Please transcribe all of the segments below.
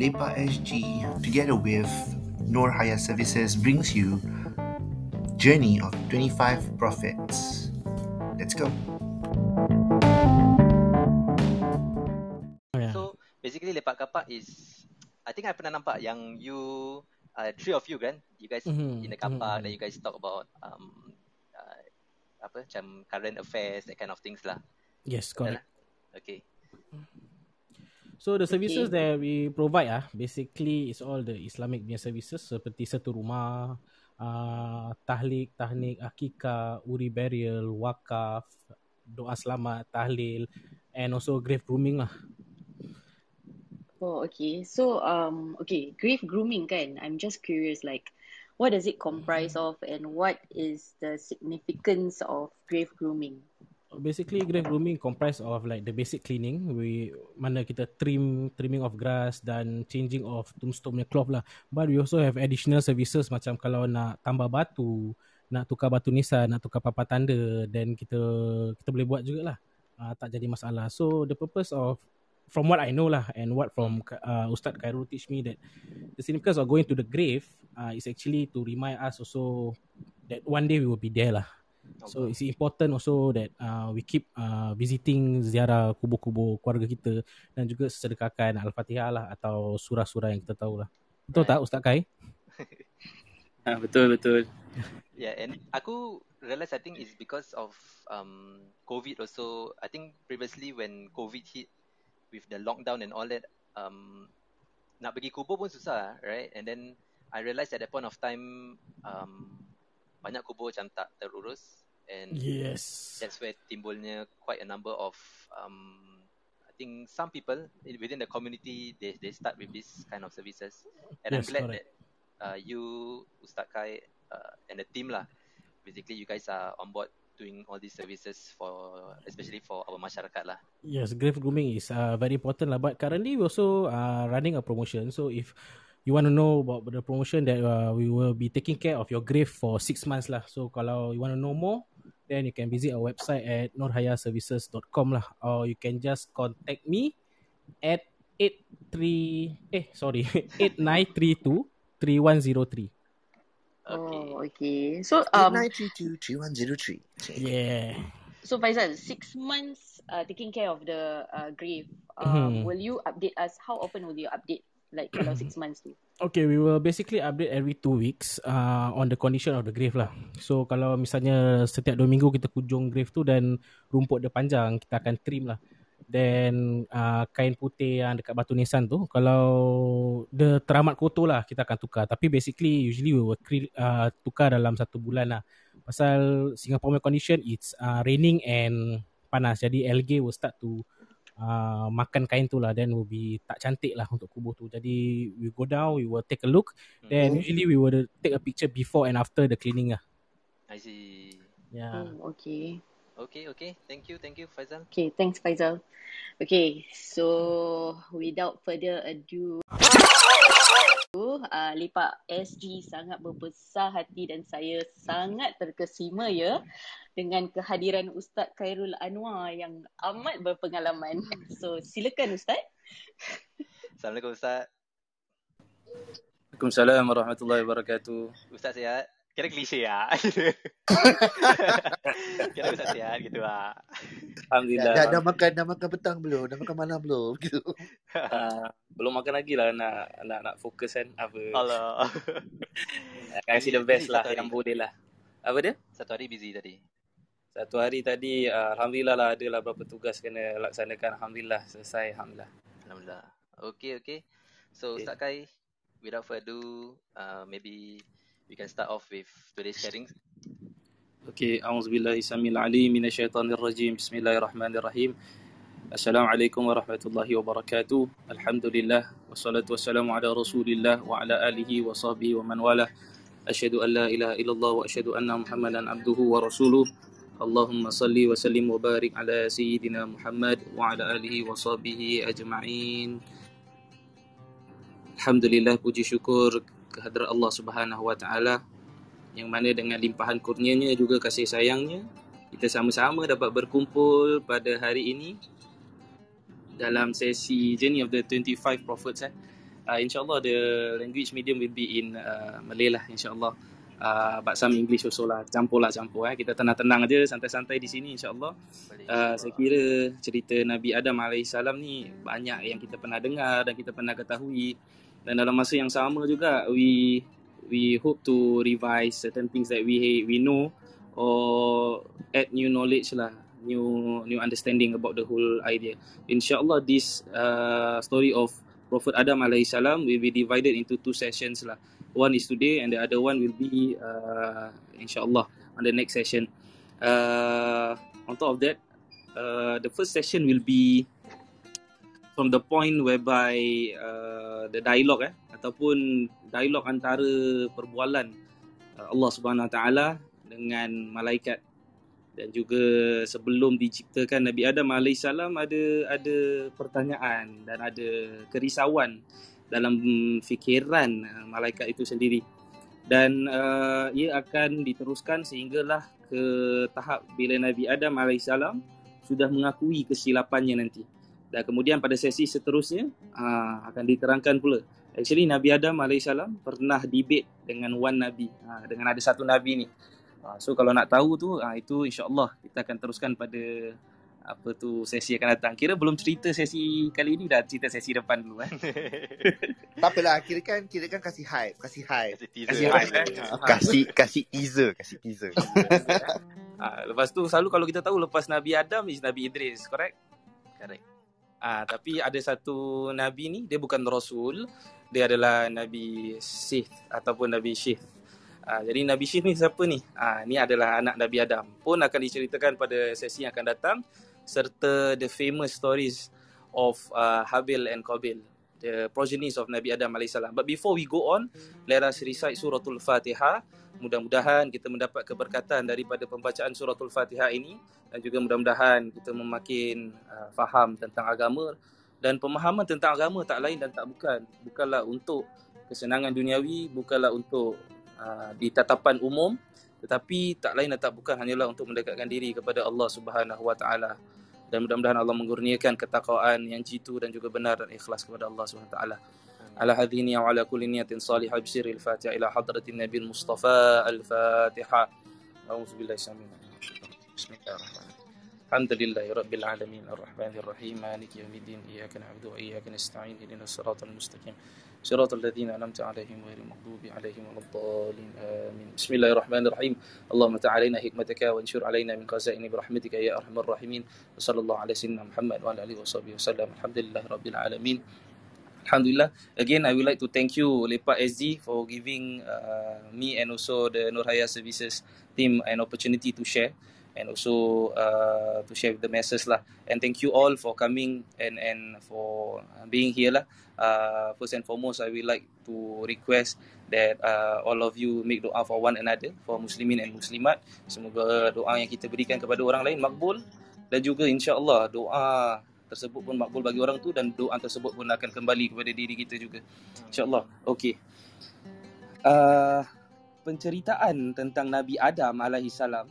Lepa SG, together with Nor Haya Services, brings you Journey of 25 Prophets. Let's go. Oh, yeah. So basically lepak kapak is I think I pernah nampak yang you uh, three of you kan you guys Mhm, in the kapak mhm. then you guys talk about um uh, apa macam current affairs that kind of things lah. yes, Betul correct. Okay. So the services Okay. that we provide ah basically is all the Islamic punya services seperti satu rumah, uh, tahlik, tahnik, akikah, uri burial, wakaf, doa selamat, tahlil and also grave grooming lah. Oh, okay. So, um, okay, grave grooming kan? I'm just curious, like, what does it comprise of and what is the significance of grave grooming? Basically grave grooming comprise of like the basic cleaning we mana kita trim trimming of grass dan changing of tombstone punya cloth lah. But we also have additional services macam kalau nak tambah batu, nak tukar batu nisan, nak tukar papan tanda then kita kita boleh buat jugalah. Uh, tak jadi masalah. So the purpose of from what I know lah and what from uh, Ustaz Khairul teach me that the significance of going to the grave uh, is actually to remind us also that one day we will be there lah. So it's important also that uh, we keep uh, visiting ziarah kubur-kubur keluarga kita dan juga sedekahkan Al-Fatihah lah atau surah-surah yang kita tahu lah. Betul Right. tak Ustaz Kai? Ha, betul betul. Yeah, and aku realize I think it's because of um COVID also. I think previously when COVID hit with the lockdown and all that, um nak pergi kubur pun susah, right? And then I realized at that point of time, um banyak kubur macam tak terurus and Yes. that's where timbulnya quite a number of um I think some people within the community they they start with this kind of services and I'm glad correct. that uh, you Ustaz Kai uh, and the team lah basically you guys are on board doing all these services for especially for our masyarakat lah Yes, grave grooming is uh, very important lah. But currently we also uh, running a promotion. So if you want to know about the promotion that uh, we will be taking care of your grave for six months lah. So kalau you want to know more, then you can visit our website at nurhayaservices.com lah. Or you can just contact me at 83 eh sorry 8932 3103. okay Oh, okay. So, um, 8932 Yeah. so Faizal, six months uh, taking care of the uh, grave. Um, Mhm. will you update us? How often will you update? Like kalau six months tu? Okay, we will basically update every two weeks uh, on the condition of the grave lah. So kalau misalnya setiap dua minggu kita kunjung grave tu dan rumput dia panjang, kita akan trim lah. Then uh, kain putih yang dekat batu nisan tu, kalau dia teramat kotor lah, kita akan tukar. Tapi basically usually we will uh, tukar dalam satu bulan lah. Pasal Singapore condition it's uh, raining and panas. Jadi algae will start to uh, makan kain tu lah then will be tak cantik lah untuk kubur tu. Jadi we go down, we will take a look. Then usually we will take a picture before and after the cleaning lah. I see Yeah. Hmm, okay. okay okay thank you thank you Faizal Okay, thanks Faizal. Okay, so without further ado, uh, Lepak SG sangat berbesar hati dan saya sangat terkesima ya dengan kehadiran Ustaz Khairul Anwar yang amat berpengalaman. So silakan Ustaz. Assalamualaikum Ustaz Waalaikumsalam warahmatullahi wabarakatuh. Ustaz sihat Kira klise lah Kira Ustaz sihat gitu lah Alhamdulillah. Dah, dah makan dah makan petang belum? Dah makan malam belum? Gitu. Uh, belum makan lagi lah nak nak nak fokus kan apa. Allah Kasih the best lah yang boleh lah. Apa dia? Satu hari busy tadi Satu hari tadi uh, alhamdulillah lah ada lah beberapa tugas kena laksanakan alhamdulillah selesai alhamdulillah. Alhamdulillah. Okay, okay. So Okay. Ustaz Kai, without further ado, uh, maybe we can start off with today's sharing. Okey, auzubillahi samil alim minasyaitonir rajim. Bismillahirrahmanirrahim. Assalamualaikum warahmatullahi wabarakatuh. Alhamdulillah wassalatu wassalamu ala Rasulillah wa ala alihi wa sahbihi wa man wala. Asyhadu an la ilaha illallah wa asyhadu anna Muhammadan abduhu wa rasuluh. Allahumma salli wa sallim wa barik ala sayyidina Muhammad wa ala alihi wa sahbihi ajma'in. Alhamdulillah puji syukur kehadrat Allah Subhanahu wa taala yang mana dengan limpahan kurnianya juga kasih sayangnya kita sama-sama dapat berkumpul pada hari ini dalam sesi Journey of the 25 Prophets eh. uh, insyaallah the language medium will be in uh, Malay lah insyaallah uh, but some English also lah. Campur lah campur eh. Kita tenang-tenang aja santai-santai di sini insyaallah. Uh, saya kira cerita Nabi Adam alaihissalam ni banyak yang kita pernah dengar dan kita pernah ketahui. Dan dalam masa yang sama juga we we hope to revise certain things that we we know or add new knowledge lah new new understanding about the whole idea. Insyaallah this uh, story of Prophet Adam alaihissalam will be divided into two sessions lah. One is today and the other one will be uh, insyaallah on the next session. Uh, on top of that, uh, the first session will be from the point whereby uh, the dialogue eh ataupun dialog antara perbualan uh, Allah Subhanahu Wa Taala dengan malaikat dan juga sebelum diciptakan Nabi Adam alaihissalam ada ada pertanyaan dan ada kerisauan dalam fikiran uh, malaikat itu sendiri. Dan uh, ia akan diteruskan sehinggalah ke tahap bila Nabi Adam alaihissalam sudah mengakui kesilapannya nanti. Dan kemudian pada sesi seterusnya uh, akan diterangkan pula. Actually Nabi Adam alaihissalam pernah debate dengan one nabi. Uh, dengan ada satu nabi ni. Ha, so kalau nak tahu tu ha, itu insya-Allah kita akan teruskan pada apa tu sesi akan datang. Kira belum cerita sesi kali ini dah cerita sesi depan dulu eh. tak apalah, kira kan kira kan kasih hype, kasih hype. Kasih hype. Eh? kasih kasih teaser, kasih teaser. ha, lepas tu selalu kalau kita tahu lepas Nabi Adam is Nabi Idris, correct? Correct. Ah, tapi ada satu nabi ni dia bukan rasul, dia adalah Nabi Sith ataupun Nabi Syith. Ha, jadi Nabi Syif ni siapa ni? Ha, ni adalah anak Nabi Adam. Pun akan diceritakan pada sesi yang akan datang serta the famous stories of uh, Habil and Qabil, the progenies of Nabi Adam AS. But before we go on, let us recite suratul Fatihah. Mudah-mudahan kita mendapat keberkatan daripada pembacaan suratul Fatihah ini dan juga mudah-mudahan kita memakin uh, faham tentang agama dan pemahaman tentang agama tak lain dan tak bukan. Bukanlah untuk kesenangan duniawi, bukanlah untuk Ah, di tatapan umum tetapi tak lain dan tak bukan hanyalah untuk mendekatkan diri kepada Allah Subhanahu Wa Taala dan mudah-mudahan Allah mengurniakan ketakwaan yang jitu dan juga benar dan ikhlas kepada Allah Subhanahu Wa Taala. Ala hadhini wa ala kulli niyatin salihah bisiril Fatiha ila hadratin Nabi Mustafa al-Fatiha. A'udzu billahi Bismillahirrahmanirrahim. Alhamdulillahi Rabbil Alamin Ar-Rahmanir Rahim Maliki Yawmiddin Iyaka na'budu wa iyaka nasta'in Ihdinas siratal mustaqim صراط الذين أنعمت عليهم غير المغضوب عليهم ولا الضالين آمين بسم الله الرحمن الرحيم اللهم تعالينا حكمتك وانشر علينا من خزائن برحمتك يا أرحم الراحمين وصلى الله على سيدنا محمد وعلى آله وصحبه وسلم الحمد لله رب العالمين Alhamdulillah. Again, I would like to thank you, Lepak SD, for giving uh, me and also the Nurhaya Services team an opportunity to share and also uh, to share the masses lah. And thank you all for coming and and for being here lah uh, first and foremost, I would like to request that uh, all of you make doa for one another, for Muslimin and Muslimat. Semoga doa yang kita berikan kepada orang lain makbul dan juga insya-Allah doa tersebut pun makbul bagi orang tu dan doa tersebut pun akan kembali kepada diri kita juga. Insya-Allah. Okey. Uh, penceritaan tentang Nabi Adam alaihi salam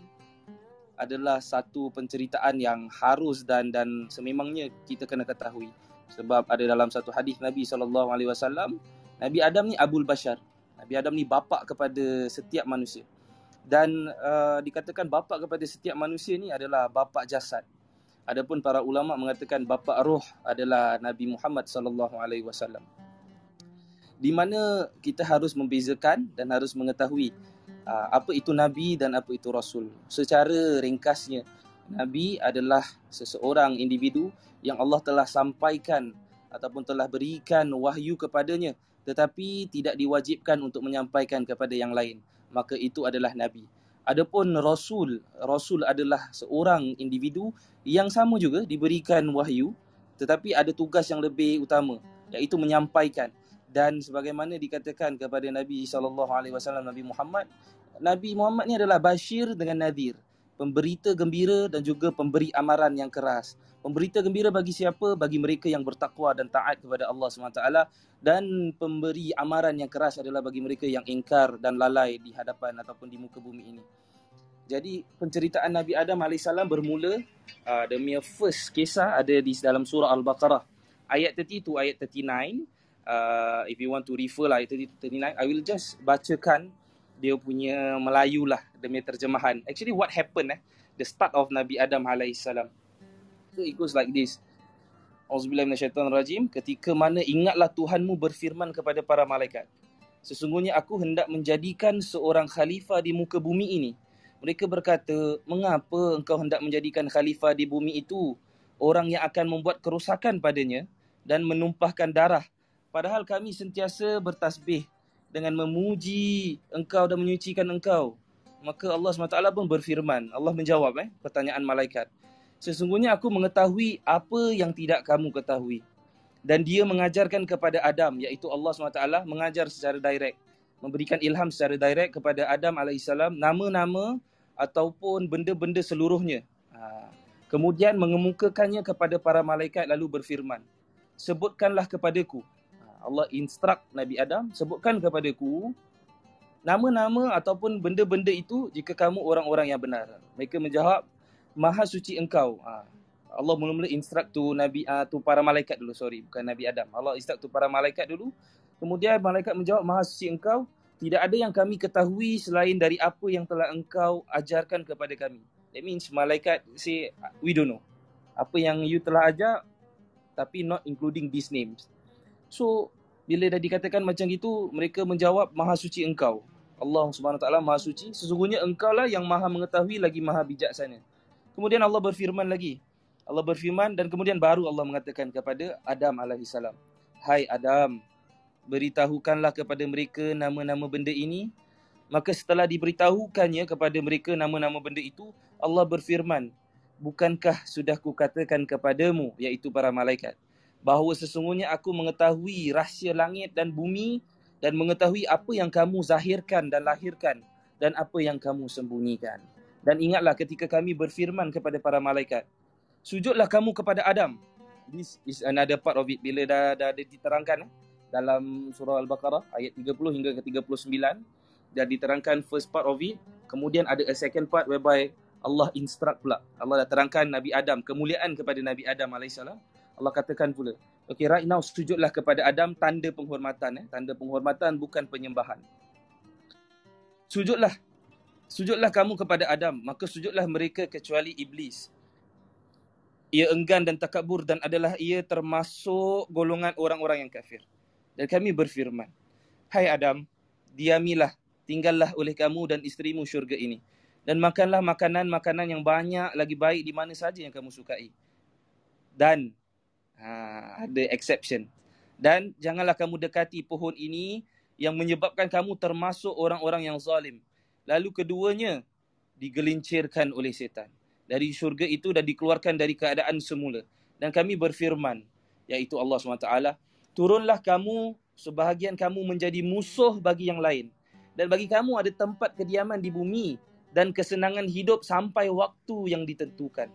adalah satu penceritaan yang harus dan dan sememangnya kita kena ketahui. Sebab ada dalam satu hadis Nabi sallallahu alaihi wasallam Nabi Adam ni Abul Bashar. Nabi Adam ni bapa kepada setiap manusia. Dan uh, dikatakan bapa kepada setiap manusia ni adalah bapa jasad. Adapun para ulama mengatakan bapa roh adalah Nabi Muhammad sallallahu alaihi wasallam. Di mana kita harus membezakan dan harus mengetahui apa itu nabi dan apa itu rasul. Secara ringkasnya Nabi adalah seseorang individu yang Allah telah sampaikan ataupun telah berikan wahyu kepadanya tetapi tidak diwajibkan untuk menyampaikan kepada yang lain. Maka itu adalah nabi. Adapun rasul rasul adalah seorang individu yang sama juga diberikan wahyu tetapi ada tugas yang lebih utama iaitu menyampaikan. Dan sebagaimana dikatakan kepada Nabi sallallahu alaihi wasallam Nabi Muhammad Nabi Muhammad ni adalah bashir dengan nadir pemberita gembira dan juga pemberi amaran yang keras. Pemberita gembira bagi siapa? Bagi mereka yang bertakwa dan taat kepada Allah SWT. Dan pemberi amaran yang keras adalah bagi mereka yang ingkar dan lalai di hadapan ataupun di muka bumi ini. Jadi penceritaan Nabi Adam AS bermula uh, the mere first kisah ada di dalam surah Al-Baqarah. Ayat 30 ayat 39. uh, if you want to refer lah ayat 39 I will just bacakan dia punya Melayu lah demi terjemahan. Actually what happened eh? The start of Nabi Adam alaihissalam so it goes like this. Auzubillahiminasyaitanirrajim ketika mana ingatlah Tuhanmu berfirman kepada para malaikat. Sesungguhnya aku hendak menjadikan seorang khalifah di muka bumi ini. Mereka berkata mengapa engkau hendak menjadikan khalifah di bumi itu? Orang yang akan membuat kerosakan padanya dan menumpahkan darah. Padahal kami sentiasa bertasbih dengan memuji engkau dan menyucikan engkau maka Allah SWT pun berfirman Allah menjawab eh pertanyaan malaikat Sesungguhnya aku mengetahui apa yang tidak kamu ketahui. Dan dia mengajarkan kepada Adam, iaitu Allah SWT, mengajar secara direct. Memberikan ilham secara direct kepada Adam AS, nama-nama ataupun benda-benda seluruhnya. Ha. Kemudian mengemukakannya kepada para malaikat lalu berfirman, Sebutkanlah kepadaku. Allah instruct Nabi Adam, sebutkan kepadaku nama-nama ataupun benda-benda itu jika kamu orang-orang yang benar. Mereka menjawab, Maha suci engkau. Ha. Allah mula-mula instruct tu Nabi uh, tu para malaikat dulu, sorry, bukan Nabi Adam. Allah instruct tu para malaikat dulu. Kemudian malaikat menjawab, Maha suci engkau. Tidak ada yang kami ketahui selain dari apa yang telah engkau ajarkan kepada kami. That means malaikat say, we don't know. Apa yang you telah ajar, tapi not including these names. So, bila dah dikatakan macam itu, mereka menjawab, Maha suci engkau. Allah SWT Maha suci. Sesungguhnya engkau lah yang maha mengetahui lagi maha bijaksana. Kemudian Allah berfirman lagi. Allah berfirman dan kemudian baru Allah mengatakan kepada Adam AS. Hai Adam, beritahukanlah kepada mereka nama-nama benda ini. Maka setelah diberitahukannya kepada mereka nama-nama benda itu, Allah berfirman, Bukankah sudah kukatakan kepadamu, iaitu para malaikat, bahawa sesungguhnya aku mengetahui rahsia langit dan bumi dan mengetahui apa yang kamu zahirkan dan lahirkan dan apa yang kamu sembunyikan. Dan ingatlah ketika kami berfirman kepada para malaikat, sujudlah kamu kepada Adam. This is another part of it bila dah dah, diterangkan eh, dalam surah Al-Baqarah ayat 30 hingga ke 39 dah diterangkan first part of it, kemudian ada a second part whereby Allah instruct pula. Allah dah terangkan Nabi Adam, kemuliaan kepada Nabi Adam alaihissalam. Allah katakan pula, okay right now sujudlah kepada Adam tanda penghormatan eh, tanda penghormatan bukan penyembahan. Sujudlah Sujudlah kamu kepada Adam, maka sujudlah mereka kecuali iblis. Ia enggan dan takabur dan adalah ia termasuk golongan orang-orang yang kafir. Dan kami berfirman, Hai Adam, diamilah, tinggallah oleh kamu dan isterimu syurga ini. Dan makanlah makanan-makanan yang banyak lagi baik di mana saja yang kamu sukai. Dan ha, ada exception. Dan janganlah kamu dekati pohon ini yang menyebabkan kamu termasuk orang-orang yang zalim. Lalu keduanya digelincirkan oleh setan. Dari syurga itu dan dikeluarkan dari keadaan semula. Dan kami berfirman, iaitu Allah SWT, Turunlah kamu, sebahagian kamu menjadi musuh bagi yang lain. Dan bagi kamu ada tempat kediaman di bumi dan kesenangan hidup sampai waktu yang ditentukan.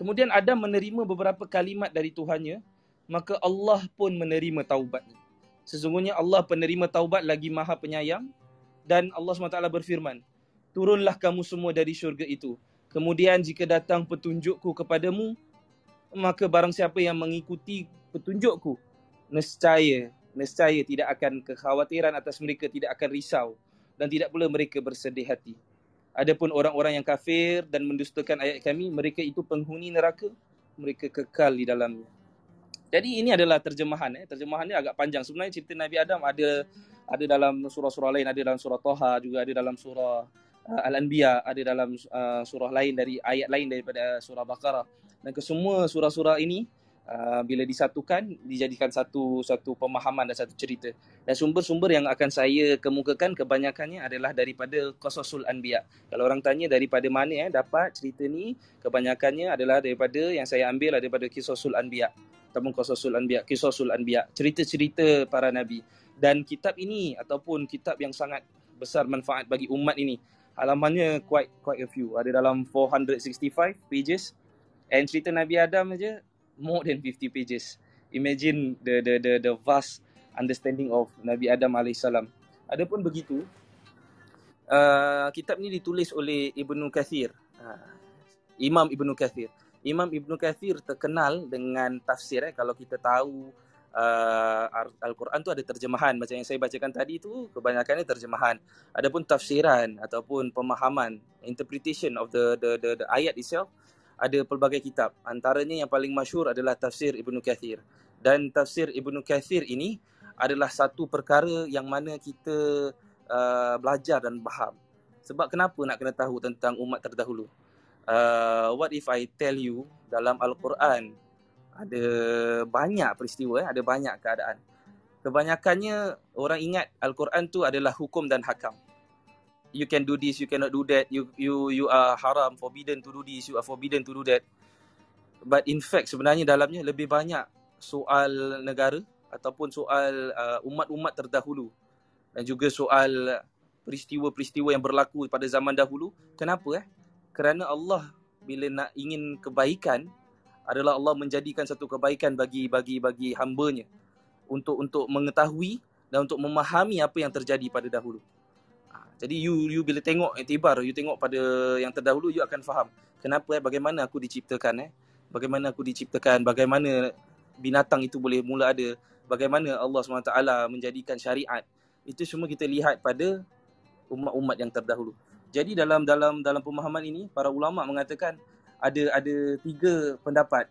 Kemudian Adam menerima beberapa kalimat dari Tuhannya, maka Allah pun menerima taubatnya. Sesungguhnya Allah penerima taubat lagi maha penyayang dan Allah SWT berfirman, turunlah kamu semua dari syurga itu. Kemudian jika datang petunjukku kepadamu, maka barang siapa yang mengikuti petunjukku, nescaya, nescaya tidak akan kekhawatiran atas mereka, tidak akan risau dan tidak pula mereka bersedih hati. Adapun orang-orang yang kafir dan mendustakan ayat kami, mereka itu penghuni neraka, mereka kekal di dalamnya. Jadi ini adalah terjemahan eh. Terjemahan ni agak panjang. Sebenarnya cerita Nabi Adam ada ada dalam surah-surah lain, ada dalam surah Toha juga ada dalam surah uh, Al-Anbiya, ada dalam uh, surah lain dari ayat lain daripada surah Baqarah. Dan kesemua surah-surah ini uh, bila disatukan dijadikan satu satu pemahaman dan satu cerita. Dan sumber-sumber yang akan saya kemukakan kebanyakannya adalah daripada Qasasul Anbiya. Kalau orang tanya daripada mana eh dapat cerita ni, kebanyakannya adalah daripada yang saya ambil daripada Qasasul Anbiya. Ataupun Qasasul Anbiya, Qasasul Anbiya, cerita-cerita para nabi. Dan kitab ini ataupun kitab yang sangat besar manfaat bagi umat ini halamannya quite quite a few. Ada dalam 465 pages. And cerita Nabi Adam aja more than 50 pages. Imagine the the the the vast understanding of Nabi Adam alaihissalam. Adapun begitu, uh, kitab ni ditulis oleh Ibnu Kathir. Uh, Imam Ibnu Kathir. Imam Ibnu Kathir terkenal dengan tafsir eh kalau kita tahu uh, Al-Quran tu ada terjemahan macam yang saya bacakan tadi tu kebanyakannya terjemahan adapun tafsiran ataupun pemahaman interpretation of the the the, the ayat itself ada pelbagai kitab. Antaranya yang paling masyhur adalah tafsir Ibnu Kathir. Dan tafsir Ibnu Kathir ini adalah satu perkara yang mana kita uh, belajar dan faham. Sebab kenapa nak kena tahu tentang umat terdahulu? Uh, what if I tell you dalam Al-Quran ada banyak peristiwa, eh, ada banyak keadaan. Kebanyakannya orang ingat Al-Quran tu adalah hukum dan hakam. You can do this, you cannot do that. You you you are haram, forbidden to do this, you are forbidden to do that. But in fact sebenarnya dalamnya lebih banyak soal negara ataupun soal uh, umat-umat terdahulu dan juga soal peristiwa-peristiwa yang berlaku pada zaman dahulu. Kenapa eh? Kerana Allah bila nak ingin kebaikan, adalah Allah menjadikan satu kebaikan bagi bagi bagi hamba-Nya untuk untuk mengetahui dan untuk memahami apa yang terjadi pada dahulu. Jadi you you bila tengok itibar, you tengok pada yang terdahulu you akan faham kenapa eh bagaimana aku diciptakan eh. Bagaimana aku diciptakan, bagaimana binatang itu boleh mula ada, bagaimana Allah SWT menjadikan syariat. Itu semua kita lihat pada umat-umat yang terdahulu. Jadi dalam dalam dalam pemahaman ini para ulama mengatakan ada ada tiga pendapat.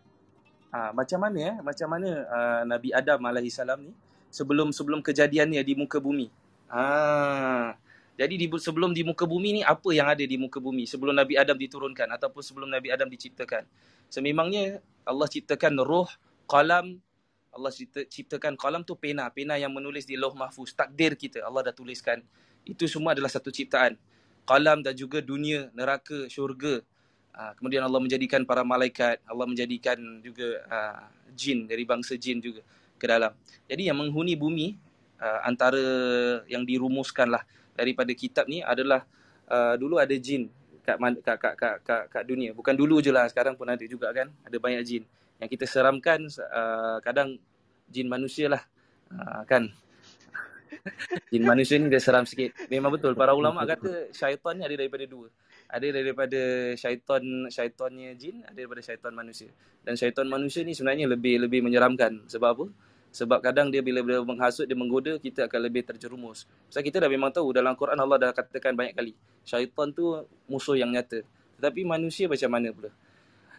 Ha, macam mana eh? Macam mana uh, Nabi Adam alaihi salam ni sebelum sebelum kejadiannya di muka bumi. Ha, jadi di, sebelum di muka bumi ni apa yang ada di muka bumi sebelum Nabi Adam diturunkan ataupun sebelum Nabi Adam diciptakan. Sememangnya Allah ciptakan roh, qalam, Allah cipta, ciptakan qalam tu pena, pena yang menulis di Lauh Mahfuz, takdir kita Allah dah tuliskan. Itu semua adalah satu ciptaan. Qalam dan juga dunia, neraka, syurga, Uh, kemudian Allah menjadikan para malaikat, Allah menjadikan juga uh, jin dari bangsa jin juga ke dalam. Jadi yang menghuni bumi uh, antara yang dirumuskan lah daripada kitab ni adalah uh, dulu ada jin kat, kat, kat, kat, kat, kat dunia. Bukan dulu je lah, sekarang pun ada juga kan. Ada banyak jin. Yang kita seramkan uh, kadang jin manusia lah. Uh, kan? jin manusia ni dia seram sikit. Memang betul. Para ulama kata syaitan ni ada daripada dua ada daripada syaitan syaitannya jin ada daripada syaitan manusia dan syaitan manusia ni sebenarnya lebih lebih menyeramkan sebab apa sebab kadang dia bila dia menghasut dia menggoda kita akan lebih terjerumus sebab kita dah memang tahu dalam Quran Allah dah katakan banyak kali syaitan tu musuh yang nyata tetapi manusia macam mana pula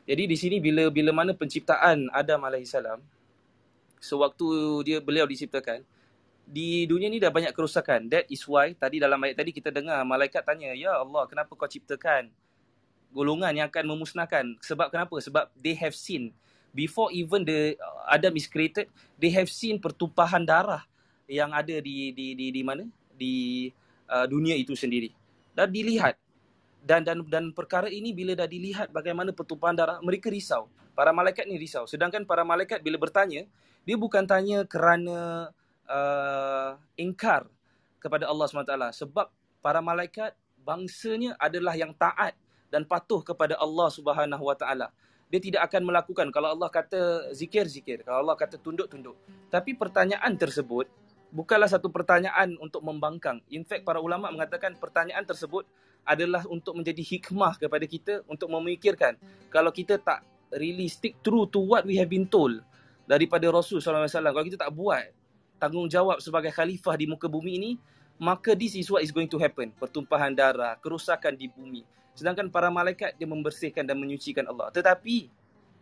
jadi di sini bila bila mana penciptaan Adam alaihissalam sewaktu dia beliau diciptakan di dunia ni dah banyak kerosakan. That is why tadi dalam ayat tadi kita dengar malaikat tanya, "Ya Allah, kenapa kau ciptakan golongan yang akan memusnahkan?" Sebab kenapa? Sebab they have seen before even the uh, Adam is created, they have seen pertumpahan darah yang ada di di di di mana? Di uh, dunia itu sendiri. Dan dilihat dan dan dan perkara ini bila dah dilihat bagaimana pertumpahan darah, mereka risau. Para malaikat ni risau. Sedangkan para malaikat bila bertanya, dia bukan tanya kerana uh, ingkar kepada Allah SWT sebab para malaikat bangsanya adalah yang taat dan patuh kepada Allah Subhanahu Wa Taala. Dia tidak akan melakukan kalau Allah kata zikir zikir, kalau Allah kata tunduk tunduk. Tapi pertanyaan tersebut bukanlah satu pertanyaan untuk membangkang. In fact para ulama mengatakan pertanyaan tersebut adalah untuk menjadi hikmah kepada kita untuk memikirkan kalau kita tak really stick true to what we have been told daripada Rasul SAW. Kalau kita tak buat tanggungjawab sebagai khalifah di muka bumi ini, maka this is what is going to happen. Pertumpahan darah, kerusakan di bumi. Sedangkan para malaikat dia membersihkan dan menyucikan Allah. Tetapi,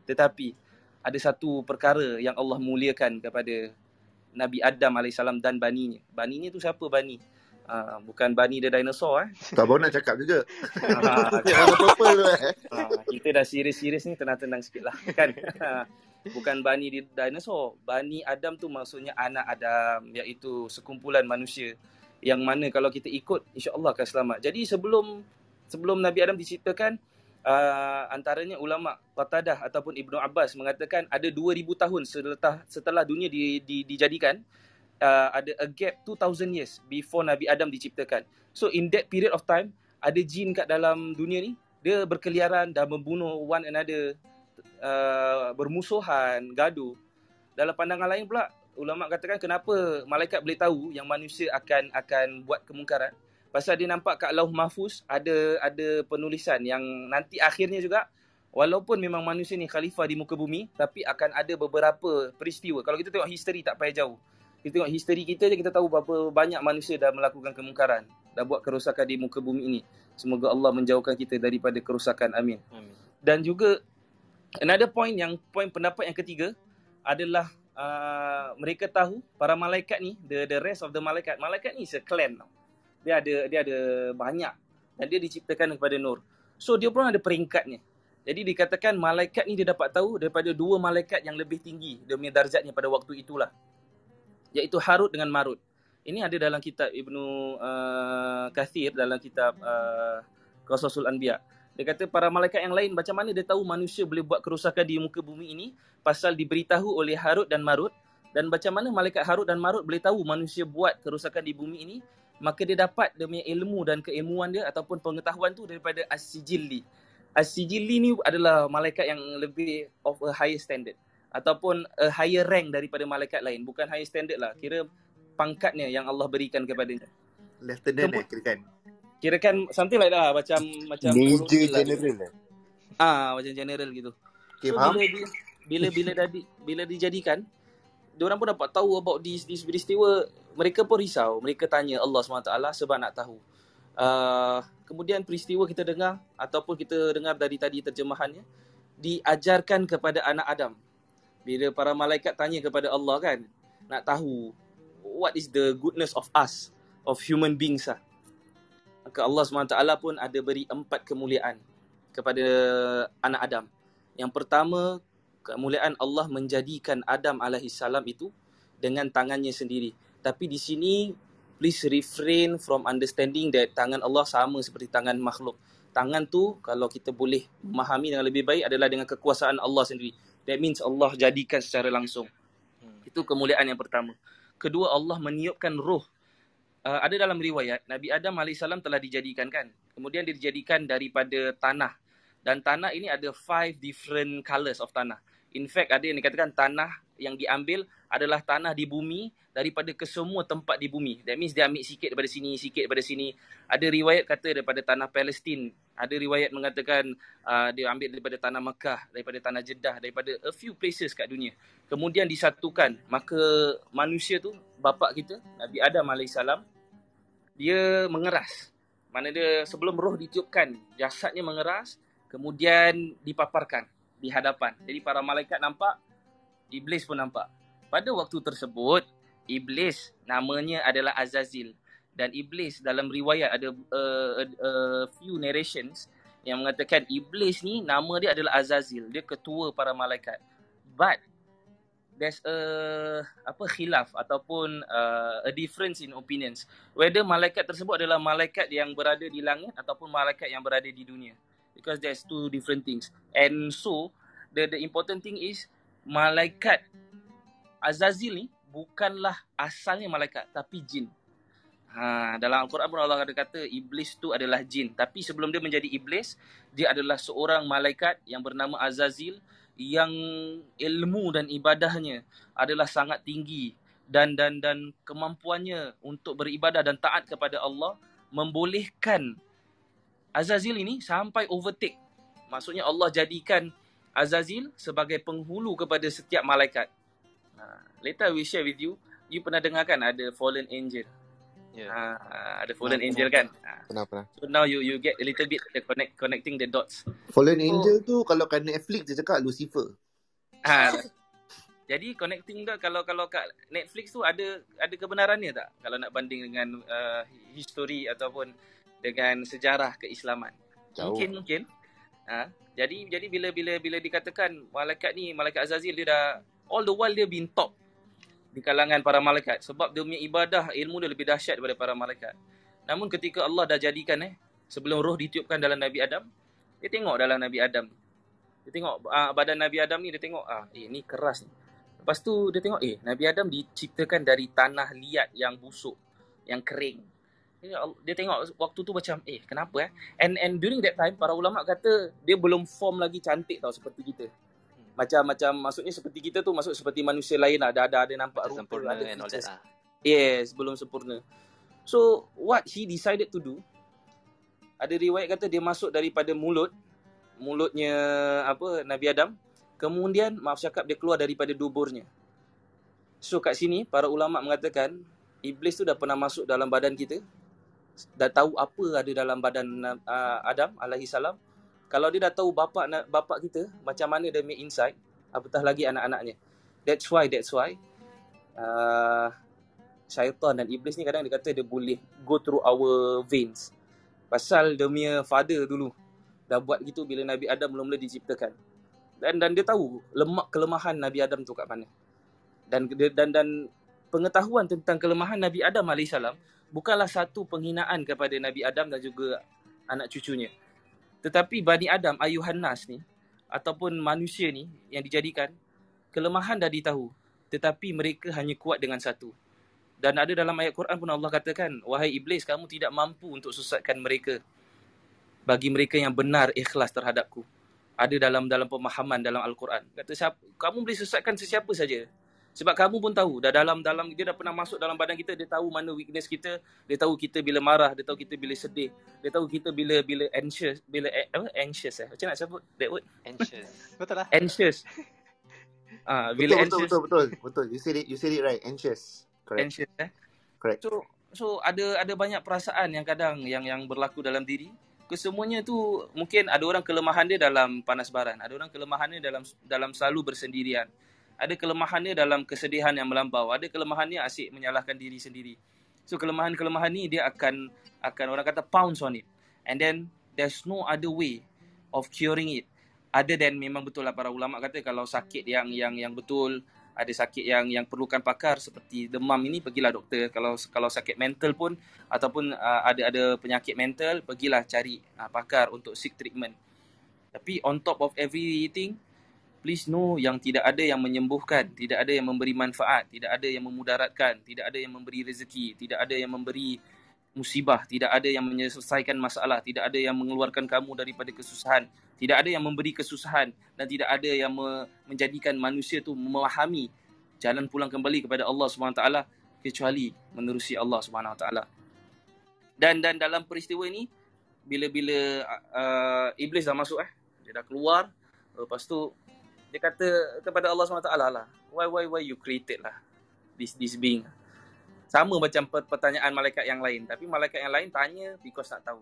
tetapi ada satu perkara yang Allah muliakan kepada Nabi Adam AS dan baninya. Baninya tu siapa bani? Uh, bukan bani dia dinosaur eh. Tak baru nak cakap juga. Uh, kita dah serius-serius ni tenang-tenang sikit lah. Kan? bukan bani di dinosaur. Bani Adam tu maksudnya anak Adam iaitu sekumpulan manusia yang mana kalau kita ikut insya-Allah akan selamat. Jadi sebelum sebelum Nabi Adam diciptakan uh, antaranya ulama Qatadah ataupun Ibnu Abbas mengatakan ada 2000 tahun setelah setelah dunia di, di, dijadikan uh, ada a gap 2000 years before Nabi Adam diciptakan. So in that period of time ada jin kat dalam dunia ni dia berkeliaran dan membunuh one another uh, bermusuhan, gaduh. Dalam pandangan lain pula, ulama katakan kenapa malaikat boleh tahu yang manusia akan akan buat kemungkaran? Pasal dia nampak kat Lauh Mahfuz ada ada penulisan yang nanti akhirnya juga walaupun memang manusia ni khalifah di muka bumi tapi akan ada beberapa peristiwa. Kalau kita tengok history tak payah jauh. Kita tengok history kita je kita tahu berapa banyak manusia dah melakukan kemungkaran dah buat kerosakan di muka bumi ini. Semoga Allah menjauhkan kita daripada kerosakan. Amin. Amin. dan juga another point yang point pendapat yang ketiga adalah uh, mereka tahu para malaikat ni the the rest of the malaikat. Malaikat ni is a clan tau. Dia ada dia ada banyak dan dia diciptakan kepada nur. So dia pun ada peringkatnya. Jadi dikatakan malaikat ni dia dapat tahu daripada dua malaikat yang lebih tinggi. Dia punya darjatnya pada waktu itulah. Iaitu Harut dengan Marut. Ini ada dalam kitab Ibnu uh, Kathir dalam kitab uh, Qasasul Anbiya. Dia kata para malaikat yang lain macam mana dia tahu manusia boleh buat kerosakan di muka bumi ini pasal diberitahu oleh Harut dan Marut? Dan macam mana malaikat Harut dan Marut boleh tahu manusia buat kerosakan di bumi ini maka dia dapat dia punya ilmu dan keilmuan dia ataupun pengetahuan tu daripada As-Sijilli. As-Sijilli ni adalah malaikat yang lebih of a higher standard ataupun a higher rank daripada malaikat lain bukan higher standard lah kira pangkatnya yang Allah berikan kepadanya. Lieutenant Kebut- eh kira kan. Kira kan something like that lah macam macam Major lah. general lah. Ah macam general gitu. Okay, so faham? bila dia, bila bila dah di, bila dijadikan diorang pun dapat tahu about this this peristiwa. Mereka pun risau. Mereka tanya Allah SWT sebab nak tahu. Uh, kemudian peristiwa kita dengar ataupun kita dengar dari tadi terjemahannya diajarkan kepada anak Adam. Bila para malaikat tanya kepada Allah kan nak tahu what is the goodness of us of human beings lah maka Allah SWT pun ada beri empat kemuliaan kepada anak Adam. Yang pertama, kemuliaan Allah menjadikan Adam alaihissalam itu dengan tangannya sendiri. Tapi di sini, please refrain from understanding that tangan Allah sama seperti tangan makhluk. Tangan tu, kalau kita boleh memahami dengan lebih baik adalah dengan kekuasaan Allah sendiri. That means Allah jadikan secara langsung. Hmm. Itu kemuliaan yang pertama. Kedua, Allah meniupkan roh. Uh, ada dalam riwayat, Nabi Adam AS telah dijadikan kan. Kemudian dia dijadikan daripada tanah. Dan tanah ini ada five different colours of tanah. In fact, ada yang dikatakan tanah yang diambil adalah tanah di bumi daripada kesemua tempat di bumi. That means dia ambil sikit daripada sini, sikit daripada sini. Ada riwayat kata daripada tanah Palestin. Ada riwayat mengatakan uh, dia ambil daripada tanah Mekah, daripada tanah Jeddah, daripada a few places kat dunia. Kemudian disatukan. Maka manusia tu, bapa kita, Nabi Adam AS, dia mengeras. Mana dia sebelum roh ditiupkan, jasadnya mengeras, kemudian dipaparkan di hadapan. Jadi para malaikat nampak, iblis pun nampak. Pada waktu tersebut, iblis namanya adalah Azazil dan iblis dalam riwayat ada uh, a few narrations yang mengatakan iblis ni nama dia adalah Azazil. Dia ketua para malaikat. But there's a apa khilaf ataupun uh, a difference in opinions whether malaikat tersebut adalah malaikat yang berada di langit ataupun malaikat yang berada di dunia because there's two different things. And so the the important thing is malaikat Azazil ni bukanlah asalnya malaikat tapi jin. Ha, dalam Al-Quran pun Allah ada kata iblis tu adalah jin. Tapi sebelum dia menjadi iblis, dia adalah seorang malaikat yang bernama Azazil yang ilmu dan ibadahnya adalah sangat tinggi. Dan dan dan kemampuannya untuk beribadah dan taat kepada Allah membolehkan Azazil ini sampai overtake. Maksudnya Allah jadikan Azazil sebagai penghulu kepada setiap malaikat. Ha, later we share with you. You pernah dengar kan ada fallen angel? Yeah. Ha, ada fallen angel kan? Ha. Pernah, pernah. So now you you get a little bit the connect connecting the dots. Fallen Angel tu kalau kat Netflix dia cakap Lucifer. Ha. Jadi connecting tu kalau kalau kat Netflix tu ada ada kebenarannya tak? Kalau nak banding dengan uh, history ataupun dengan sejarah keislaman. Jauh. Mungkin mungkin. Ha. Jadi jadi bila bila bila dikatakan malaikat ni malaikat Azazil dia dah all the while dia been top di kalangan para malaikat sebab dia punya ibadah ilmu dia lebih dahsyat daripada para malaikat. Namun ketika Allah dah jadikan eh sebelum roh ditiupkan dalam Nabi Adam, dia tengok dalam Nabi Adam. Dia tengok uh, badan Nabi Adam ni dia tengok ah eh ni keras ni. Lepas tu dia tengok eh Nabi Adam diciptakan dari tanah liat yang busuk, yang kering. Dia, dia tengok waktu tu macam eh kenapa eh? And and during that time para ulama kata dia belum form lagi cantik tau seperti kita. Macam macam maksudnya seperti kita tu masuk seperti manusia lain lah. Dah ada ada nampak Macam rupa, sempurna ada and all that lah. Yes, belum sempurna. So, what he decided to do, ada riwayat kata dia masuk daripada mulut, mulutnya apa Nabi Adam. Kemudian maaf cakap dia keluar daripada duburnya. So kat sini para ulama mengatakan iblis tu dah pernah masuk dalam badan kita. Dah tahu apa ada dalam badan uh, Adam alaihi salam. Kalau dia dah tahu bapa bapa kita macam mana dia make inside, apatah lagi anak-anaknya. That's why that's why uh, syaitan dan iblis ni kadang dia kata dia boleh go through our veins. Pasal dia punya father dulu dah buat gitu bila Nabi Adam mula-mula diciptakan. Dan dan dia tahu lemak kelemahan Nabi Adam tu kat mana. Dan dan dan pengetahuan tentang kelemahan Nabi Adam alaihissalam bukanlah satu penghinaan kepada Nabi Adam dan juga anak cucunya. Tetapi Bani Adam ayuhan nas ni ataupun manusia ni yang dijadikan kelemahan dah ditahu tetapi mereka hanya kuat dengan satu. Dan ada dalam ayat Quran pun Allah katakan, wahai iblis kamu tidak mampu untuk susatkan mereka bagi mereka yang benar ikhlas terhadapku. Ada dalam dalam pemahaman dalam Al-Quran. Kata kamu boleh sesatkan sesiapa saja. Sebab kamu pun tahu dah dalam dalam dia dah pernah masuk dalam badan kita, dia tahu mana weakness kita, dia tahu kita bila marah, dia tahu kita bila sedih, dia tahu kita bila bila anxious, bila apa anxious eh. Macam nak sebut that word? Anxious. Betul lah. Anxious. Ah, bila betul, anxious. betul, betul, betul, betul. You said it, you said it right. Anxious. Correct. Anxious eh. Correct. So so ada ada banyak perasaan yang kadang yang yang berlaku dalam diri. Kesemuanya tu mungkin ada orang kelemahan dia dalam panas baran, ada orang kelemahannya dalam dalam selalu bersendirian. Ada kelemahannya dalam kesedihan yang melampau, ada kelemahannya asyik menyalahkan diri sendiri. So kelemahan-kelemahan ni dia akan akan orang kata pounce on it. And then there's no other way of curing it other than memang betul lah para ulama kata kalau sakit yang yang yang betul ada sakit yang yang perlukan pakar seperti demam ini pergilah doktor kalau kalau sakit mental pun ataupun uh, ada ada penyakit mental pergilah cari uh, pakar untuk seek treatment tapi on top of everything please know yang tidak ada yang menyembuhkan tidak ada yang memberi manfaat tidak ada yang memudaratkan tidak ada yang memberi rezeki tidak ada yang memberi musibah tidak ada yang menyelesaikan masalah tidak ada yang mengeluarkan kamu daripada kesusahan tidak ada yang memberi kesusahan dan tidak ada yang me- menjadikan manusia tu memahami jalan pulang kembali kepada Allah SWT kecuali menerusi Allah SWT. Dan dan dalam peristiwa ini bila-bila uh, iblis dah masuk eh dia dah keluar lepas tu dia kata kepada Allah SWT lah why why why you created lah this this being sama macam pertanyaan malaikat yang lain tapi malaikat yang lain tanya because nak tahu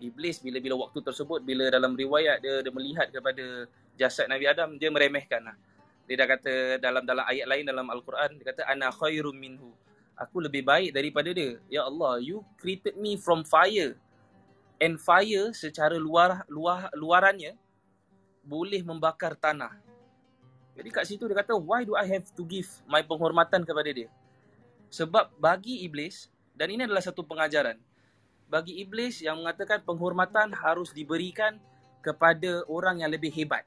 iblis bila-bila waktu tersebut bila dalam riwayat dia dia melihat kepada jasad Nabi Adam dia meremehkan lah. Dia dah kata dalam dalam ayat lain dalam al-Quran dia kata ana khairum minhu. Aku lebih baik daripada dia. Ya Allah, you created me from fire. And fire secara luar luar luarannya boleh membakar tanah. Jadi kat situ dia kata why do I have to give my penghormatan kepada dia? Sebab bagi iblis dan ini adalah satu pengajaran bagi iblis yang mengatakan penghormatan harus diberikan kepada orang yang lebih hebat,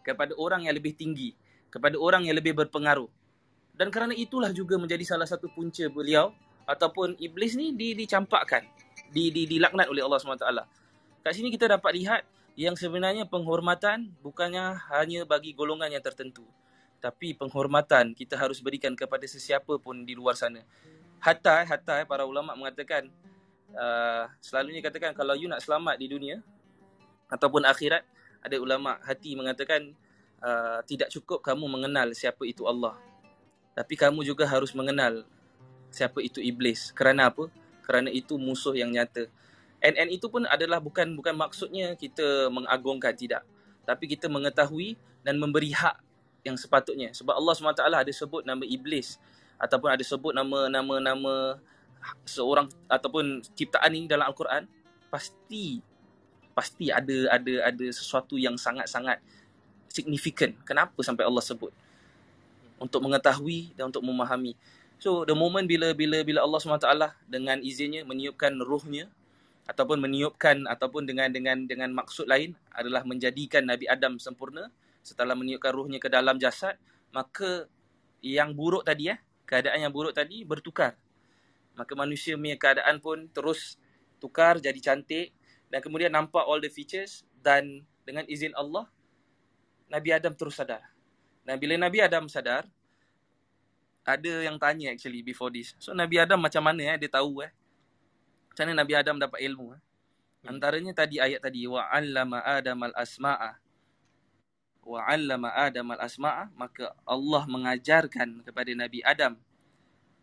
kepada orang yang lebih tinggi, kepada orang yang lebih berpengaruh. Dan kerana itulah juga menjadi salah satu punca beliau ataupun iblis ni di, dicampakkan, di, di, dilaknat oleh Allah SWT. Kat sini kita dapat lihat yang sebenarnya penghormatan bukannya hanya bagi golongan yang tertentu. Tapi penghormatan kita harus berikan kepada sesiapa pun di luar sana. Hatta, hatta para ulama mengatakan uh, selalunya katakan kalau you nak selamat di dunia ataupun akhirat ada ulama hati mengatakan uh, tidak cukup kamu mengenal siapa itu Allah tapi kamu juga harus mengenal siapa itu iblis kerana apa kerana itu musuh yang nyata and and itu pun adalah bukan bukan maksudnya kita mengagungkan tidak tapi kita mengetahui dan memberi hak yang sepatutnya sebab Allah SWT ada sebut nama iblis ataupun ada sebut nama nama nama seorang ataupun ciptaan ini dalam al-Quran pasti pasti ada ada ada sesuatu yang sangat-sangat signifikan. Kenapa sampai Allah sebut? Untuk mengetahui dan untuk memahami. So the moment bila bila bila Allah SWT dengan izinnya meniupkan ruhnya ataupun meniupkan ataupun dengan dengan dengan maksud lain adalah menjadikan Nabi Adam sempurna setelah meniupkan ruhnya ke dalam jasad maka yang buruk tadi eh keadaan yang buruk tadi bertukar maka manusia punya keadaan pun terus tukar jadi cantik dan kemudian nampak all the features dan dengan izin Allah Nabi Adam terus sadar. Dan bila Nabi Adam sadar ada yang tanya actually before this. So Nabi Adam macam mana eh dia tahu eh. Macam mana Nabi Adam dapat ilmu eh? Antaranya tadi ayat tadi wa 'allama Adam al-asma'a. Wa 'allama Adam al-asma'a maka Allah mengajarkan kepada Nabi Adam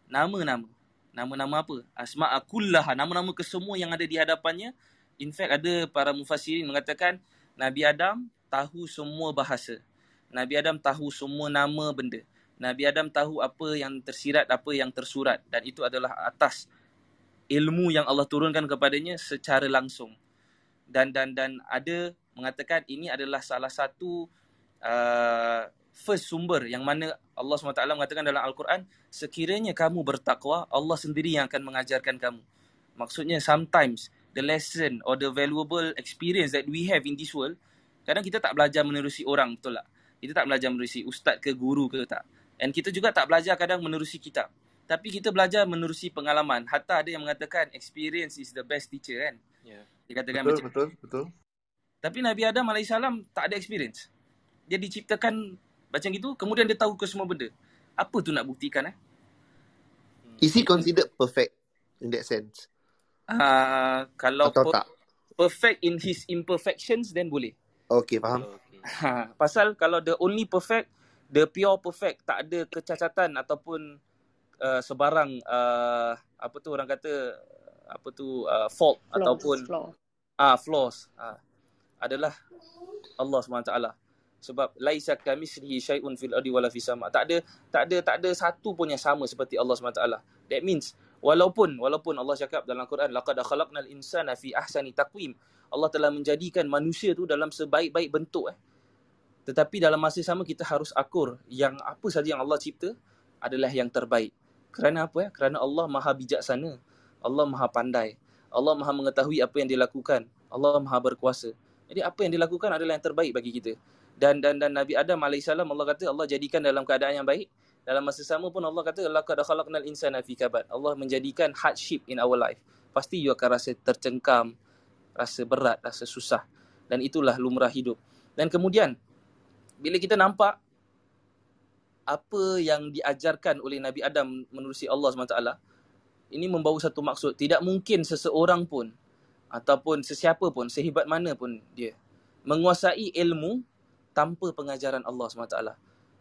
nama-nama. Nama-nama apa? Asma'a kullaha, nama-nama kesemua yang ada di hadapannya. In fact ada para mufassirin mengatakan Nabi Adam tahu semua bahasa. Nabi Adam tahu semua nama benda. Nabi Adam tahu apa yang tersirat, apa yang tersurat dan itu adalah atas ilmu yang Allah turunkan kepadanya secara langsung. Dan dan dan ada mengatakan ini adalah salah satu uh, first sumber yang mana Allah SWT mengatakan dalam Al-Quran sekiranya kamu bertakwa Allah sendiri yang akan mengajarkan kamu. Maksudnya sometimes the lesson or the valuable experience that we have in this world kadang kita tak belajar menerusi orang betul tak? Kita tak belajar menerusi ustaz ke guru ke tak? And kita juga tak belajar kadang menerusi kitab. Tapi kita belajar menerusi pengalaman. Hatta ada yang mengatakan experience is the best teacher kan. Yeah. Dia katakan Betul, macam betul, betul. Tapi Nabi Adam AS tak ada experience. Dia diciptakan macam gitu, kemudian dia tahu ke semua benda. Apa tu nak buktikan eh? Is he considered perfect in that sense? Uh, kalau Atau per- tak? perfect in his imperfections, then boleh. Okay, faham. Okay. Ha, pasal kalau the only perfect, the pure perfect, tak ada kecacatan ataupun uh, sebarang uh, apa tu orang kata apa tu uh, fault Flaws, ataupun flaw. ah flaws ah adalah Allah SWT. Sebab laisa kamislihi syai'un fil ardi wala fis sama. Tak ada tak ada tak ada satu pun yang sama seperti Allah SWT. That means walaupun walaupun Allah cakap dalam Quran laqad khalaqnal insana fi ahsani taqwim. Allah telah menjadikan manusia tu dalam sebaik-baik bentuk eh. Tetapi dalam masa sama kita harus akur yang apa saja yang Allah cipta adalah yang terbaik. Kerana apa ya? Kerana Allah Maha bijaksana. Allah Maha pandai. Allah Maha mengetahui apa yang dilakukan. Allah Maha berkuasa. Jadi apa yang dilakukan adalah yang terbaik bagi kita. Dan dan dan Nabi Adam alaihissalam Allah kata Allah jadikan dalam keadaan yang baik. Dalam masa sama pun Allah kata laqad khalaqnal insana fi kabad. Allah menjadikan hardship in our life. Pasti you akan rasa tercengkam, rasa berat, rasa susah. Dan itulah lumrah hidup. Dan kemudian bila kita nampak apa yang diajarkan oleh Nabi Adam menerusi Allah SWT, ini membawa satu maksud. Tidak mungkin seseorang pun ataupun sesiapa pun, sehebat mana pun dia, menguasai ilmu tanpa pengajaran Allah SWT.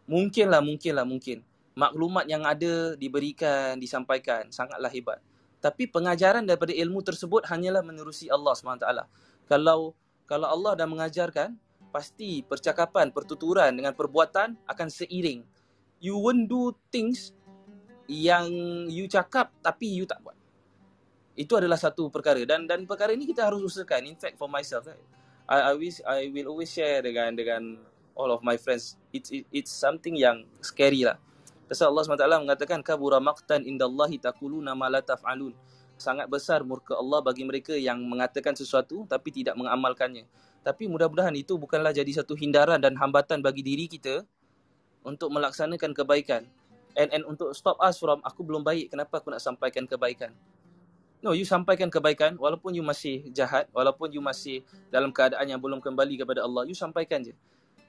Mungkinlah, mungkinlah, mungkin. Maklumat yang ada diberikan, disampaikan, sangatlah hebat. Tapi pengajaran daripada ilmu tersebut hanyalah menerusi Allah SWT. Kalau kalau Allah dah mengajarkan, pasti percakapan, pertuturan dengan perbuatan akan seiring. You won't do things yang you cakap tapi you tak buat. Itu adalah satu perkara dan dan perkara ini kita harus usahakan. In fact for myself, I I wish I will always share dengan dengan all of my friends. It's it, it's something yang scary lah. Pasal Allah SWT mengatakan kabura maqtan indallahi taquluna ma la taf'alun. Sangat besar murka Allah bagi mereka yang mengatakan sesuatu tapi tidak mengamalkannya. Tapi mudah-mudahan itu bukanlah jadi satu hindaran dan hambatan bagi diri kita untuk melaksanakan kebaikan. And and untuk stop us from aku belum baik, kenapa aku nak sampaikan kebaikan? No, you sampaikan kebaikan walaupun you masih jahat, walaupun you masih dalam keadaan yang belum kembali kepada Allah, you sampaikan je.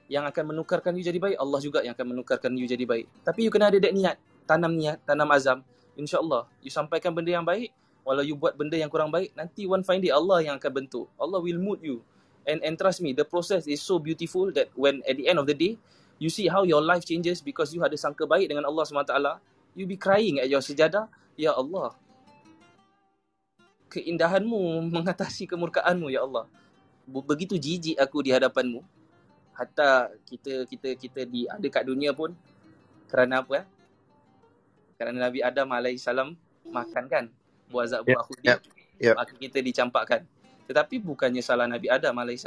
Yang akan menukarkan you jadi baik, Allah juga yang akan menukarkan you jadi baik. Tapi you kena ada that niat, tanam niat, tanam azam. InsyaAllah, you sampaikan benda yang baik, walau you buat benda yang kurang baik, nanti one fine day Allah yang akan bentuk. Allah will mood you. And and trust me, the process is so beautiful that when at the end of the day, you see how your life changes because you ada sangka baik dengan Allah SWT, you be crying at your sejadah, Ya Allah, keindahanmu mengatasi kemurkaanmu, Ya Allah. Be- Begitu jijik aku di hadapanmu, hatta kita kita kita di ada kat dunia pun, kerana apa? Eh? Kerana Nabi Adam AS makan kan, buah zat buah yep, yep. maka kita dicampakkan. Tetapi bukannya salah Nabi Adam AS.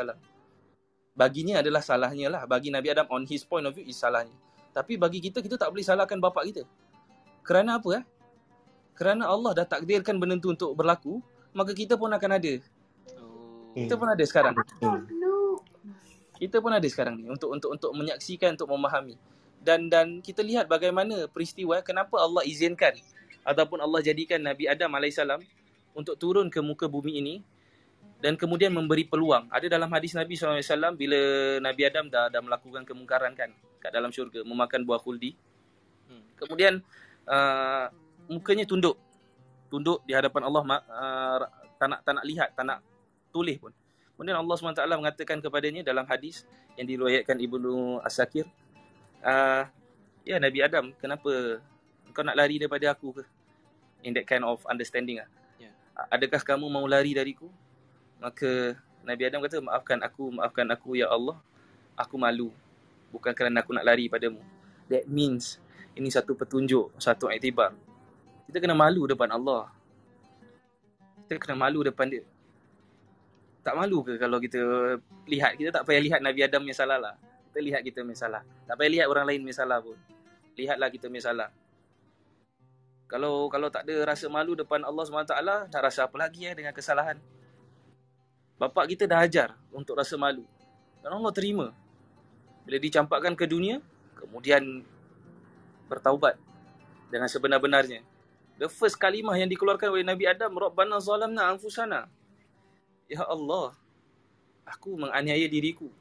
Baginya adalah salahnya lah. Bagi Nabi Adam on his point of view is salahnya. Tapi bagi kita, kita tak boleh salahkan bapa kita. Kerana apa? Eh? Kerana Allah dah takdirkan benda tu untuk berlaku, maka kita pun akan ada. Oh. Kita pun ada sekarang. Hmm. Kita pun ada sekarang ni untuk untuk untuk menyaksikan, untuk memahami. Dan dan kita lihat bagaimana peristiwa kenapa Allah izinkan ataupun Allah jadikan Nabi Adam AS untuk turun ke muka bumi ini dan kemudian memberi peluang. Ada dalam hadis Nabi SAW bila Nabi Adam dah, dah melakukan kemungkaran kan kat dalam syurga, memakan buah khuldi. Hmm. Kemudian uh, mukanya tunduk. Tunduk di hadapan Allah uh, tak nak tak nak lihat, tak nak tertulis pun. Kemudian Allah SWT mengatakan kepadanya dalam hadis yang diriwayatkan Ibnu Asakir, uh, ya Nabi Adam, kenapa kau nak lari daripada aku ke? In that kind of understanding ah. Yeah. Adakah kamu mau lari dariku? Maka Nabi Adam kata, maafkan aku, maafkan aku ya Allah. Aku malu. Bukan kerana aku nak lari padamu. That means ini satu petunjuk, satu iktibar. Kita kena malu depan Allah. Kita kena malu depan dia. Tak malu ke kalau kita lihat? Kita tak payah lihat Nabi Adam punya salah lah. Kita lihat kita punya salah. Tak payah lihat orang lain punya salah pun. Lihatlah kita punya salah. Kalau kalau tak ada rasa malu depan Allah SWT, nak rasa apa lagi eh dengan kesalahan? Bapak kita dah ajar untuk rasa malu. Dan Allah terima. Bila dicampakkan ke dunia, kemudian bertaubat dengan sebenar-benarnya. The first kalimah yang dikeluarkan oleh Nabi Adam, Rabbana zalamna anfusana. Ya Allah, aku menganiaya diriku.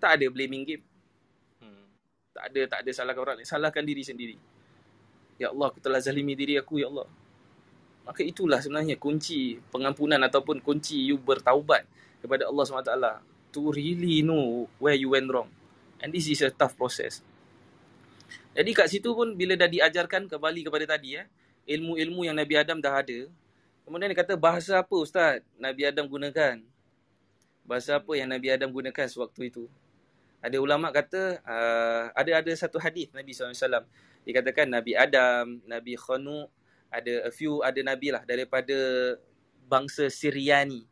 Tak ada blaming game. Hmm. Tak ada, tak ada salahkan orang lain. Salahkan diri sendiri. Ya Allah, aku telah zalimi diri aku, Ya Allah. Maka itulah sebenarnya kunci pengampunan ataupun kunci you bertaubat kepada Allah SWT. To really know where you went wrong. And this is a tough process. Jadi kat situ pun bila dah diajarkan kembali kepada tadi eh, ilmu-ilmu yang Nabi Adam dah ada. Kemudian dia kata bahasa apa ustaz Nabi Adam gunakan? Bahasa apa yang Nabi Adam gunakan sewaktu itu? Ada ulama kata uh, ada ada satu hadis Nabi SAW. Dikatakan Nabi Adam, Nabi Khanu, ada a few ada nabi lah daripada bangsa Syriani.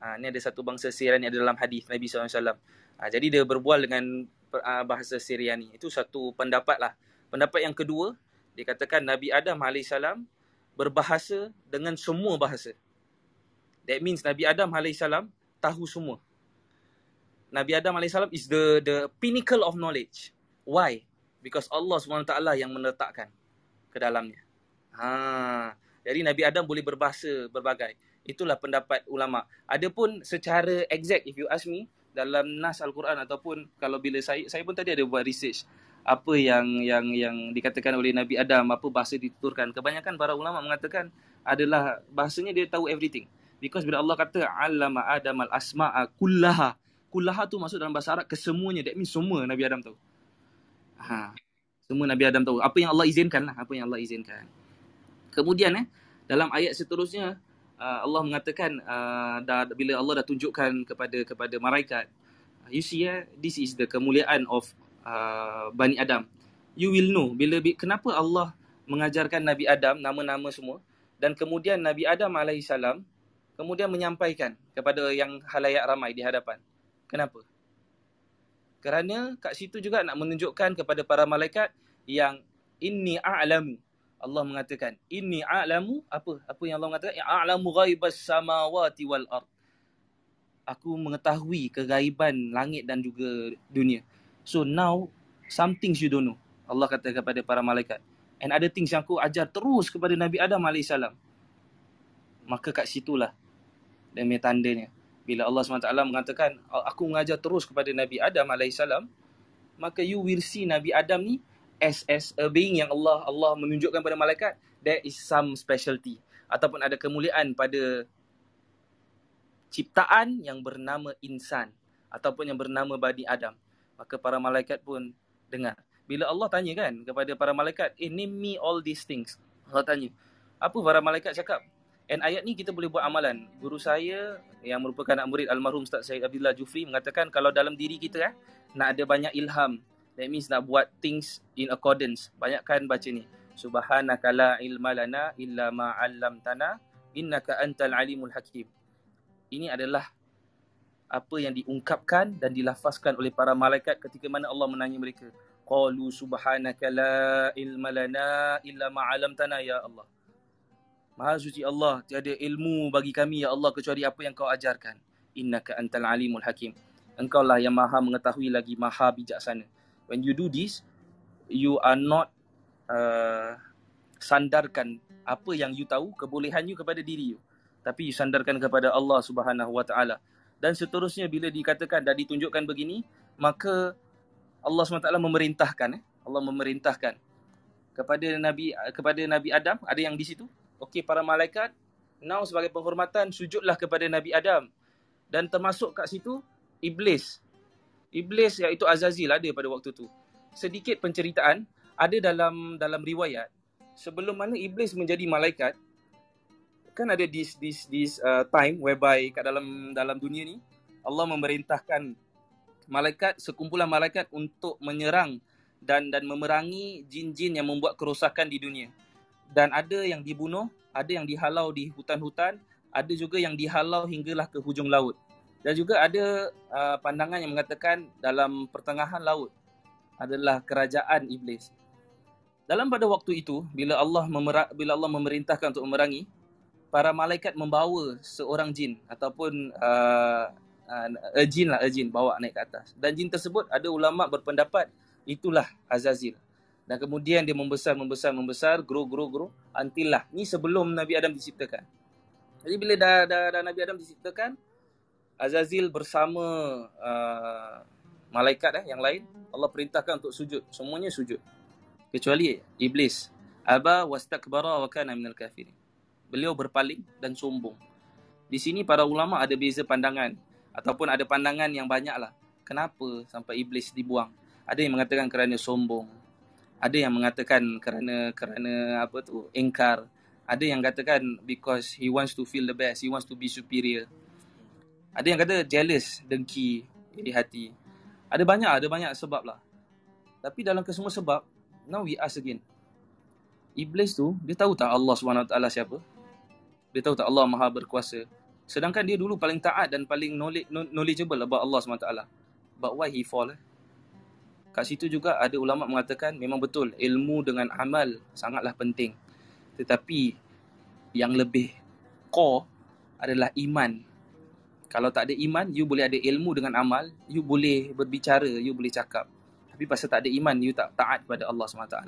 Ha, ni ada satu bangsa Syriani ada dalam hadis Nabi SAW. Ha, jadi dia berbual dengan uh, bahasa Syriani. Itu satu pendapat lah. Pendapat yang kedua, dikatakan Nabi Adam AS berbahasa dengan semua bahasa. That means Nabi Adam AS tahu semua. Nabi Adam AS is the the pinnacle of knowledge. Why? Because Allah SWT yang meletakkan ke dalamnya. Ha. Jadi Nabi Adam boleh berbahasa berbagai. Itulah pendapat ulama. Adapun secara exact if you ask me dalam nas al-Quran ataupun kalau bila saya saya pun tadi ada buat research apa yang yang yang dikatakan oleh Nabi Adam apa bahasa dituturkan. Kebanyakan para ulama mengatakan adalah bahasanya dia tahu everything. Because bila Allah kata allama Adam al-asma'a kullaha. Kullaha tu masuk dalam bahasa Arab kesemuanya. That means semua Nabi Adam tahu. Ha. Semua Nabi Adam tahu. Apa yang Allah izinkan lah. Apa yang Allah izinkan. Kemudian eh dalam ayat seterusnya uh, Allah mengatakan uh, dah, bila Allah dah tunjukkan kepada kepada malaikat you see eh this is the kemuliaan of uh, Bani Adam. You will know bila kenapa Allah mengajarkan Nabi Adam nama-nama semua dan kemudian Nabi Adam alaihissalam kemudian menyampaikan kepada yang halayak ramai di hadapan. Kenapa? Kerana kat situ juga nak menunjukkan kepada para malaikat yang inni a'lamu Allah mengatakan inni a'lamu apa? Apa yang Allah mengatakan? A'lamu ghaibas samawati wal ard. Aku mengetahui kegaiban langit dan juga dunia. So now some things you don't know. Allah kata kepada para malaikat. And ada things yang aku ajar terus kepada Nabi Adam AS maka kat situlah demi tandanya. Bila Allah SWT mengatakan aku mengajar terus kepada Nabi Adam AS maka you will see Nabi Adam ni as as a being yang Allah Allah menunjukkan pada malaikat there is some specialty. Ataupun ada kemuliaan pada ciptaan yang bernama insan ataupun yang bernama Bani Adam. Maka para malaikat pun dengar. Bila Allah tanya kan kepada para malaikat eh name me all these things. Allah tanya apa para malaikat cakap? And ayat ni kita boleh buat amalan. Guru saya yang merupakan anak murid almarhum Ustaz Syed Abdullah Jufri mengatakan kalau dalam diri kita eh nak ada banyak ilham, That means nak buat things in accordance. Banyakkan baca ni. Subhanaka la ilma lana illa ma 'allamtana innaka antal alimul hakim. Ini adalah apa yang diungkapkan dan dilafazkan oleh para malaikat ketika mana Allah menanya mereka. Qalu subhanaka la ilma lana illa ma 'allamtana ya Allah. Maha suci Allah, tiada ilmu bagi kami ya Allah kecuali apa yang kau ajarkan. Innaka antal alimul hakim. Engkau lah yang maha mengetahui lagi maha bijaksana when you do this you are not uh, sandarkan apa yang you tahu kebolehan you kepada diri you tapi you sandarkan kepada Allah Subhanahu Wa Taala dan seterusnya bila dikatakan dan ditunjukkan begini maka Allah SWT memerintahkan eh Allah memerintahkan kepada nabi kepada nabi Adam ada yang di situ okey para malaikat Now sebagai penghormatan sujudlah kepada Nabi Adam. Dan termasuk kat situ iblis. Iblis iaitu Azazil ada pada waktu tu. Sedikit penceritaan ada dalam dalam riwayat sebelum mana iblis menjadi malaikat kan ada this this this uh, time whereby kat dalam dalam dunia ni Allah memerintahkan malaikat sekumpulan malaikat untuk menyerang dan dan memerangi jin-jin yang membuat kerosakan di dunia. Dan ada yang dibunuh, ada yang dihalau di hutan-hutan, ada juga yang dihalau hinggalah ke hujung laut. Dan juga ada uh, pandangan yang mengatakan dalam pertengahan laut adalah kerajaan iblis. Dalam pada waktu itu bila Allah memera- bila Allah memerintahkan untuk memerangi para malaikat membawa seorang jin ataupun uh, uh, jin lah, jin bawa naik ke atas. Dan jin tersebut ada ulama berpendapat itulah Azazil. Dan kemudian dia membesar, membesar, membesar, grow, grow, grow. Until lah. Ni sebelum Nabi Adam diciptakan. Jadi bila dah, dah, dah Nabi Adam diciptakan, Azazil bersama uh, malaikat eh, yang lain, Allah perintahkan untuk sujud. Semuanya sujud. Kecuali Iblis. Aba wastakbara wa kana minal kafirin beliau berpaling dan sombong. Di sini para ulama ada beza pandangan ataupun ada pandangan yang banyak lah. Kenapa sampai iblis dibuang? Ada yang mengatakan kerana sombong. Ada yang mengatakan kerana kerana apa tu? engkar. Ada yang katakan because he wants to feel the best, he wants to be superior. Ada yang kata jealous, dengki di hati. Ada banyak, ada banyak sebab lah. Tapi dalam kesemua sebab, now we ask again. Iblis tu, dia tahu tak Allah SWT siapa? Dia tahu tak Allah maha berkuasa. Sedangkan dia dulu paling taat dan paling knowledgeable about Allah SWT. But why he fall? Eh? Kat situ juga ada ulama mengatakan memang betul ilmu dengan amal sangatlah penting. Tetapi yang lebih core adalah iman. Kalau tak ada iman, you boleh ada ilmu dengan amal, you boleh berbicara, you boleh cakap. Tapi pasal tak ada iman, you tak taat kepada Allah SWT.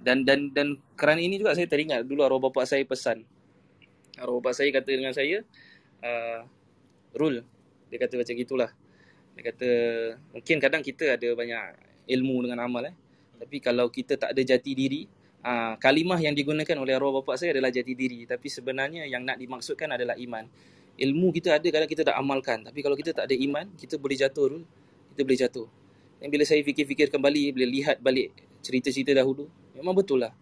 Dan dan dan kerana ini juga saya teringat dulu arwah bapa saya pesan. Arwah bapa saya kata dengan saya uh, rule dia kata macam gitulah. Dia kata mungkin kadang kita ada banyak ilmu dengan amal eh. Tapi kalau kita tak ada jati diri uh, kalimah yang digunakan oleh arwah bapa saya adalah jati diri. Tapi sebenarnya yang nak dimaksudkan adalah iman ilmu kita ada kadang kita tak amalkan. Tapi kalau kita tak ada iman kita boleh jatuh rule kita boleh jatuh. Dan bila saya fikir-fikir kembali bila lihat balik cerita-cerita dahulu memang betul lah.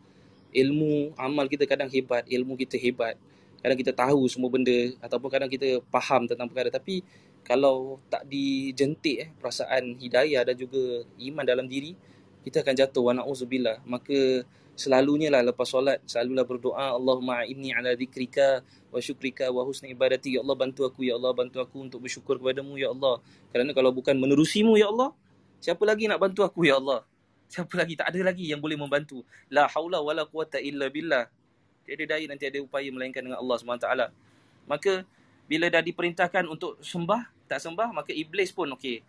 Ilmu amal kita kadang hebat ilmu kita hebat. Kadang kita tahu semua benda ataupun kadang kita faham tentang perkara. Tapi kalau tak dijentik eh, perasaan hidayah dan juga iman dalam diri kita akan jatuh. Wa na'udzubillah. Maka selalunya lah lepas solat selalulah berdoa Allahumma inni ala zikrika wa syukrika wa husni ibadati ya Allah bantu aku ya Allah bantu aku untuk bersyukur kepadamu ya Allah kerana kalau bukan menerusimu ya Allah siapa lagi nak bantu aku ya Allah siapa lagi tak ada lagi yang boleh membantu la haula wala quwata illa billah Tiada daya nanti ada upaya melainkan dengan Allah SWT. Maka bila dah diperintahkan untuk sembah, tak sembah, maka iblis pun okey.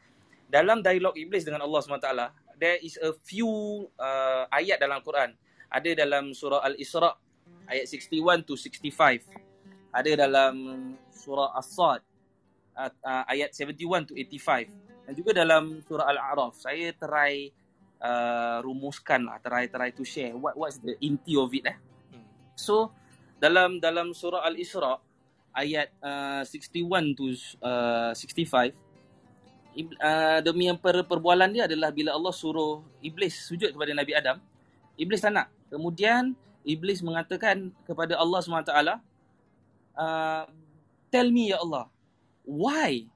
Dalam dialog iblis dengan Allah SWT, there is a few uh, ayat dalam Quran. Ada dalam surah Al-Isra' ayat 61 to 65. Ada dalam surah As-Sad ayat 71 to 85. Dan juga dalam surah Al-A'raf. Saya try uh, rumuskan lah, try, try to share what what's the inti of it eh. So dalam dalam surah Al-Isra ayat uh, 61 to uh, 65 uh, demi yang per, perbualan dia adalah bila Allah suruh iblis sujud kepada Nabi Adam iblis tak nak kemudian iblis mengatakan kepada Allah SWT uh, tell me ya Allah why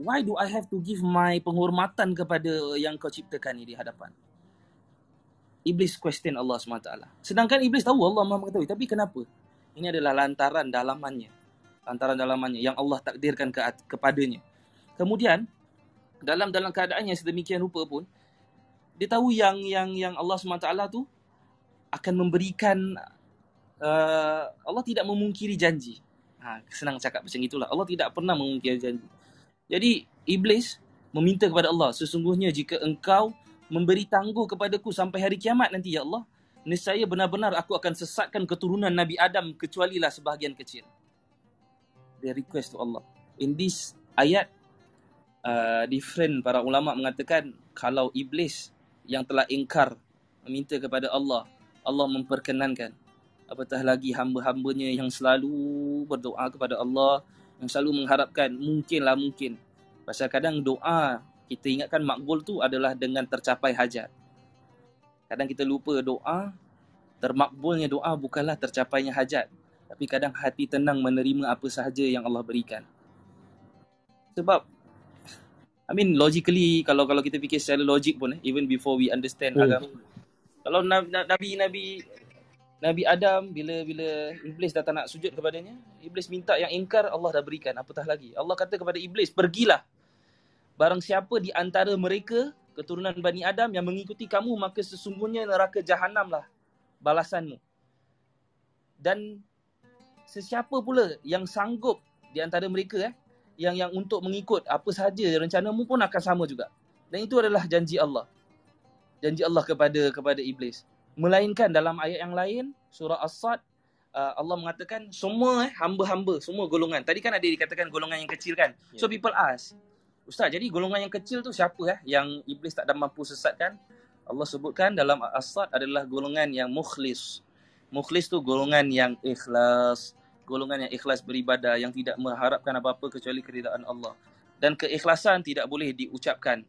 why do I have to give my penghormatan kepada yang kau ciptakan ni di hadapan Iblis question Allah SWT. Sedangkan Iblis tahu Allah maha mengetahui. Tapi kenapa? Ini adalah lantaran dalamannya. Lantaran dalamannya yang Allah takdirkan ke, kepadanya. Kemudian, dalam dalam keadaan yang sedemikian rupa pun, dia tahu yang yang yang Allah SWT tu akan memberikan uh, Allah tidak memungkiri janji. Ha, senang cakap macam itulah. Allah tidak pernah memungkiri janji. Jadi, Iblis meminta kepada Allah, sesungguhnya jika engkau memberi tangguh kepadaku sampai hari kiamat nanti ya Allah nescaya benar-benar aku akan sesatkan keturunan Nabi Adam kecuali lah sebahagian kecil dia request to Allah in this ayat uh, different para ulama mengatakan kalau iblis yang telah ingkar meminta kepada Allah Allah memperkenankan apatah lagi hamba-hambanya yang selalu berdoa kepada Allah, yang selalu mengharapkan mungkinlah mungkin. Pasal kadang doa kita ingatkan makbul tu adalah dengan tercapai hajat. Kadang kita lupa doa, termakbulnya doa bukanlah tercapainya hajat. Tapi kadang hati tenang menerima apa sahaja yang Allah berikan. Sebab I mean logically kalau kalau kita fikir secara logik pun eh, even before we understand Hmm. agama. Kalau na- na- nabi nabi Nabi Adam bila bila iblis datang nak sujud kepadanya, iblis minta yang ingkar Allah dah berikan apatah lagi. Allah kata kepada iblis, "Pergilah. Barang siapa di antara mereka keturunan Bani Adam yang mengikuti kamu maka sesungguhnya neraka jahanamlah balasanmu." Dan sesiapa pula yang sanggup di antara mereka eh yang yang untuk mengikut apa sahaja rencanamu pun akan sama juga. Dan itu adalah janji Allah. Janji Allah kepada kepada iblis. Melainkan dalam ayat yang lain surah As-Sad uh, Allah mengatakan semua eh hamba-hamba, semua golongan. Tadi kan ada dikatakan golongan yang kecil kan. So Ya. people ask, Ustaz, jadi golongan yang kecil tu siapa eh yang iblis tak ada mampu sesatkan? Allah sebutkan dalam As-Sad adalah golongan yang mukhlis. Mukhlis tu golongan yang ikhlas, golongan yang ikhlas beribadah yang tidak mengharapkan apa-apa kecuali keridaan Allah. Dan keikhlasan tidak boleh diucapkan.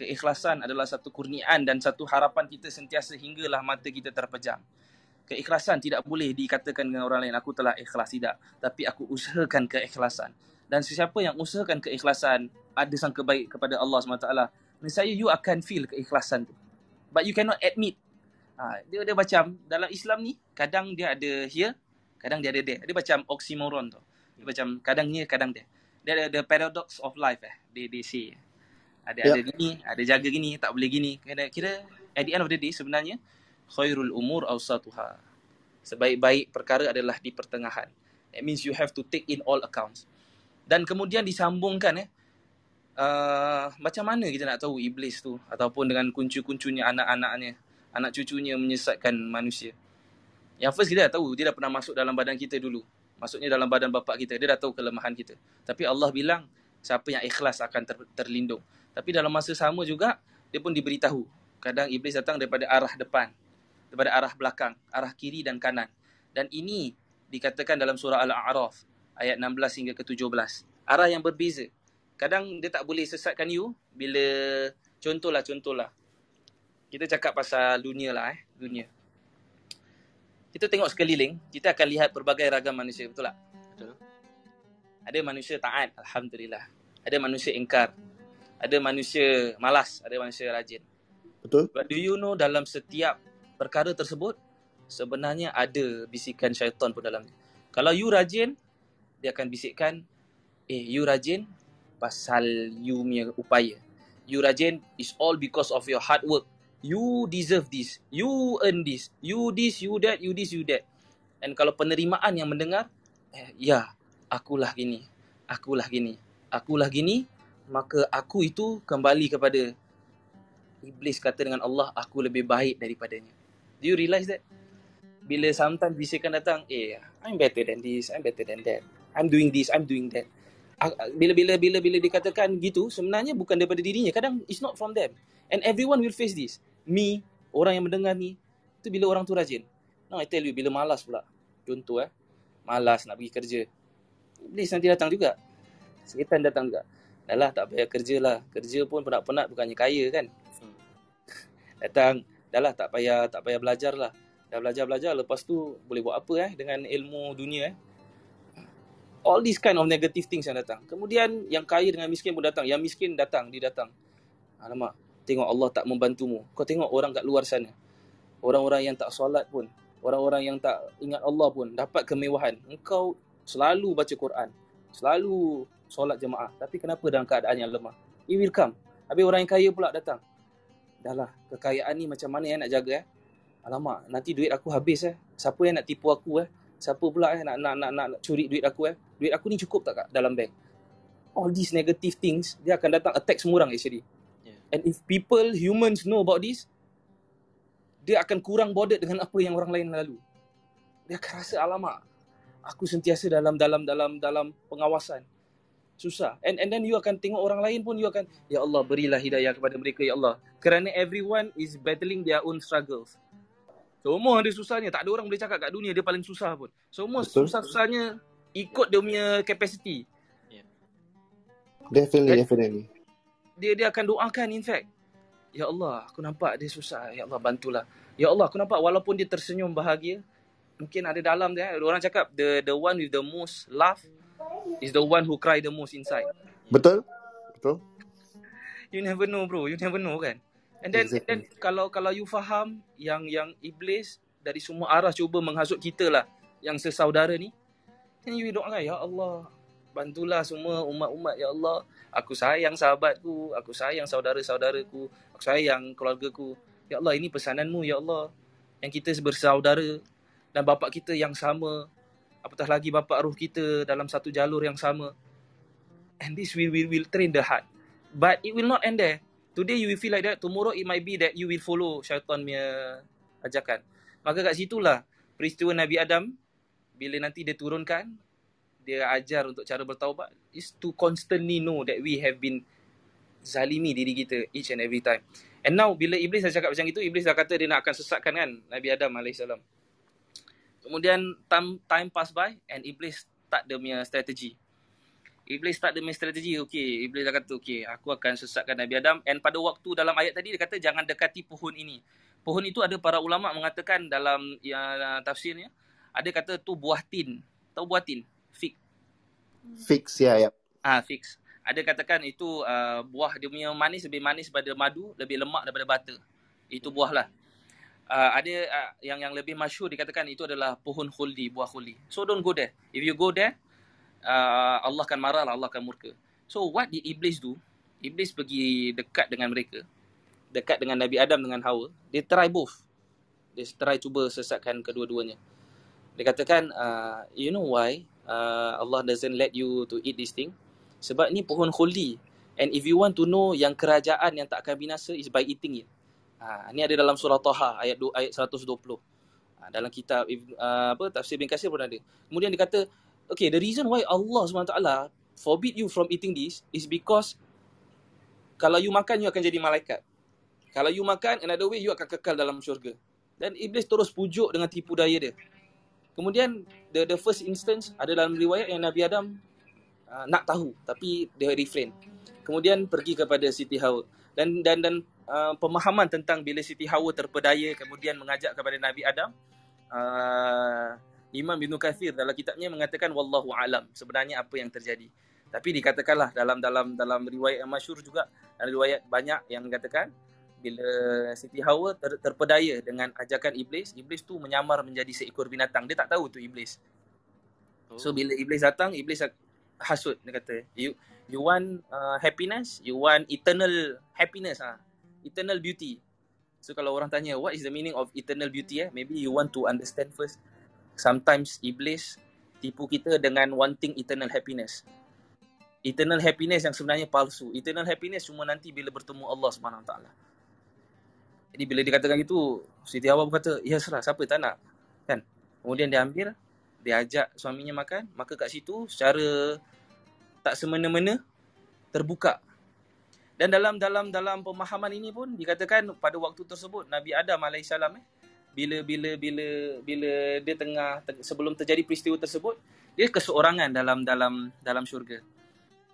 Keikhlasan adalah satu kurniaan dan satu harapan kita sentiasa hinggalah mata kita terpejam. Keikhlasan tidak boleh dikatakan dengan orang lain aku telah ikhlas tidak, tapi aku usahakan keikhlasan. Dan sesiapa yang usahakan keikhlasan ada sangka baik kepada Allah SWT, nescaya you akan feel keikhlasan tu. But you cannot admit. Ha, dia dia macam dalam Islam ni kadang dia ada here, kadang dia ada there. Dia macam oxymoron tu. Dia macam kadang here, kadang there. Dia ada the paradox of life eh. They, they say. Ada Ya. ada gini, ada jaga gini, tak boleh gini. Kira, kira at the end of the day sebenarnya khairul umur awsatuha. Sebaik-baik perkara adalah di pertengahan. That means you have to take in all accounts. Dan kemudian disambungkan eh uh, macam mana kita nak tahu iblis tu ataupun dengan kuncu-kuncunya anak-anaknya, anak cucunya menyesatkan manusia. Yang first kita dah tahu dia dah pernah masuk dalam badan kita dulu. Maksudnya dalam badan bapak kita, dia dah tahu kelemahan kita. Tapi Allah bilang siapa yang ikhlas akan ter, terlindung. Tapi dalam masa sama juga dia pun diberitahu. Kadang iblis datang daripada arah depan, daripada arah belakang, arah kiri dan kanan. Dan ini dikatakan dalam surah Al-A'raf ayat 16 hingga ke 17. Arah yang berbeza. Kadang dia tak boleh sesatkan you bila contohlah contohlah. Kita cakap pasal dunia lah eh, dunia. Kita tengok sekeliling, kita akan lihat pelbagai ragam manusia, betul tak? Betul. Ada manusia taat, alhamdulillah. Ada manusia ingkar. Ada manusia malas, ada manusia rajin. Betul? But do you know dalam setiap perkara tersebut sebenarnya ada bisikan syaitan pun dalamnya. Kalau you rajin, dia akan bisikkan, eh you rajin pasal you punya upaya. You rajin is all because of your hard work. You deserve this. You earn this. You this, you that, you this, you that. And kalau penerimaan yang mendengar, eh, ya, akulah gini. Akulah gini. Akulah gini, maka aku itu kembali kepada Iblis kata dengan Allah, aku lebih baik daripadanya. Do you realise that? Bila sometimes bisikan datang, eh, I'm better than this, I'm better than that. I'm doing this, I'm doing that. Ah, Bila bila dikatakan gitu, sebenarnya bukan daripada dirinya. Kadang it's not from them. And everyone will face this. Me, orang yang mendengar ni, itu bila orang tu rajin. No, I tell you, bila malas pula. Contoh eh, malas nak pergi kerja. Iblis nanti datang juga. Sekitan datang juga. Dah lah, tak payah kerja lah. Kerja pun penat-penat bukannya kaya kan? Datang dah lah tak payah tak payah belajar lah. Dah belajar belajar lepas tu boleh buat apa eh dengan ilmu dunia eh? All these kind of negative things yang datang. Kemudian yang kaya dengan miskin pun datang. Yang miskin datang dia datang. Alamak tengok Allah tak membantumu. Kau tengok orang kat luar sana. Orang-orang yang tak solat pun orang-orang yang tak ingat Allah pun dapat kemewahan. Engkau selalu baca Quran. Selalu solat jemaah. Tapi kenapa dalam keadaan yang lemah? It will come. Habis orang yang kaya pula datang. Dah lah kekayaan ni macam mana yang nak jaga eh? Alamak nanti duit aku habis eh? Siapa yang nak tipu aku eh? Siapa pula eh nak nak nak nak, nak curi duit aku eh? Duit aku ni cukup tak kak dalam bank? All these negative things dia akan datang attack semua orang actually. Yeah. and if people humans know about this dia akan kurang bothered dengan apa yang orang lain lalu. Dia akan rasa alamak aku sentiasa dalam dalam dalam dalam pengawasan susah and and then you akan tengok orang lain pun you akan ya Allah berilah hidayah kepada mereka ya Allah kerana everyone is battling their own struggles Semua ada susahnya. Tak ada orang boleh cakap kat dunia dia paling susah pun. Semua Betul. susah-susahnya ikut dia punya capacity. Definitely, Kan? definitely. Dia dia akan doakan in fact. Ya Allah, aku nampak dia susah. Ya Allah, bantulah. Ya Allah, aku nampak walaupun dia tersenyum bahagia, mungkin ada dalam dia. Orang cakap the the one with the most laugh is the one who cry the most inside. Betul? Betul? You never know bro, you never know kan. And then, Exactly. and then kalau kalau you faham yang yang iblis dari semua arah cuba menghasut kita lah yang sesaudara ni, then you doakan ya Allah, bantulah semua umat-umat ya Allah. Aku sayang sahabatku, aku sayang saudara-saudaraku, aku sayang keluargaku. Ya Allah, ini pesananmu ya Allah. Yang kita bersaudara dan bapa kita yang sama. Apatah lagi bapa roh kita dalam satu jalur yang sama. And this will will, will train the heart. But it will not end there. Today you will feel like that. Tomorrow it might be that you will follow syaitan punya ajakan. Maka kat situlah peristiwa Nabi Adam bila nanti dia turunkan dia ajar untuk cara bertaubat is to constantly know that we have been zalimi diri kita each and every time. And now bila iblis dah cakap macam itu, iblis dah kata dia nak akan sesatkan kan Nabi Adam AS. Kemudian time, time pass by and iblis start dia punya strategi. Iblis start dia punya strategi, okay. Iblis dah kata, okay, aku akan sesatkan Nabi Adam. And pada waktu dalam ayat tadi, dia kata jangan dekati pohon ini. Pohon itu ada para ulama mengatakan dalam ya, tafsirnya, ada kata tu buah tin. Tahu buah tin? Fig. Fix, ya, ya. Ah, fix. Ada katakan itu uh, buah dia punya manis lebih manis daripada madu, lebih lemak daripada butter. Itu buah lah. Uh, ada uh, yang yang lebih masyhur dikatakan itu adalah pohon khuldi, buah khuldi. So don't go there. If you go there, uh, Allah akan marah lah, Allah akan murka. So what did Iblis do? Iblis pergi dekat dengan mereka. Dekat dengan Nabi Adam dengan Hawa. Dia try both. Dia try cuba sesatkan kedua-duanya. Dia katakan, uh, you know why uh, Allah doesn't let you to eat this thing? Sebab ni pohon khuldi. And if you want to know yang kerajaan yang tak akan binasa is by eating it. Ha, ni ada dalam surah Taha ayat du, ayat 120. Ha, dalam kitab uh, apa tafsir bin Kasir pun ada. Kemudian dia kata, okay, the reason why Allah SWT forbid you from eating this is because kalau you makan you akan jadi malaikat. Kalau you makan another way you akan kekal dalam syurga. Dan iblis terus pujuk dengan tipu daya dia. Kemudian the the first instance ada dalam riwayat yang Nabi Adam uh, nak tahu tapi dia refrain. Kemudian pergi kepada Siti Hawa dan dan dan uh, pemahaman tentang bila Siti Hawa terpedaya kemudian mengajak kepada Nabi Adam uh, Imam Ibn Kathir dalam kitabnya mengatakan wallahu alam sebenarnya apa yang terjadi. Tapi dikatakanlah dalam dalam dalam riwayat yang masyhur juga dalam riwayat banyak yang mengatakan bila Siti Hawa ter, terpedaya dengan ajakan iblis, iblis tu menyamar menjadi seekor binatang. Dia tak tahu tu iblis. So bila iblis datang, iblis hasut dia kata, you you want uh, happiness, you want eternal happiness ah. Eternal beauty. So kalau orang tanya what is the meaning of eternal beauty eh, maybe you want to understand first. Sometimes iblis tipu kita dengan wanting eternal happiness. Eternal happiness yang sebenarnya palsu. Eternal happiness cuma nanti bila bertemu Allah taala. Jadi bila dikatakan itu, Siti Hawa berkata, ya serah, siapa tak nak? Kan? Kemudian dia ambil, dia ajak suaminya makan, maka kat situ secara tak semena-mena terbuka. Dan dalam dalam dalam pemahaman ini pun dikatakan pada waktu tersebut Nabi Adam alaihissalam eh bila bila bila bila dia tengah sebelum terjadi peristiwa tersebut dia keseorangan dalam dalam dalam syurga.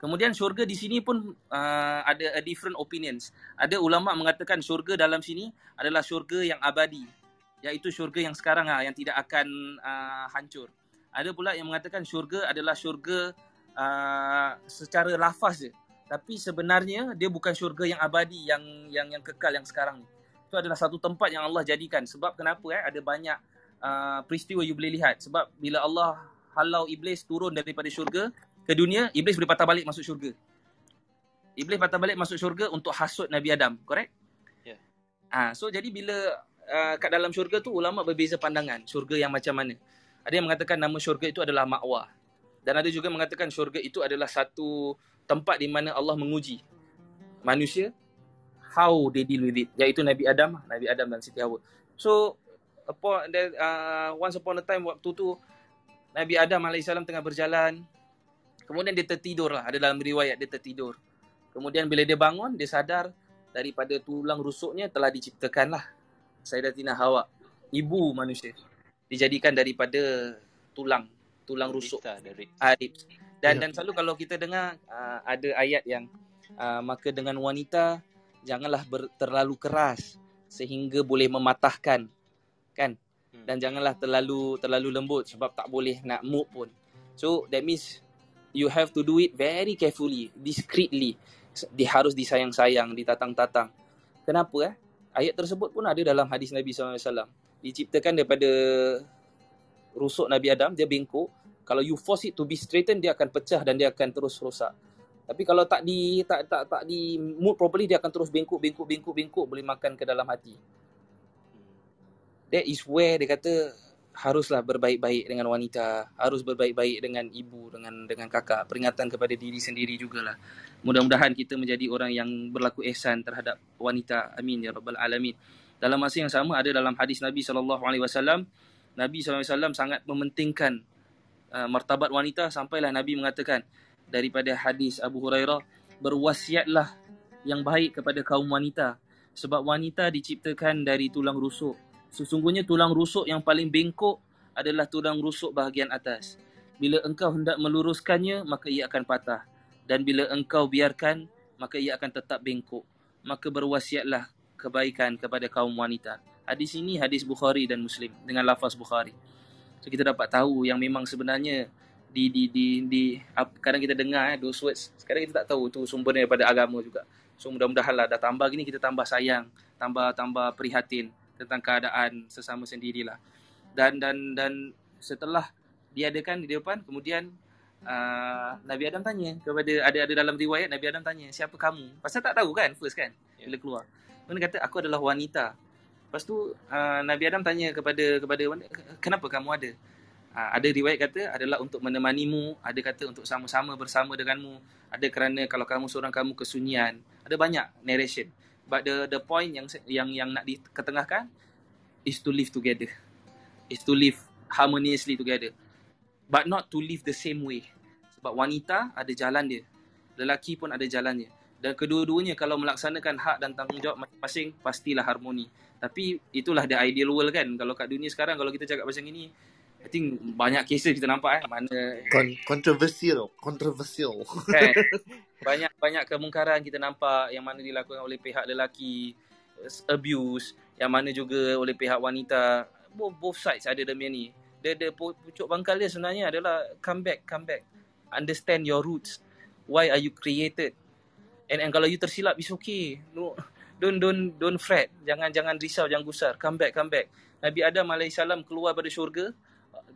Kemudian syurga di sini pun uh, ada a different opinions. Ada ulama mengatakan syurga dalam sini adalah syurga yang abadi, iaitu syurga yang sekarang ah yang tidak akan uh, hancur. Ada pula yang mengatakan syurga adalah syurga uh, secara lafaz je. Tapi sebenarnya dia bukan syurga yang abadi yang yang yang kekal yang sekarang ni. Itu adalah satu tempat yang Allah jadikan. Sebab kenapa eh ada banyak uh, peristiwa you boleh lihat. Sebab bila Allah halau iblis turun daripada syurga ke dunia, iblis boleh patah balik masuk syurga. Iblis patah balik masuk syurga untuk hasut Nabi Adam, correct? Ya. Ah, so jadi bila uh, kat dalam syurga tu ulama berbeza pandangan, syurga yang macam mana. Ada yang mengatakan nama syurga itu adalah ma'wa. Dan ada juga mengatakan syurga itu adalah satu tempat di mana Allah menguji manusia how they deal with it. Iaitu Nabi Adam Nabi Adam dan Siti Hawa so upon there, uh, once upon a time waktu tu Nabi Adam AS tengah berjalan. Kemudian dia tertidur lah. Ada dalam riwayat dia tertidur. Kemudian bila dia bangun dia sadar daripada tulang rusuknya telah diciptakan lah. Sayyidatina Hawa. Ibu manusia. Dijadikan daripada tulang. Tulang rusuk. Lah, the ah, ribs. Dan Ya. dan selalu kalau kita dengar uh, ada ayat yang uh, maka dengan wanita janganlah ber, terlalu keras sehingga boleh mematahkan kan Hmm. dan janganlah terlalu terlalu lembut sebab tak boleh nak move pun. So that means you have to do it very carefully, discreetly. Dia harus disayang-sayang, ditatang-tatang. Kenapa eh? Ayat tersebut pun ada dalam hadis Nabi SAW. Diciptakan daripada rusuk Nabi Adam, dia bengkok. Kalau you force it to be straightened, dia akan pecah dan dia akan terus rosak. Tapi kalau tak di tak tak tak di mood properly dia akan terus bengkok bengkok bengkok bengkok boleh makan ke dalam hati. That is where dia kata haruslah berbaik-baik dengan wanita, harus berbaik-baik dengan ibu, dengan dengan kakak. Peringatan kepada diri sendiri jugalah. Mudah-mudahan kita menjadi orang yang berlaku ihsan terhadap wanita. Amin ya rabbal alamin. Dalam masa yang sama ada dalam hadis Nabi sallallahu alaihi wasallam, Nabi sallallahu alaihi wasallam sangat mementingkan uh, martabat wanita sampailah Nabi mengatakan daripada hadis Abu Hurairah, berwasiatlah yang baik kepada kaum wanita sebab wanita diciptakan dari tulang rusuk. Sesungguhnya tulang rusuk yang paling bengkok adalah tulang rusuk bahagian atas. Bila engkau hendak meluruskannya, maka ia akan patah. Dan bila engkau biarkan, maka ia akan tetap bengkok. Maka berwasiatlah kebaikan kepada kaum wanita. Hadis ini hadis Bukhari dan Muslim dengan lafaz Bukhari. So kita dapat tahu yang memang sebenarnya di di di di kadang kita dengar eh those words sekarang kita tak tahu tu sumbernya daripada agama juga. So mudah-mudahanlah dah tambah gini kita tambah sayang, tambah tambah prihatin tentang keadaan sesama sendirilah. Dan dan dan setelah diadakan di depan kemudian uh, Nabi Adam tanya kepada ada ada dalam riwayat Nabi Adam tanya siapa kamu? Pasal tak tahu kan first kan Ya. bila keluar. Kemudian kata aku adalah wanita. Lepas tu uh, Nabi Adam tanya kepada kepada kenapa kamu ada? Uh, ada riwayat kata adalah untuk menemanimu, ada kata untuk sama-sama bersama denganmu, ada kerana kalau kamu seorang kamu kesunyian. Ada banyak narration. But the the point yang yang yang nak diketengahkan is to live together. Is to live harmoniously together. But not to live the same way. Sebab wanita ada jalan dia. Lelaki pun ada jalannya. Dan kedua-duanya kalau melaksanakan hak dan tanggungjawab masing-masing, pastilah harmoni. Tapi itulah the ideal world kan. Kalau kat dunia sekarang, kalau kita cakap macam ini, I think banyak cases kita nampak eh. Mana Con- controversial, controversial. kan banyak banyak kemungkaran kita nampak yang mana dilakukan oleh pihak lelaki abuse yang mana juga oleh pihak wanita both, both sides ada demi ni the pu- pucuk bangkal dia sebenarnya adalah come back come back understand your roots why are you created and and kalau you tersilap is okay no don't don't don't fret jangan jangan risau jangan gusar come back come back Nabi Adam alaihissalam keluar pada syurga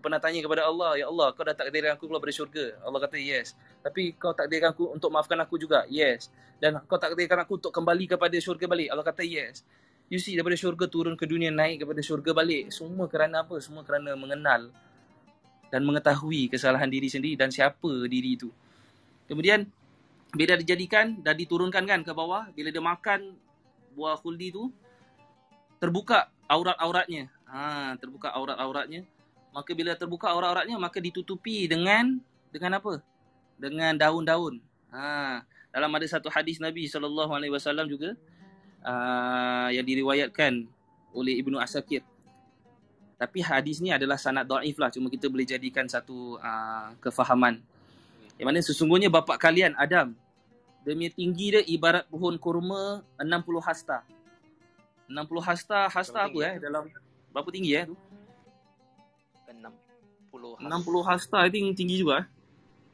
pernah tanya kepada Allah, Ya Allah, kau dah takdirkan aku keluar dari syurga. Allah kata, yes. Tapi kau takdirkan aku untuk maafkan aku juga. Yes. Dan kau takdirkan aku untuk kembali kepada syurga balik. Allah kata, yes. You see, daripada syurga turun ke dunia, naik kepada syurga balik. Semua kerana apa? Semua kerana mengenal dan mengetahui kesalahan diri sendiri dan siapa diri itu. Kemudian, bila dijadikan dan diturunkan kan ke bawah, bila dia makan buah khuldi tu, terbuka aurat-auratnya. Ha, terbuka aurat-auratnya maka bila terbuka aurat-auratnya maka ditutupi dengan dengan apa? Dengan daun-daun. Ha, dalam ada satu hadis Nabi sallallahu alaihi wasallam juga uh, yang diriwayatkan oleh Ibnu Asakir. Tapi hadis ni adalah sanad dhaif lah cuma kita boleh jadikan satu uh, kefahaman. Yang mana sesungguhnya bapa kalian Adam demi tinggi dia ibarat pohon kurma 60 hasta. 60 hasta, hasta apa eh dalam berapa tinggi eh tu? 60 60 hasta I think tinggi juga eh.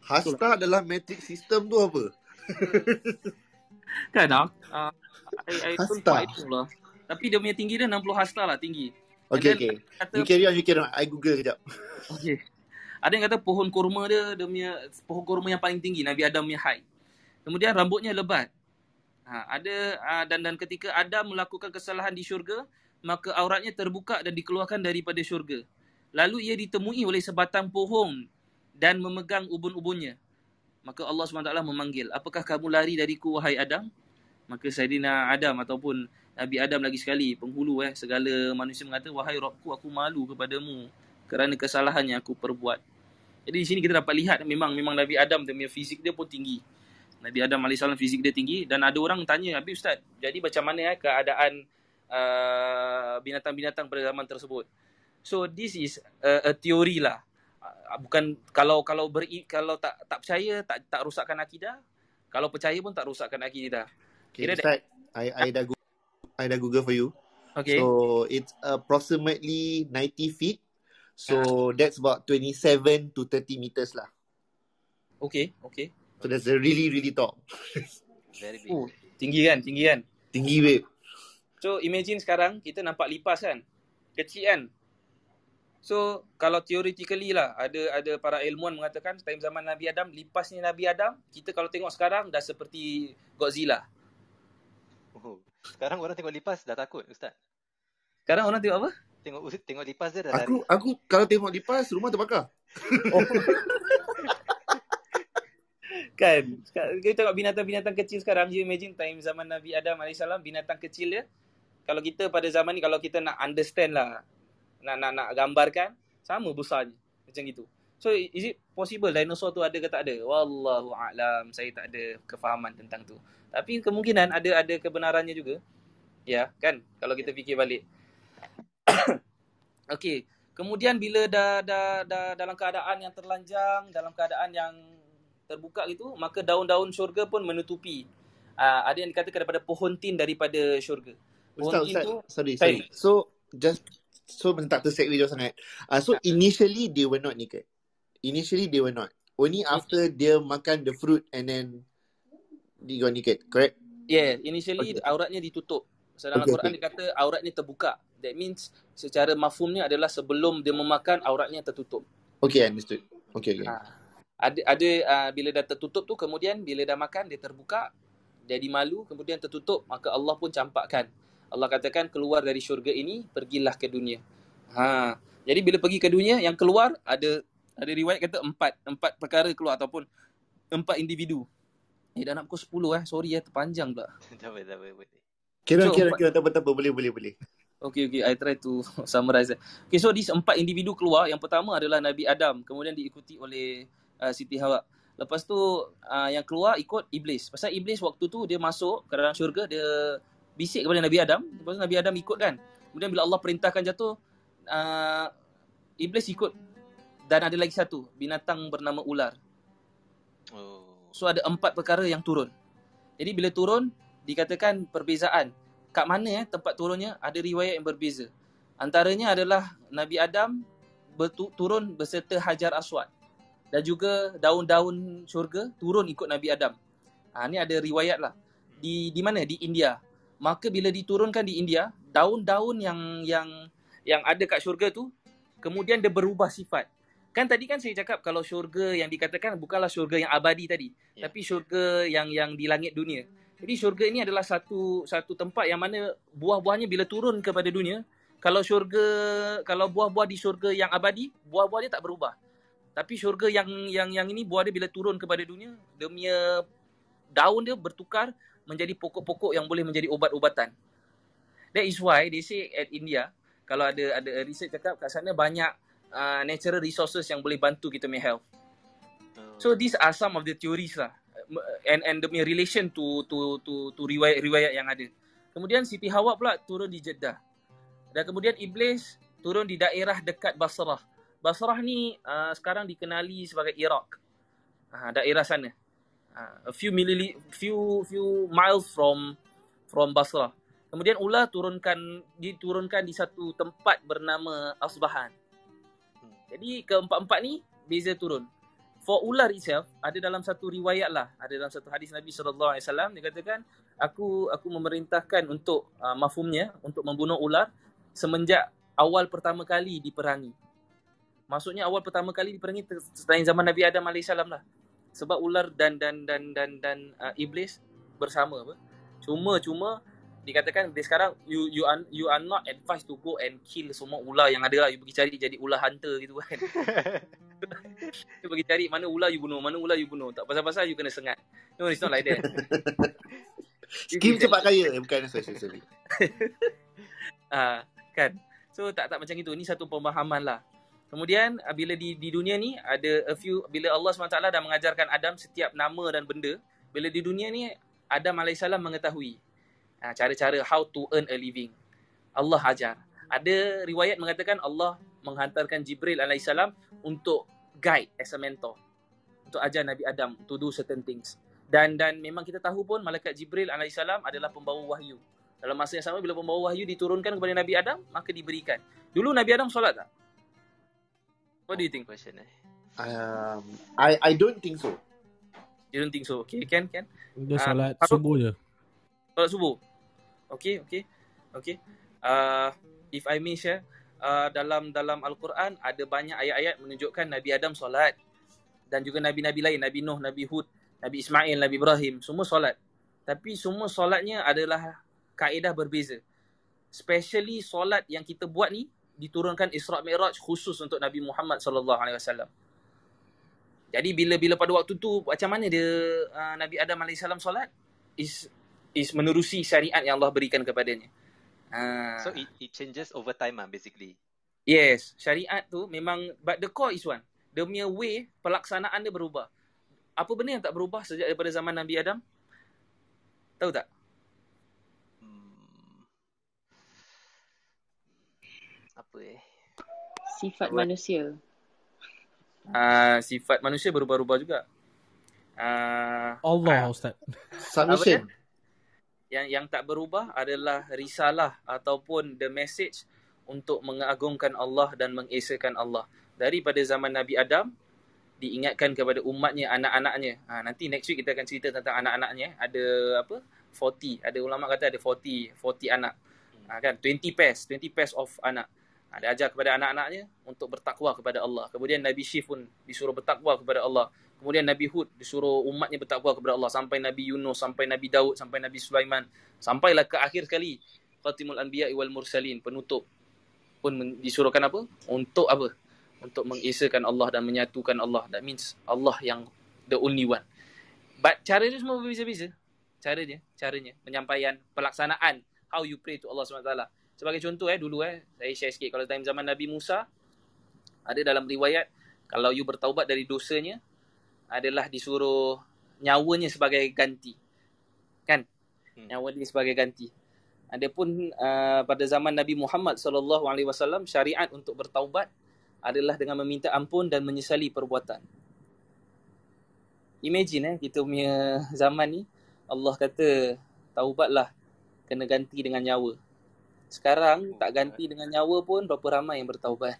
Hasta dalam metric system tu apa? Kan ah? Uh, I, I Hasta. lah. Tapi dia punya tinggi dia 60 hasta lah tinggi. Okay, then okay. Kata, You carry on, you carry on. I google kejap. okay. Ada yang kata pohon kurma dia, dia punya pohon kurma yang paling tinggi, Nabi Adam punya height. Kemudian rambutnya lebat. Ha, ada uh, dan dan ketika Adam melakukan kesalahan di syurga, maka auratnya terbuka dan dikeluarkan daripada syurga. Lalu ia ditemui oleh sebatang pohon dan memegang ubun-ubunnya. Maka Allah SWT memanggil, apakah kamu lari dariku wahai Adam? Maka Sayyidina Adam ataupun Nabi Adam lagi sekali, penghulu eh, segala manusia mengata, wahai Rabbku, aku malu kepadamu kerana kesalahan yang aku perbuat. Jadi di sini kita dapat lihat memang memang Nabi Adam dia punya fizik dia pun tinggi. Nabi Adam AS fizik dia tinggi dan ada orang tanya, Habib Ustaz, jadi macam mana eh, keadaan uh, binatang-binatang pada zaman tersebut. So this is a, a theory lah. Uh, bukan kalau kalau beri kalau tak tak percaya tak tak rosakkan akidah. Kalau percaya pun tak rosakkan akidah. Okay, Kira Ustaz, I, I dah Google, I dah Google for you. Okay. So it's approximately 90 feet. So Ah. that's about 27 to 30 meters lah. okay, okay. So that's a really really tall. Very big. Oh, tinggi kan? Tinggi kan? Tinggi babe. So imagine sekarang kita nampak lipas kan. Kecil kan. So kalau theoretically lah ada ada para ilmuwan mengatakan time zaman Nabi Adam lipasnya Nabi Adam kita kalau tengok sekarang dah seperti Godzilla. Oh. Sekarang orang tengok lipas dah takut Ustaz. Sekarang orang tengok apa? Tengok tengok lipas dia dah Aku lari. aku kalau tengok lipas rumah terbakar. Kan kita tengok binatang-binatang kecil sekarang you imagine time zaman Nabi Adam AS binatang kecil dia kalau kita pada zaman ni kalau kita nak understand lah nak nak nak gambarkan sama besarnya macam gitu. So is it possible dinosaur tu ada ke tak ada? Wallahu a'lam. Saya tak ada kefahaman tentang tu. Tapi kemungkinan ada ada kebenarannya juga. Ya, kan? Kalau kita fikir balik. Okey. Kemudian bila dah, dah dah dalam keadaan yang terlanjang, dalam keadaan yang terbuka gitu, maka daun-daun syurga pun menutupi. Uh, ada yang dikatakan daripada pohon tin daripada syurga. Pohon Ustaz, tin Ustaz, tu sorry, sorry. So just so tak tersegue jauh sangat. Uh, so initially they were not naked. Initially they were not. Only after dia makan the fruit and then they got naked, correct? Yeah, initially Okay. auratnya ditutup. So dalam Okay, Al-Quran dia kata auratnya terbuka. That means secara mafhumnya adalah sebelum dia memakan auratnya tertutup. Okay, understood. Okay, okay. Ha. Ada ada uh, bila dah tertutup tu kemudian bila dah makan dia terbuka jadi malu kemudian tertutup maka Allah pun campakkan. Allah katakan keluar dari syurga ini pergilah ke dunia. Ha. Jadi bila pergi ke dunia yang keluar ada ada riwayat kata empat empat perkara keluar ataupun empat individu. Eh dah nak pukul 10 eh. Sorry eh terpanjang pula. tak apa, tak apa. boleh. Kira So, kira kira tak apa tak apa boleh boleh boleh. Okay, okay. I try to summarize. it. Okay, so these empat individu keluar. Yang pertama adalah Nabi Adam. Kemudian diikuti oleh uh, Siti Hawa. Lepas tu uh, yang keluar ikut Iblis. Pasal Iblis waktu tu dia masuk ke dalam syurga. Dia bisik kepada Nabi Adam. Lepas tu Nabi Adam ikut kan. Kemudian bila Allah perintahkan jatuh. Uh, Iblis ikut. Dan ada lagi satu. Binatang bernama ular. Oh. So ada empat perkara yang turun. Jadi bila turun dikatakan perbezaan. Kat mana eh tempat turunnya ada riwayat yang berbeza. Antaranya adalah Nabi Adam bertu- turun beserta Hajar Aswad dan juga daun-daun syurga turun ikut Nabi Adam. Ha ni ada riwayat lah. Di di mana? Di India. Maka bila diturunkan di India, daun-daun yang yang yang ada kat syurga tu kemudian dia berubah sifat. Kan tadi kan saya cakap kalau syurga yang dikatakan bukanlah syurga yang abadi tadi, Ya. tapi syurga yang yang di langit dunia. Jadi syurga ini adalah satu satu tempat yang mana buah-buahnya bila turun kepada dunia, kalau syurga kalau buah-buah di syurga yang abadi, buah-buah dia tak berubah. Tapi syurga yang yang yang ini buah dia bila turun kepada dunia, dia punya daun dia bertukar menjadi pokok-pokok yang boleh menjadi ubat-ubatan. That is why they say at India, kalau ada ada research cakap kat sana banyak uh, natural resources yang boleh bantu kita punya health. So these are some of the theories lah and and the relation to to to to riwayat riwayat yang ada. Kemudian Siti Hawa pula turun di Jeddah. Dan kemudian Iblis turun di daerah dekat Basrah. Basrah ni uh, sekarang dikenali sebagai Iraq. Uh, daerah sana. Uh, a few millili, few few miles from from Basrah. Kemudian ular turunkan diturunkan di satu tempat bernama Asbahan. Jadi keempat-empat ni beza turun. For ular itself ada dalam satu riwayat lah, ada dalam satu hadis Nabi sallallahu alaihi wasallam dia katakan aku aku memerintahkan untuk uh, mafhumnya untuk membunuh ular semenjak awal pertama kali diperangi. Maksudnya awal pertama kali diperangi selain zaman Nabi Adam alaihissalam lah. Sebab ular dan dan dan dan dan uh, iblis bersama apa. Cuma cuma dikatakan dia sekarang you you are, you are not advised to go and kill semua ular yang ada lah. You pergi cari jadi ular hunter gitu kan. You pergi cari mana ular you bunuh, mana ular you bunuh. Tak pasal-pasal you kena sengat. No, it's not like that. Skim cepat kaya. Eh, bukan, sorry, sorry. Ah, kan. So tak tak macam itu. Ini satu pemahaman lah. Kemudian ah, bila di di dunia ni ada a few bila Allah SWT dah mengajarkan Adam setiap nama dan benda, bila di dunia ni Adam AS mengetahui ah, cara-cara how to earn a living. Allah ajar. Ada riwayat mengatakan Allah menghantarkan Jibril alaihissalam untuk guide as a mentor. Untuk ajar Nabi Adam to do certain things. Dan dan memang kita tahu pun malaikat Jibril alaihissalam adalah pembawa wahyu. Dalam masa yang sama bila pembawa wahyu diturunkan kepada Nabi Adam, maka diberikan. Dulu Nabi Adam solat tak? What do you think? Question eh. Um, I I don't think so. You don't think so? Okay, kan? Kan? Dia Ah, solat Farouk. subuh je. Solat subuh. Okay, okay. Okay. Uh, if I may share, uh, dalam dalam Al-Quran ada banyak ayat-ayat menunjukkan Nabi Adam solat. Dan juga Nabi-Nabi lain, Nabi Nuh, Nabi Hud, Nabi Ismail, Nabi Ibrahim, semua solat. Tapi semua solatnya adalah kaedah berbeza. Especially solat yang kita buat ni diturunkan Isra Mi'raj khusus untuk Nabi Muhammad sallallahu alaihi wasallam. Jadi bila bila pada waktu tu macam mana dia uh, Nabi Adam alaihi salam solat is is menerusi syariat yang Allah berikan kepadanya. Uh, So it, it changes over time ah basically. Yes, syariat tu memang but the core is one. Dia punya way pelaksanaan dia berubah. Apa benda yang tak berubah sejak daripada zaman Nabi Adam? Tahu tak? Apa eh? Sifat What? manusia. Uh, sifat manusia berubah-ubah juga. Uh, Allah Ustaz. Submission. yang yang tak berubah adalah risalah ataupun the message untuk mengagungkan Allah dan mengesakan Allah. Daripada zaman Nabi Adam diingatkan kepada umatnya, anak-anaknya. Ha, nanti next week kita akan cerita tentang anak-anaknya. Ada apa? 40. Ada ulama kata ada 40, 40 anak. Ha, kan 20 pairs, 20 pairs of anak. Ha, dia ajar kepada anak-anaknya untuk bertakwa kepada Allah. Kemudian Nabi Syif pun disuruh bertakwa kepada Allah. Kemudian Nabi Hud disuruh umatnya bertakwa kepada Allah sampai Nabi Yunus, sampai Nabi Daud, sampai Nabi Sulaiman, sampailah ke akhir sekali Khatimul Anbiya wal Mursalin, penutup pun disuruhkan apa? Untuk apa? Untuk mengesakan Allah dan menyatukan Allah. That means Allah yang the only one. But cara dia semua berbeza-beza. Cara dia, caranya, penyampaian, pelaksanaan, how you pray to Allah SWT. Sebagai contoh eh dulu eh, saya share sikit kalau time zaman Nabi Musa ada dalam riwayat kalau you bertaubat dari dosanya adalah disuruh nyawanya sebagai ganti. Kan? Hmm. Nyawa dia sebagai ganti. Adapun uh, pada zaman Nabi Muhammad sallallahu alaihi wasallam syariat untuk bertaubat adalah dengan meminta ampun dan menyesali perbuatan. Imagine eh kita punya zaman ni Allah kata taubatlah kena ganti dengan nyawa. Sekarang tak ganti dengan nyawa pun berapa ramai yang bertaubat.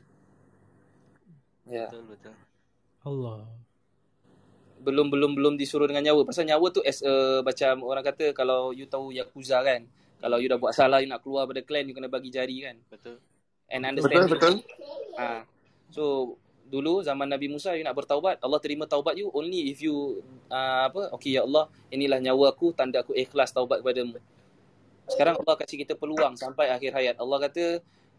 Ya. Betul betul. Allah. belum belum belum disuruh dengan nyawa. Pasal nyawa tu as a macam orang kata kalau you tahu yakuza kan. Kalau you dah buat salah you nak keluar pada clan you kena bagi jari kan. Betul. And Betul, understand betul. Ha. So dulu zaman Nabi Musa you nak bertaubat, Allah terima taubat you only if you uh, apa? Okay ya Allah, inilah nyawa aku tanda aku ikhlas taubat kepadamu. Sekarang Allah kasih kita peluang sampai akhir hayat. Allah kata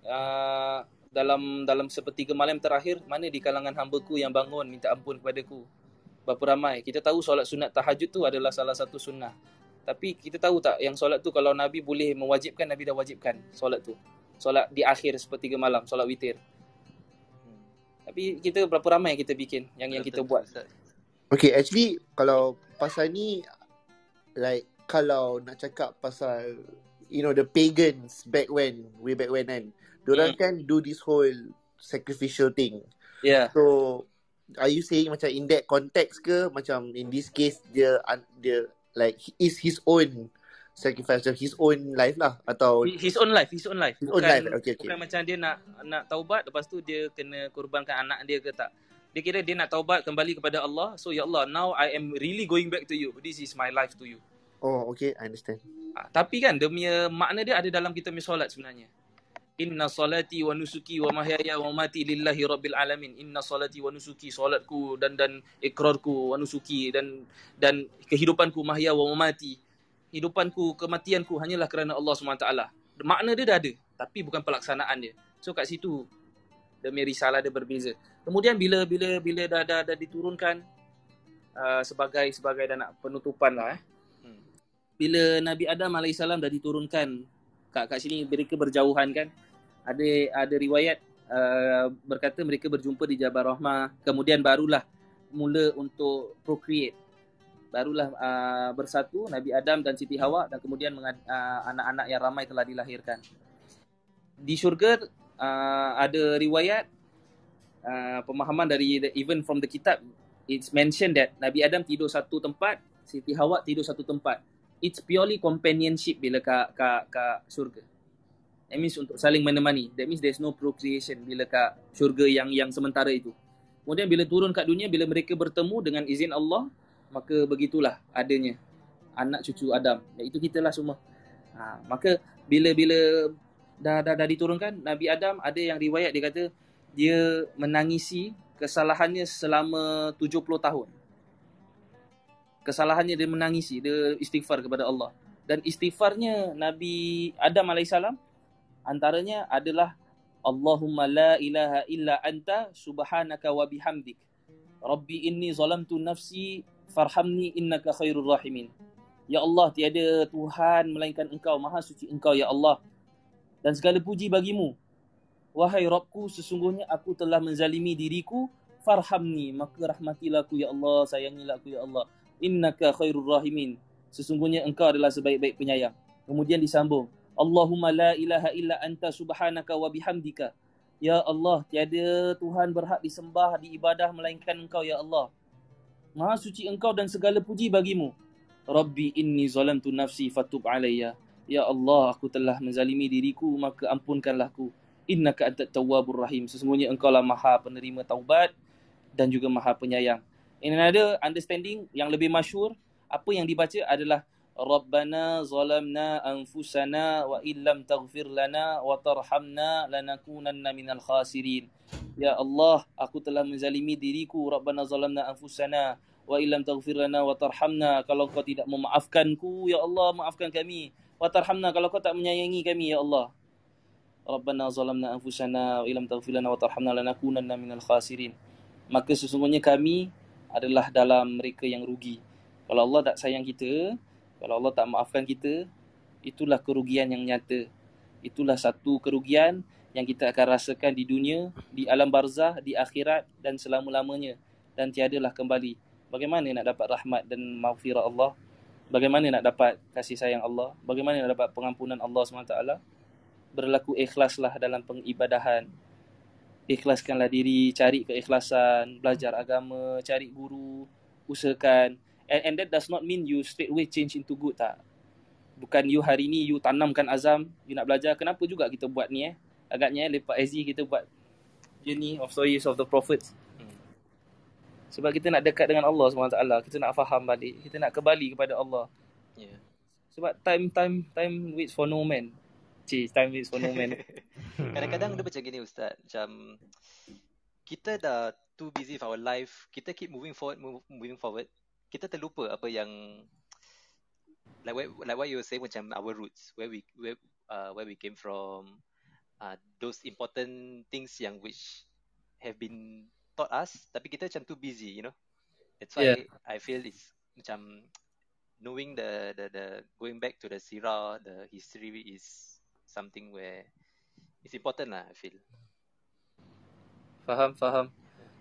uh, dalam dalam sepertiga malam terakhir mana di kalangan hamba-Ku yang bangun minta ampun kepadaku. Berapa ramai? Kita tahu solat sunat tahajud tu adalah salah satu sunnah. Tapi kita tahu tak yang solat tu kalau Nabi boleh mewajibkan, Nabi dah wajibkan solat tu. Solat di akhir sepertiga malam, solat witir. Hmm. Tapi kita berapa ramai yang kita bikin yang yang kita buat. Okay, actually kalau pasal ni like kalau nak cakap pasal you know the pagans back when way back when kan diorang Hmm. kan do this whole sacrificial thing. Yeah. so are you saying macam in that context ke macam in this case dia dia like is his own sacrifice his own life lah atau His own life, his own life. His own life, okay, okay. Bukan macam dia nak nak taubat lepas tu dia kena korbankan anak dia ke tak. Dia kira dia nak taubat kembali kepada Allah. So ya Allah, now I am really going back to you. This is my life to you. Oh okay I understand Ha, tapi kan dia punya makna dia ada dalam kita punya solat sebenarnya. Inna salati wa nusuki wa mahyaya wa mati lillahi rabbil alamin. Inna salati wa nusuki solatku dan dan ikrarku wa nusuki dan dan kehidupanku mahya wa mamati. Hidupanku, kematianku hanyalah kerana Allah SWT. Makna dia dah ada, tapi bukan pelaksanaan dia. So kat situ punya risalah dia berbeza. Kemudian bila bila bila dah dah, dah diturunkan uh, sebagai sebagai dah nak penutupan lah eh. Bila Nabi Adam AS dah diturunkan kat, kat sini mereka berjauhan kan? Ada ada riwayat uh, berkata mereka berjumpa di Jabal Rahmah. Kemudian barulah mula untuk procreate. Barulah uh, bersatu Nabi Adam dan Siti Hawa dan kemudian mengad, uh, anak-anak yang ramai telah dilahirkan. Di syurga uh, ada riwayat uh, pemahaman dari the, even from the kitab it's mentioned that Nabi Adam tidur satu tempat, Siti Hawa tidur satu tempat. It's purely companionship bila kat kat kat syurga. That means untuk saling menemani. That means there's no procreation bila kat syurga yang yang sementara itu. Kemudian bila turun kat dunia, bila mereka bertemu dengan izin Allah, maka begitulah adanya anak cucu Adam. Iaitu kita lah semua. Ha, maka bila-bila dah, dah, dah diturunkan, Nabi Adam ada yang riwayat dia kata, dia menangisi kesalahannya selama 70 tahun. Kesalahannya dia menangisi, dia istighfar kepada Allah. Dan istighfarnya Nabi Adam AS antaranya adalah Allahumma la ilaha illa anta subhanaka wa bihamdik. Rabbi inni zalamtu nafsi farhamni innaka khairur rahimin. Ya Allah, tiada Tuhan melainkan Engkau, Maha Suci Engkau, Ya Allah. Dan segala puji bagimu. Wahai Rabbku, sesungguhnya aku telah menzalimi diriku, farhamni, maka rahmatilah aku, Ya Allah, sayangilah aku, Ya Allah. Innaka khairur rahimin. Sesungguhnya Engkau adalah sebaik-baik penyayang. Kemudian disambung, Allahumma la ilaha illa anta subhanaka wa bihamdika. Ya Allah, tiada Tuhan berhak disembah, diibadah melainkan Engkau ya Allah. Maha suci Engkau dan segala puji bagimu. Rabbi inni zalamtu nafsi fatub alayya. Ya Allah, aku telah menzalimi diriku, maka ampunkanlah aku. Innaka antat tawwabur rahim. Sesungguhnya Engkau lah Maha penerima taubat dan juga Maha penyayang. In another understanding yang lebih masyur, apa yang dibaca adalah Rabbana zalamna anfusana wa illam taghfir lana wa tarhamna lanakunanna minal khasirin. Ya Allah, aku telah menzalimi diriku. Rabbana zalamna anfusana wa illam taghfir lana wa tarhamna. Kalau kau tidak memaafkanku, ya Allah, maafkan kami. Wa tarhamna kalau kau tak menyayangi kami, ya Allah. Rabbana zalamna anfusana wa illam taghfir lana wa tarhamna lanakunanna minal khasirin. Maka sesungguhnya kami adalah dalam mereka yang rugi. Kalau Allah tak sayang kita, kalau Allah tak maafkan kita, itulah kerugian yang nyata. Itulah satu kerugian yang kita akan rasakan di dunia, di alam barzah, di akhirat dan selama-lamanya. Dan tiadalah kembali. Bagaimana nak dapat rahmat dan maghfirah Allah? Bagaimana nak dapat kasih sayang Allah? Bagaimana nak dapat pengampunan Allah SWT? Berlaku ikhlaslah dalam pengibadahan. Ikhlaskanlah diri, cari keikhlasan, belajar agama, cari guru, usahakan. And, and that does not mean you straight away change into good tak. Bukan you hari ni you tanamkan azam you nak belajar kenapa juga kita buat ni eh? Agaknya eh, lepas SZ kita buat journey of stories of the prophets. Hmm. sebab kita nak dekat dengan Allah SWT kita nak faham balik kita nak kembali kepada Allah. Yeah. sebab time time time waits for no man Cik, time waits for no man. Kadang-kadang dia macam gini ustaz. Macam kita dah too busy with our life kita keep moving forward move, moving forward kita terlupa apa yang like what, like what you were saying macam our roots where we where uh, where we came from uh, those important things yang which have been taught us tapi kita macam too busy you know? That's why yeah. I feel it's macam knowing the the the going back to the sirah the history is something where it's important lah I feel. Faham faham.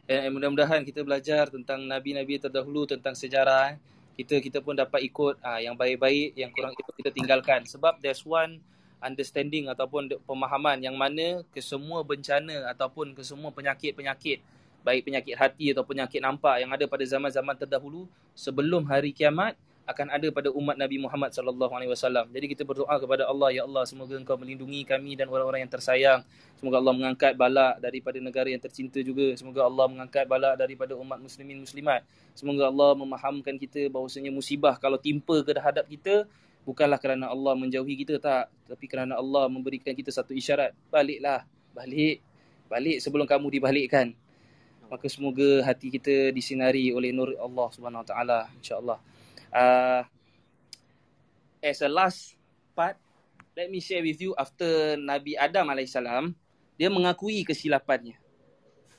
Dan mudah-mudahan kita belajar tentang nabi-nabi terdahulu tentang sejarah eh. kita kita pun dapat ikut ah yang baik-baik yang kurang itu kita tinggalkan. Sebab there's one understanding ataupun pemahaman yang mana ke semua bencana ataupun ke semua penyakit-penyakit baik penyakit hati atau penyakit nampak yang ada pada zaman-zaman terdahulu sebelum hari kiamat akan ada pada umat Nabi Muhammad sallallahu alaihi wasallam. Jadi kita berdoa kepada Allah, ya Allah, semoga Engkau melindungi kami dan orang-orang yang tersayang. Semoga Allah mengangkat bala daripada negara yang tercinta juga. Semoga Allah mengangkat bala daripada umat muslimin muslimat. Semoga Allah memahamkan kita bahawasanya musibah kalau timpa ke hadap kita bukanlah kerana Allah menjauhi kita tak, tapi kerana Allah memberikan kita satu isyarat. Baliklah, balik. Balik sebelum kamu dibalikkan. Maka semoga hati kita disinari oleh nur Allah Subhanahu Wa Taala insya-Allah uh, as a last part, let me share with you after Nabi Adam AS, dia mengakui kesilapannya.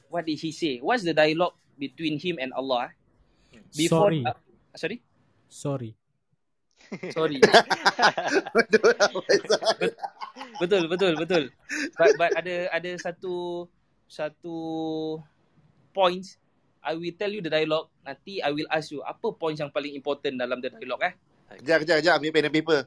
What did he say? What's the dialogue between him and Allah? Before, sorry. Uh, sorry? Sorry. Sorry. betul, betul, betul. But, but ada ada satu satu points I will tell you the dialogue. Nanti I will ask you apa point yang paling important dalam the dialogue eh. Kejap, kejap, kejap. Ambil pen and paper.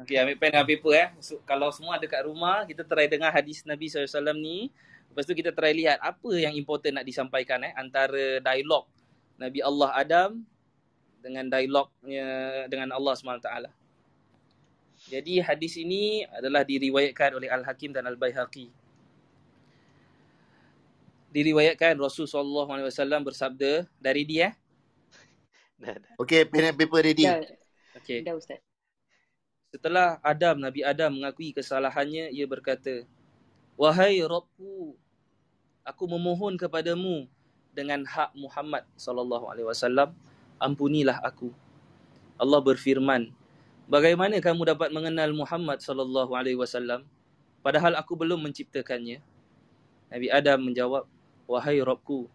Okay, ambil pen dan paper eh. So, kalau semua ada kat rumah, kita try dengar hadis Nabi SAW ni. Lepas tu kita try lihat apa yang important nak disampaikan eh. Antara dialog Nabi Allah Adam dengan dialognya dengan Allah SWT. Jadi hadis ini adalah diriwayatkan oleh Al-Hakim dan Al-Baihaqi. Diriwayatkan Rasulullah SAW bersabda dari dia. Okay, pen and paper ready. Dah, Okay. dah Ustaz. Setelah Adam, Nabi Adam mengakui kesalahannya, ia berkata, Wahai Rabbku, aku memohon kepadamu dengan hak Muhammad sallallahu alaihi wasallam, ampunilah aku. Allah berfirman, Bagaimana kamu dapat mengenal Muhammad sallallahu alaihi wasallam padahal aku belum menciptakannya? Nabi Adam menjawab, Wahai Rabbku,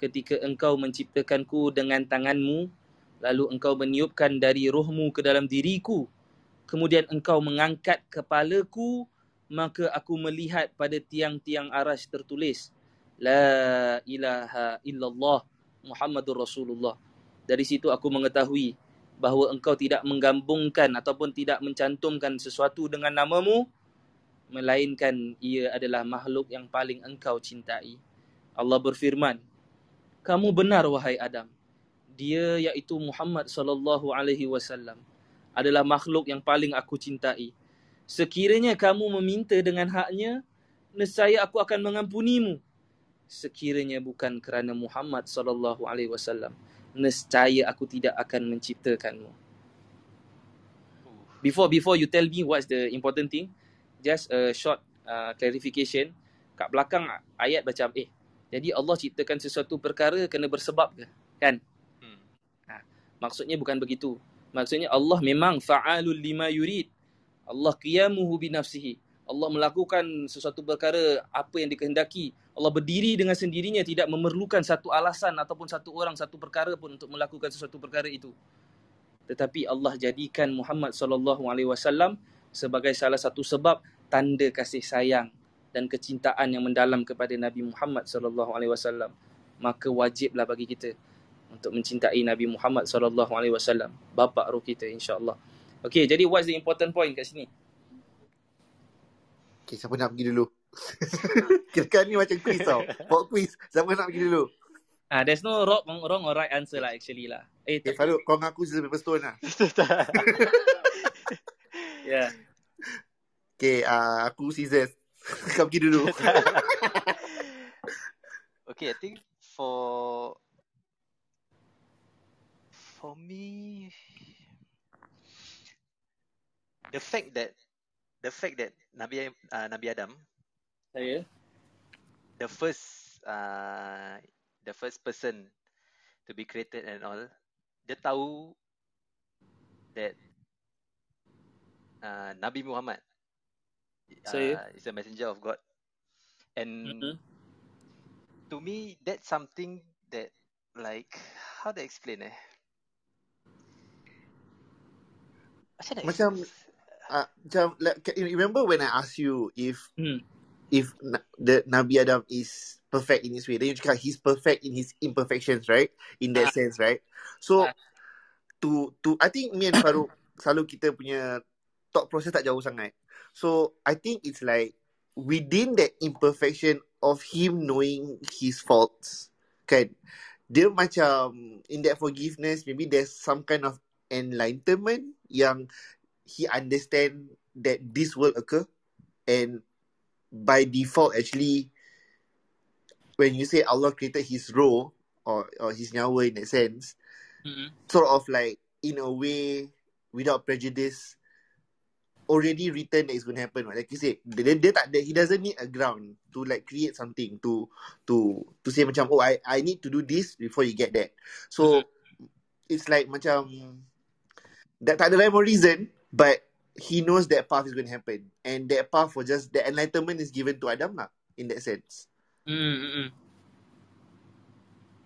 ketika engkau menciptakanku dengan tanganmu, lalu engkau meniupkan dari rohmu ke dalam diriku, kemudian engkau mengangkat kepalaku, maka aku melihat pada tiang-tiang arash tertulis, La ilaha illallah Muhammadur Rasulullah. Dari situ aku mengetahui bahawa engkau tidak menggabungkan ataupun tidak mencantumkan sesuatu dengan namamu, melainkan ia adalah makhluk yang paling engkau cintai. Allah berfirman, Kamu benar wahai Adam. Dia iaitu Muhammad sallallahu alaihi wasallam adalah makhluk yang paling aku cintai. Sekiranya kamu meminta dengan haknya, nescaya aku akan mengampunimu. Sekiranya bukan kerana Muhammad sallallahu alaihi wasallam, nescaya aku tidak akan menciptakanmu. Before before you tell me what's the important thing, just a short uh, clarification. Kat belakang ayat macam eh, jadi Allah ciptakan sesuatu perkara kena bersebab ke? Kan? Hmm. Maksudnya bukan begitu. Maksudnya Allah memang fa'alul lima yurid. Allah qiyamuhu binafsihi. Allah melakukan sesuatu perkara apa yang dikehendaki. Allah berdiri dengan sendirinya tidak memerlukan satu alasan ataupun satu orang satu perkara pun untuk melakukan sesuatu perkara itu. Tetapi Allah jadikan Muhammad sallallahu alaihi wasallam sebagai salah satu sebab tanda kasih sayang dan kecintaan yang mendalam kepada Nabi Muhammad sallallahu alaihi wasallam. Maka wajiblah bagi kita untuk mencintai Nabi Muhammad sallallahu alaihi wasallam, bapa roh kita insya-Allah. Okey, jadi what's the important point kat sini? Okay, siapa nak pergi dulu? Kira-kira ni macam quiz tau. Pop quiz. Siapa nak pergi dulu? Ah, there's no wrong, wrong or right answer lah actually lah. Eh, Okay, tak, Farouk, kau ngaku scissors paper stone lah. yeah. Okay, uh, aku scissors. kau pergi dulu. Okay, I think for for me, the fact that the fact that Nabi uh, Nabi Adam, Saya. the first uh, the first person to be created and all, dia tahu that uh, Nabi Muhammad Saya. uh, is a messenger of God, and Mm-hmm. to me that's something that like how to explain eh macam uh, macam, like, remember when I asked you if Hmm. if na- the Nabi Adam is perfect in his way, then you cakap he's perfect in his imperfections, right? In that Ah. sense, right? So, Ah. to to I think me and Farouk selalu kita punya thought process tak jauh sangat. So, I think it's like within that imperfection of him knowing his faults, kan? Dia macam in that forgiveness, maybe there's some kind of enlightenment yang he understand that this will occur and by default actually when you say Allah created his roh or, or his nyawa in that sense Mm-hmm. sort of like in a way without prejudice already written that it's going to happen like you said dia, dia tak ada he doesn't need a ground to like create something to to to say macam oh I I need to do this before you get that so it's like macam that tak ada rhyme or reason but he knows that path is going to happen and that path was just the enlightenment is given to Adam lah in that sense Mm-hmm.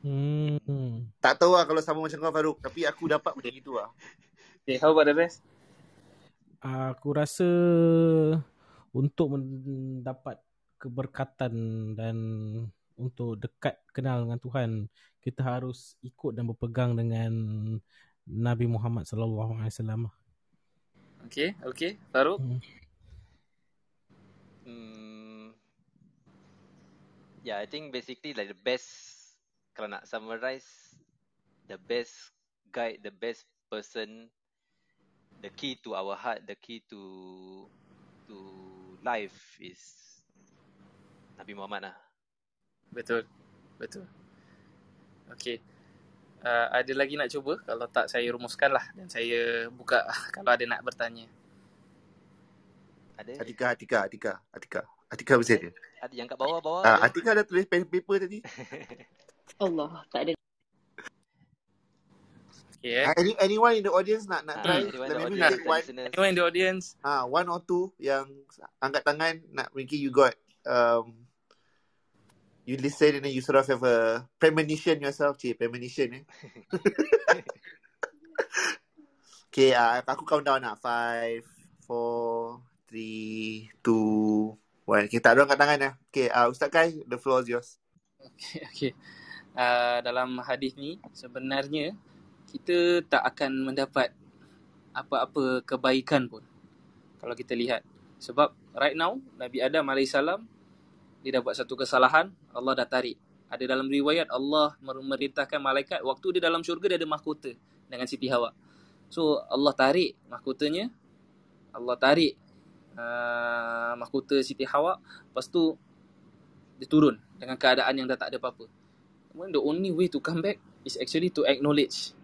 Hmm. tak tahu lah kalau sama macam kau Farouk tapi aku dapat macam itu lah Okay, how about the rest? Aku rasa untuk mendapat keberkatan dan untuk dekat kenal dengan Tuhan, kita harus ikut dan berpegang dengan Nabi Muhammad sallallahu alaihi wasallam. Okay, okay. Farouk? Hmm. Hmm. Yeah, I think basically like the best kalau nak summarize the best guide, the best person, the key to our heart, the key to to life is Nabi Muhammad lah. Betul. Betul. Okay. Uh, ada lagi nak cuba? Kalau tak saya rumuskan lah dan saya buka kalau ada nak bertanya. Ada? Atika, Atika, Atika, Atika. Atika mesti ada. Ada yang kat bawah-bawah Ah, ada. Atika dah tulis pen paper tadi. Allah, tak ada. Okay eh. Ah, Any, anyone in the audience nak nak Ah, try? anyone Let in audience, take one. Anyone in the audience? Ah, one or two yang angkat tangan nak Ricky you got um you listen and then you sort of have a premonition yourself, cik, premonition eh. okay, uh, aku count down nak. Five, four, three, two, one. Okay, tak ada angkat tangan lah. Okay, uh, Ustaz Kai, the floor is yours. Okay, okay. Uh, dalam hadis ni sebenarnya kita tak akan mendapat apa-apa kebaikan pun kalau kita lihat. Sebab right now Nabi Adam AS dia dah buat satu kesalahan, Allah dah tarik. Ada dalam riwayat Allah memerintahkan malaikat waktu dia dalam syurga dia ada mahkota dengan Siti Hawa. So Allah tarik mahkotanya. Allah tarik uh, mahkota Siti Hawa. Lepas tu dia turun dengan keadaan yang dah tak ada apa-apa. The only way to come back is actually to acknowledge.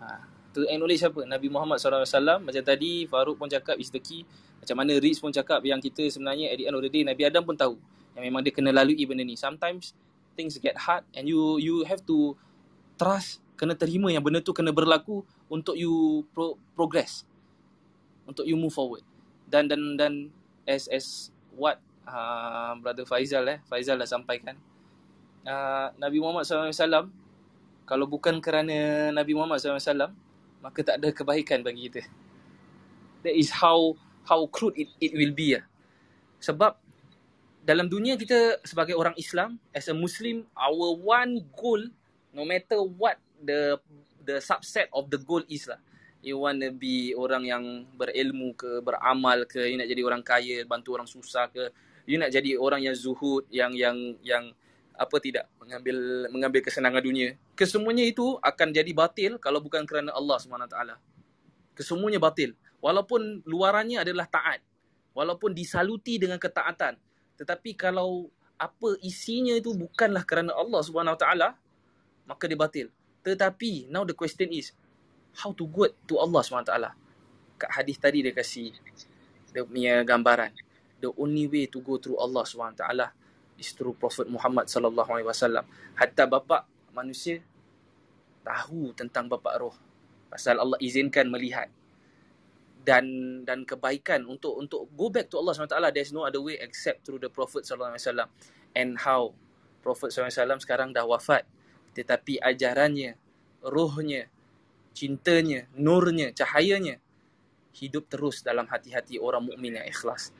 Ha, to acknowledge apa? Nabi Muhammad SAW macam tadi Farouk pun cakap is the key. Macam mana Riz pun cakap yang kita sebenarnya at the end of the day Nabi Adam pun tahu yang memang dia kena lalui benda ni. Sometimes things get hard and you you have to trust kena terima yang benda tu kena berlaku untuk you pro, progress. Untuk you move forward. Dan dan dan as as what uh, brother Faizal eh Faizal dah sampaikan uh, Nabi Muhammad SAW kalau bukan kerana Nabi Muhammad SAW maka tak ada kebaikan bagi kita that is how how crude it, it will be lah. sebab dalam dunia kita sebagai orang Islam as a Muslim our one goal no matter what the the subset of the goal is lah you want to be orang yang berilmu ke beramal ke you nak jadi orang kaya bantu orang susah ke you nak jadi orang yang zuhud yang yang yang apa tidak? Mengambil mengambil kesenangan dunia. Kesemuanya itu akan jadi batil kalau bukan kerana Allah SWT kesemuanya batil. Walaupun luarannya adalah taat. Walaupun disaluti dengan ketaatan. Tetapi kalau apa isinya itu bukanlah kerana Allah SWT maka dia batil. Tetapi now the question is how to good to Allah SWT kat hadis tadi dia kasih dia punya gambaran. The only way to go through Allah SWT is through Prophet Muhammad sallallahu alaihi wasallam. Hatta bapa manusia tahu tentang bapa roh. Pasal Allah izinkan melihat dan dan kebaikan untuk untuk go back to Allah SWT there's no other way except through the Prophet sallallahu alaihi wasallam and how Prophet wasallam sekarang dah wafat tetapi ajarannya rohnya cintanya nurnya cahayanya hidup terus dalam hati-hati orang mukmin yang ikhlas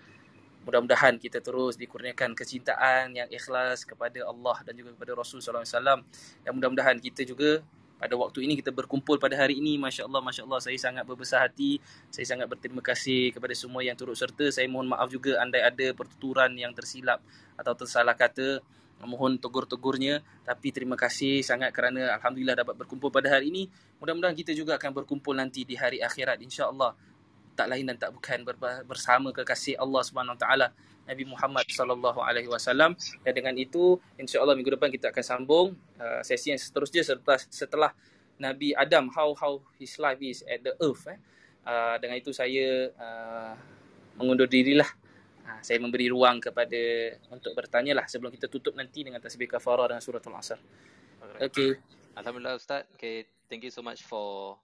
mudah-mudahan kita terus dikurniakan kecintaan yang ikhlas kepada Allah dan juga kepada Rasul sallallahu alaihi wasallam. Dan mudah-mudahan kita juga pada waktu ini kita berkumpul pada hari ini masya-Allah masya-Allah saya sangat berbesar hati. Saya sangat berterima kasih kepada semua yang turut serta. Saya mohon maaf juga andai ada pertuturan yang tersilap atau tersalah kata. Mohon tegur-tegurnya tapi terima kasih sangat kerana alhamdulillah dapat berkumpul pada hari ini. Mudah-mudahan kita juga akan berkumpul nanti di hari akhirat insya-Allah tak lain dan tak bukan bersama kekasih Allah Subhanahu Wa Taala Nabi Muhammad sallallahu alaihi wasallam. Dan dengan itu insya-Allah minggu depan kita akan sambung uh, sesi yang seterusnya setelah setelah Nabi Adam how how his life is at the earth eh. Uh, dengan itu saya uh, mengundur dirilah. Uh, saya memberi ruang kepada untuk bertanya lah sebelum kita tutup nanti dengan tasbih kafarah dan suratul asar okay. Alhamdulillah Ustaz. Okay thank you so much for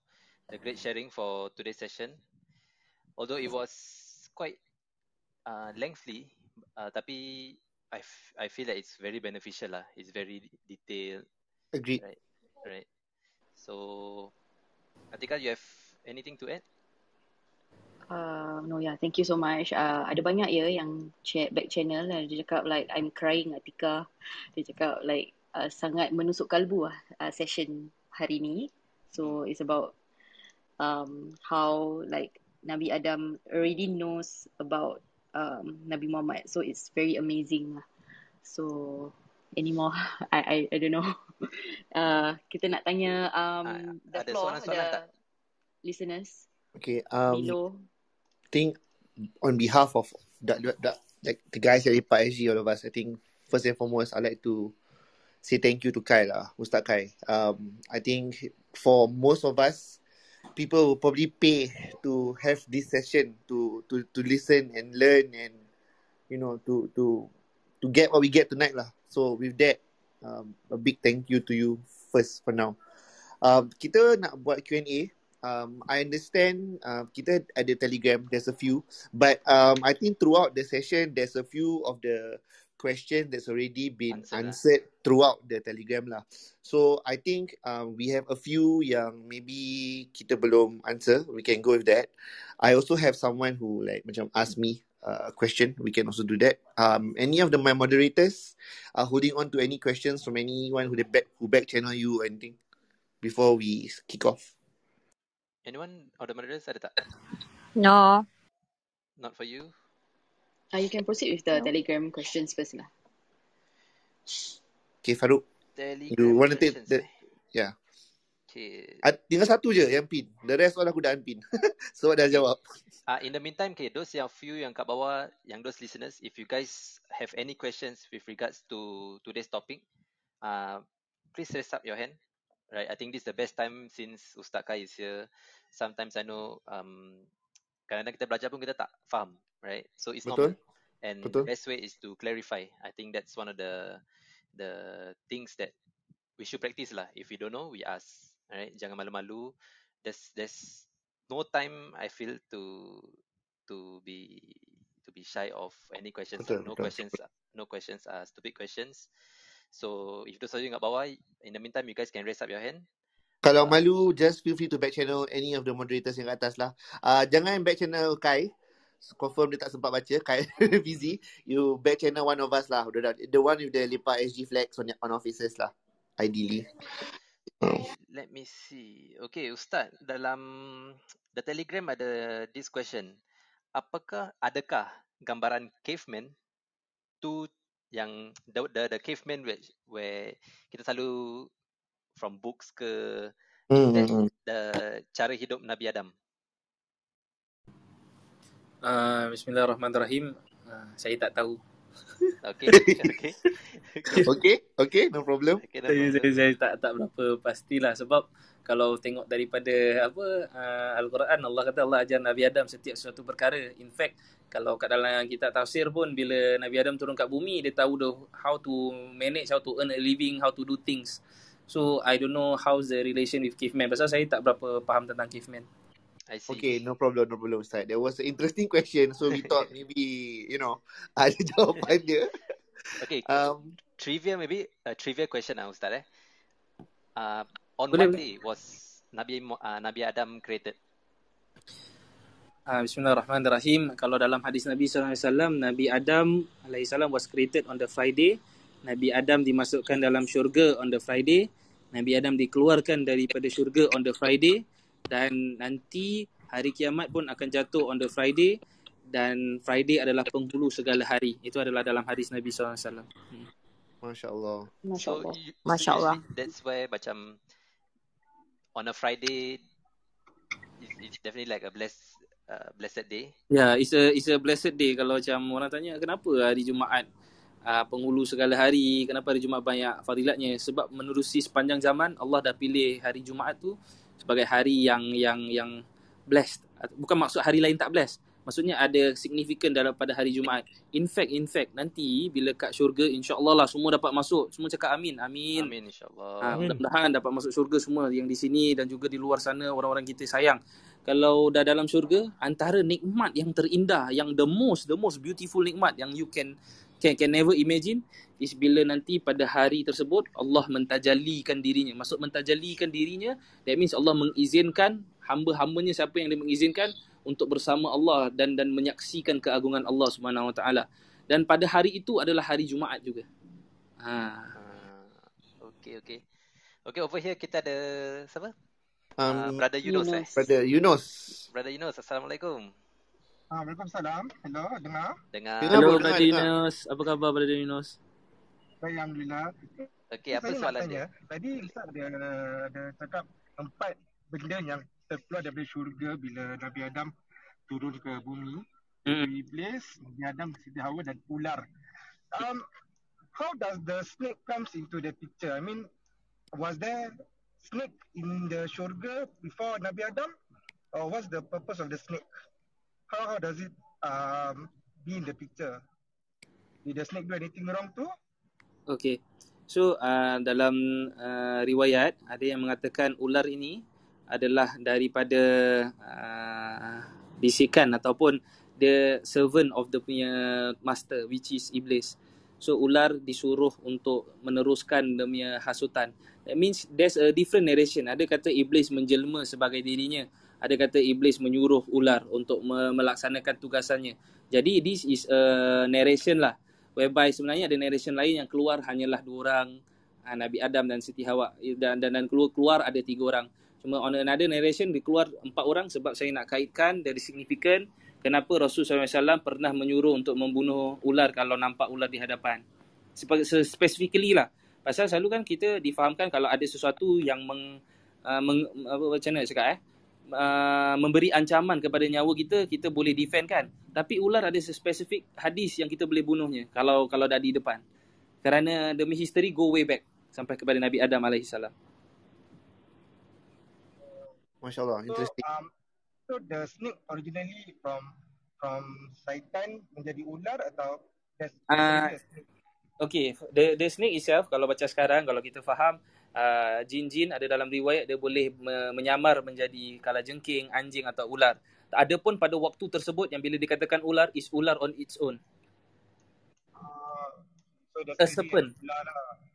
the great sharing for today's session although it was quite uh, lengthy, uh, tapi I, f- I feel that it's very beneficial lah. It's very detailed. Agreed. Right, right. So, Atika, you have anything to add? Uh, no, yeah, thank you so much. Uh, ada banyak ya yang chat back channel dan dia cakap like I'm crying Atika. Dia cakap like uh, sangat menusuk kalbu lah uh, session hari ni. So it's about um, how like Nabi Adam already knows about um, Nabi Muhammad. So it's very amazing lah. So anymore, I I I don't know. Uh, kita nak tanya um, Ah, the ada floor, soalan-soalan the tak? listeners Okay. Um, below. think on behalf of the, the, the, like the guys at Lipat SG, all of us, I think first and foremost, I'd like to say thank you to Kai lah, Ustaz Kai. Um, I think for most of us, people will probably pay to have this session to to to listen and learn and you know to to to get what we get tonight lah. So with that, um, a big thank you to you first for now. Um, kita nak buat Q&A. Um, I understand uh, kita ada Telegram, there's a few, but um, I think throughout the session, there's a few of the questions that's already been Answered lah. throughout the Telegram lah. So I think um, we have a few yang maybe kita belum answer. We can go with that. I also have someone who like macam ask me uh, a question. We can also do that. Um, any of the my moderators are holding on to any questions from anyone who the back who back channel you or anything before we kick off. Anyone of the moderators ada tak? No. Not for you? Uh, you can proceed with the Telegram questions first lah. Okay, Farouk. Telegram You want to take the eh? yeah. Okay. Ah, tinggal satu je yang pin. The rest all aku dah unpin. so dah jawab. Uh, in the meantime, okay, those yang few yang kat bawah, yang those listeners, if you guys have any questions with regards to today's topic, uh, please raise up your hand. Right, I think this is the best time since Ustaz Kai is here. Sometimes I know um, kadang-kadang kita belajar pun kita tak faham, right? So it's Betul. normal. And Betul. the best way is to clarify. I think that's one of the the things that we should practice lah. If we don't know, we ask. Right? Jangan malu-malu. There's there's no time I feel to to be to be shy of any questions. Betul, no betul. questions no questions are stupid questions. So if those of you kat bawah, in the meantime you guys can raise up your hand. Kalau Uh, malu, just feel free to back channel any of the moderators yang kat atas lah. Uh, jangan back channel Kai. Confirm dia tak sempat baca. Kai busy. You back channel one of us lah. The, the one with the Lipa SG flags on, on our faces lah. Ideally. Oh. Let me see. Okay, Ustaz, dalam the Telegram ada this question. Apakah adakah gambaran caveman tu yang the the, the caveman where, where kita selalu from books ke hmm, hmm. the cara hidup Nabi Adam? Uh, Bismillahirrahmanirrahim. Uh, saya tak tahu. Okay, okay. Okay, okay, no problem. Okay, no Saya, saya, problem. saya tak tak berapa pastilah sebab kalau tengok daripada apa uh, Al-Quran Allah kata Allah ajar Nabi Adam setiap suatu perkara. In fact kalau kat dalam kitab tafsir pun bila Nabi Adam turun kat bumi dia tahu dah how to manage, how to earn a living, how to do things. So I don't know how's the relation with caveman. Pasal saya tak berapa faham tentang caveman. I see. Okay, no problem, no problem, Ustaz. That was an interesting question. So we thought maybe, you know, ada jawapan dia. Okay, Um, trivia maybe a trivia question ah Ustaz eh. Uh, on Boleh, what day was Nabi uh, Nabi Adam created? Uh, Bismillahirrahmanirrahim. Kalau dalam hadis Nabi SAW, Nabi Adam AS was created on the Friday. Nabi Adam dimasukkan dalam syurga on the Friday. Nabi Adam dikeluarkan daripada syurga on the Friday. Dan nanti hari kiamat pun akan jatuh on the Friday. Dan Friday adalah penghulu segala hari. Itu adalah dalam hadis Nabi SAW. Hmm. Masya Allah. Masya So, Allah. you, Masya so Allah. that's where macam on a Friday it's, it's definitely like a blessed uh, blessed day. Ya, yeah, it's a it's a blessed day kalau macam orang tanya kenapa hari Jumaat uh, penghulu segala hari, kenapa hari Jumaat banyak fadilatnya? Sebab menerusi sepanjang zaman Allah dah pilih hari Jumaat tu sebagai hari yang yang yang blessed. Bukan maksud hari lain tak blessed. Maksudnya ada signifikan daripada hari Jumaat. In fact, in fact, nanti bila kat syurga, insya-Allah lah semua dapat masuk. Semua cakap amin. Amin. Amin insyaallah. Ha, mudah-mudahan dapat masuk syurga semua yang di sini dan juga di luar sana orang-orang kita sayang. Kalau dah dalam syurga, antara nikmat yang terindah, yang the most, the most beautiful nikmat yang you can can, can never imagine is bila nanti pada hari tersebut Allah mentajalikan dirinya. Maksud mentajalikan dirinya, that means Allah mengizinkan hamba-hambanya siapa yang dia mengizinkan untuk bersama Allah dan dan menyaksikan keagungan Allah Subhanahu Wa Taala. Dan pada hari itu adalah hari Jumaat juga. Ha. Uh, okay okay. Okay over here kita ada siapa? Uh, Um, Brother Yunus eh. Yunus. Brother Yunus. Brother Yunus, Assalamualaikum. Ah, Waalaikumsalam. Hello, dengar? Dengar. Hello bro, dengar, Brother dengar. Yunus. Apa khabar Brother Yunus? Baik, Alhamdulillah. Okey, apa soalan dia? tadi Ustaz ada, ada cakap empat benda yang terkeluar daripada syurga bila Nabi Adam turun ke bumi. Hmm. Iblis, Nabi Adam, Siti Hawa dan ular. Um, how does the snake comes into the picture? I mean, was there snake in the syurga before Nabi Adam? Or what's the purpose of the snake? How, how does it um, be in the picture? Did the snake do anything wrong too? Okay. So uh, dalam uh, riwayat ada yang mengatakan ular ini adalah daripada uh, bisikan ataupun the servant of the punya master which is iblis. So ular disuruh untuk meneruskan dia punya hasutan. That means there's a different narration. Ada kata iblis menjelma sebagai dirinya. Ada kata iblis menyuruh ular untuk me- melaksanakan tugasannya. Jadi this is a narration lah whereby sebenarnya ada narration lain yang keluar hanyalah dua orang ah, Nabi Adam dan Siti Hawa. Dan dan, dan keluar keluar ada tiga orang. Cuma on another narration dia keluar empat orang sebab saya nak kaitkan dari signifikan kenapa Rasul SAW pernah menyuruh untuk membunuh ular kalau nampak ular di hadapan. Specifically lah. Pasal selalu kan kita difahamkan kalau ada sesuatu yang meng, uh, meng apa macam mana cakap eh uh, memberi ancaman kepada nyawa kita kita boleh defend kan tapi ular ada spesifik hadis yang kita boleh bunuhnya kalau kalau dah di depan kerana demi history go way back sampai kepada Nabi Adam alaihissalam Masya Allah, So, interesting. um, so the snake originally from from Satan menjadi ular atau Ah, there's a snake? Okay, the the snake itself kalau baca sekarang kalau kita faham uh, jin-jin ada dalam riwayat dia boleh me- menyamar menjadi kalajengking, anjing atau ular. Adapun pada waktu tersebut yang bila dikatakan ular is ular on its own. Uh, so A serpent. lah.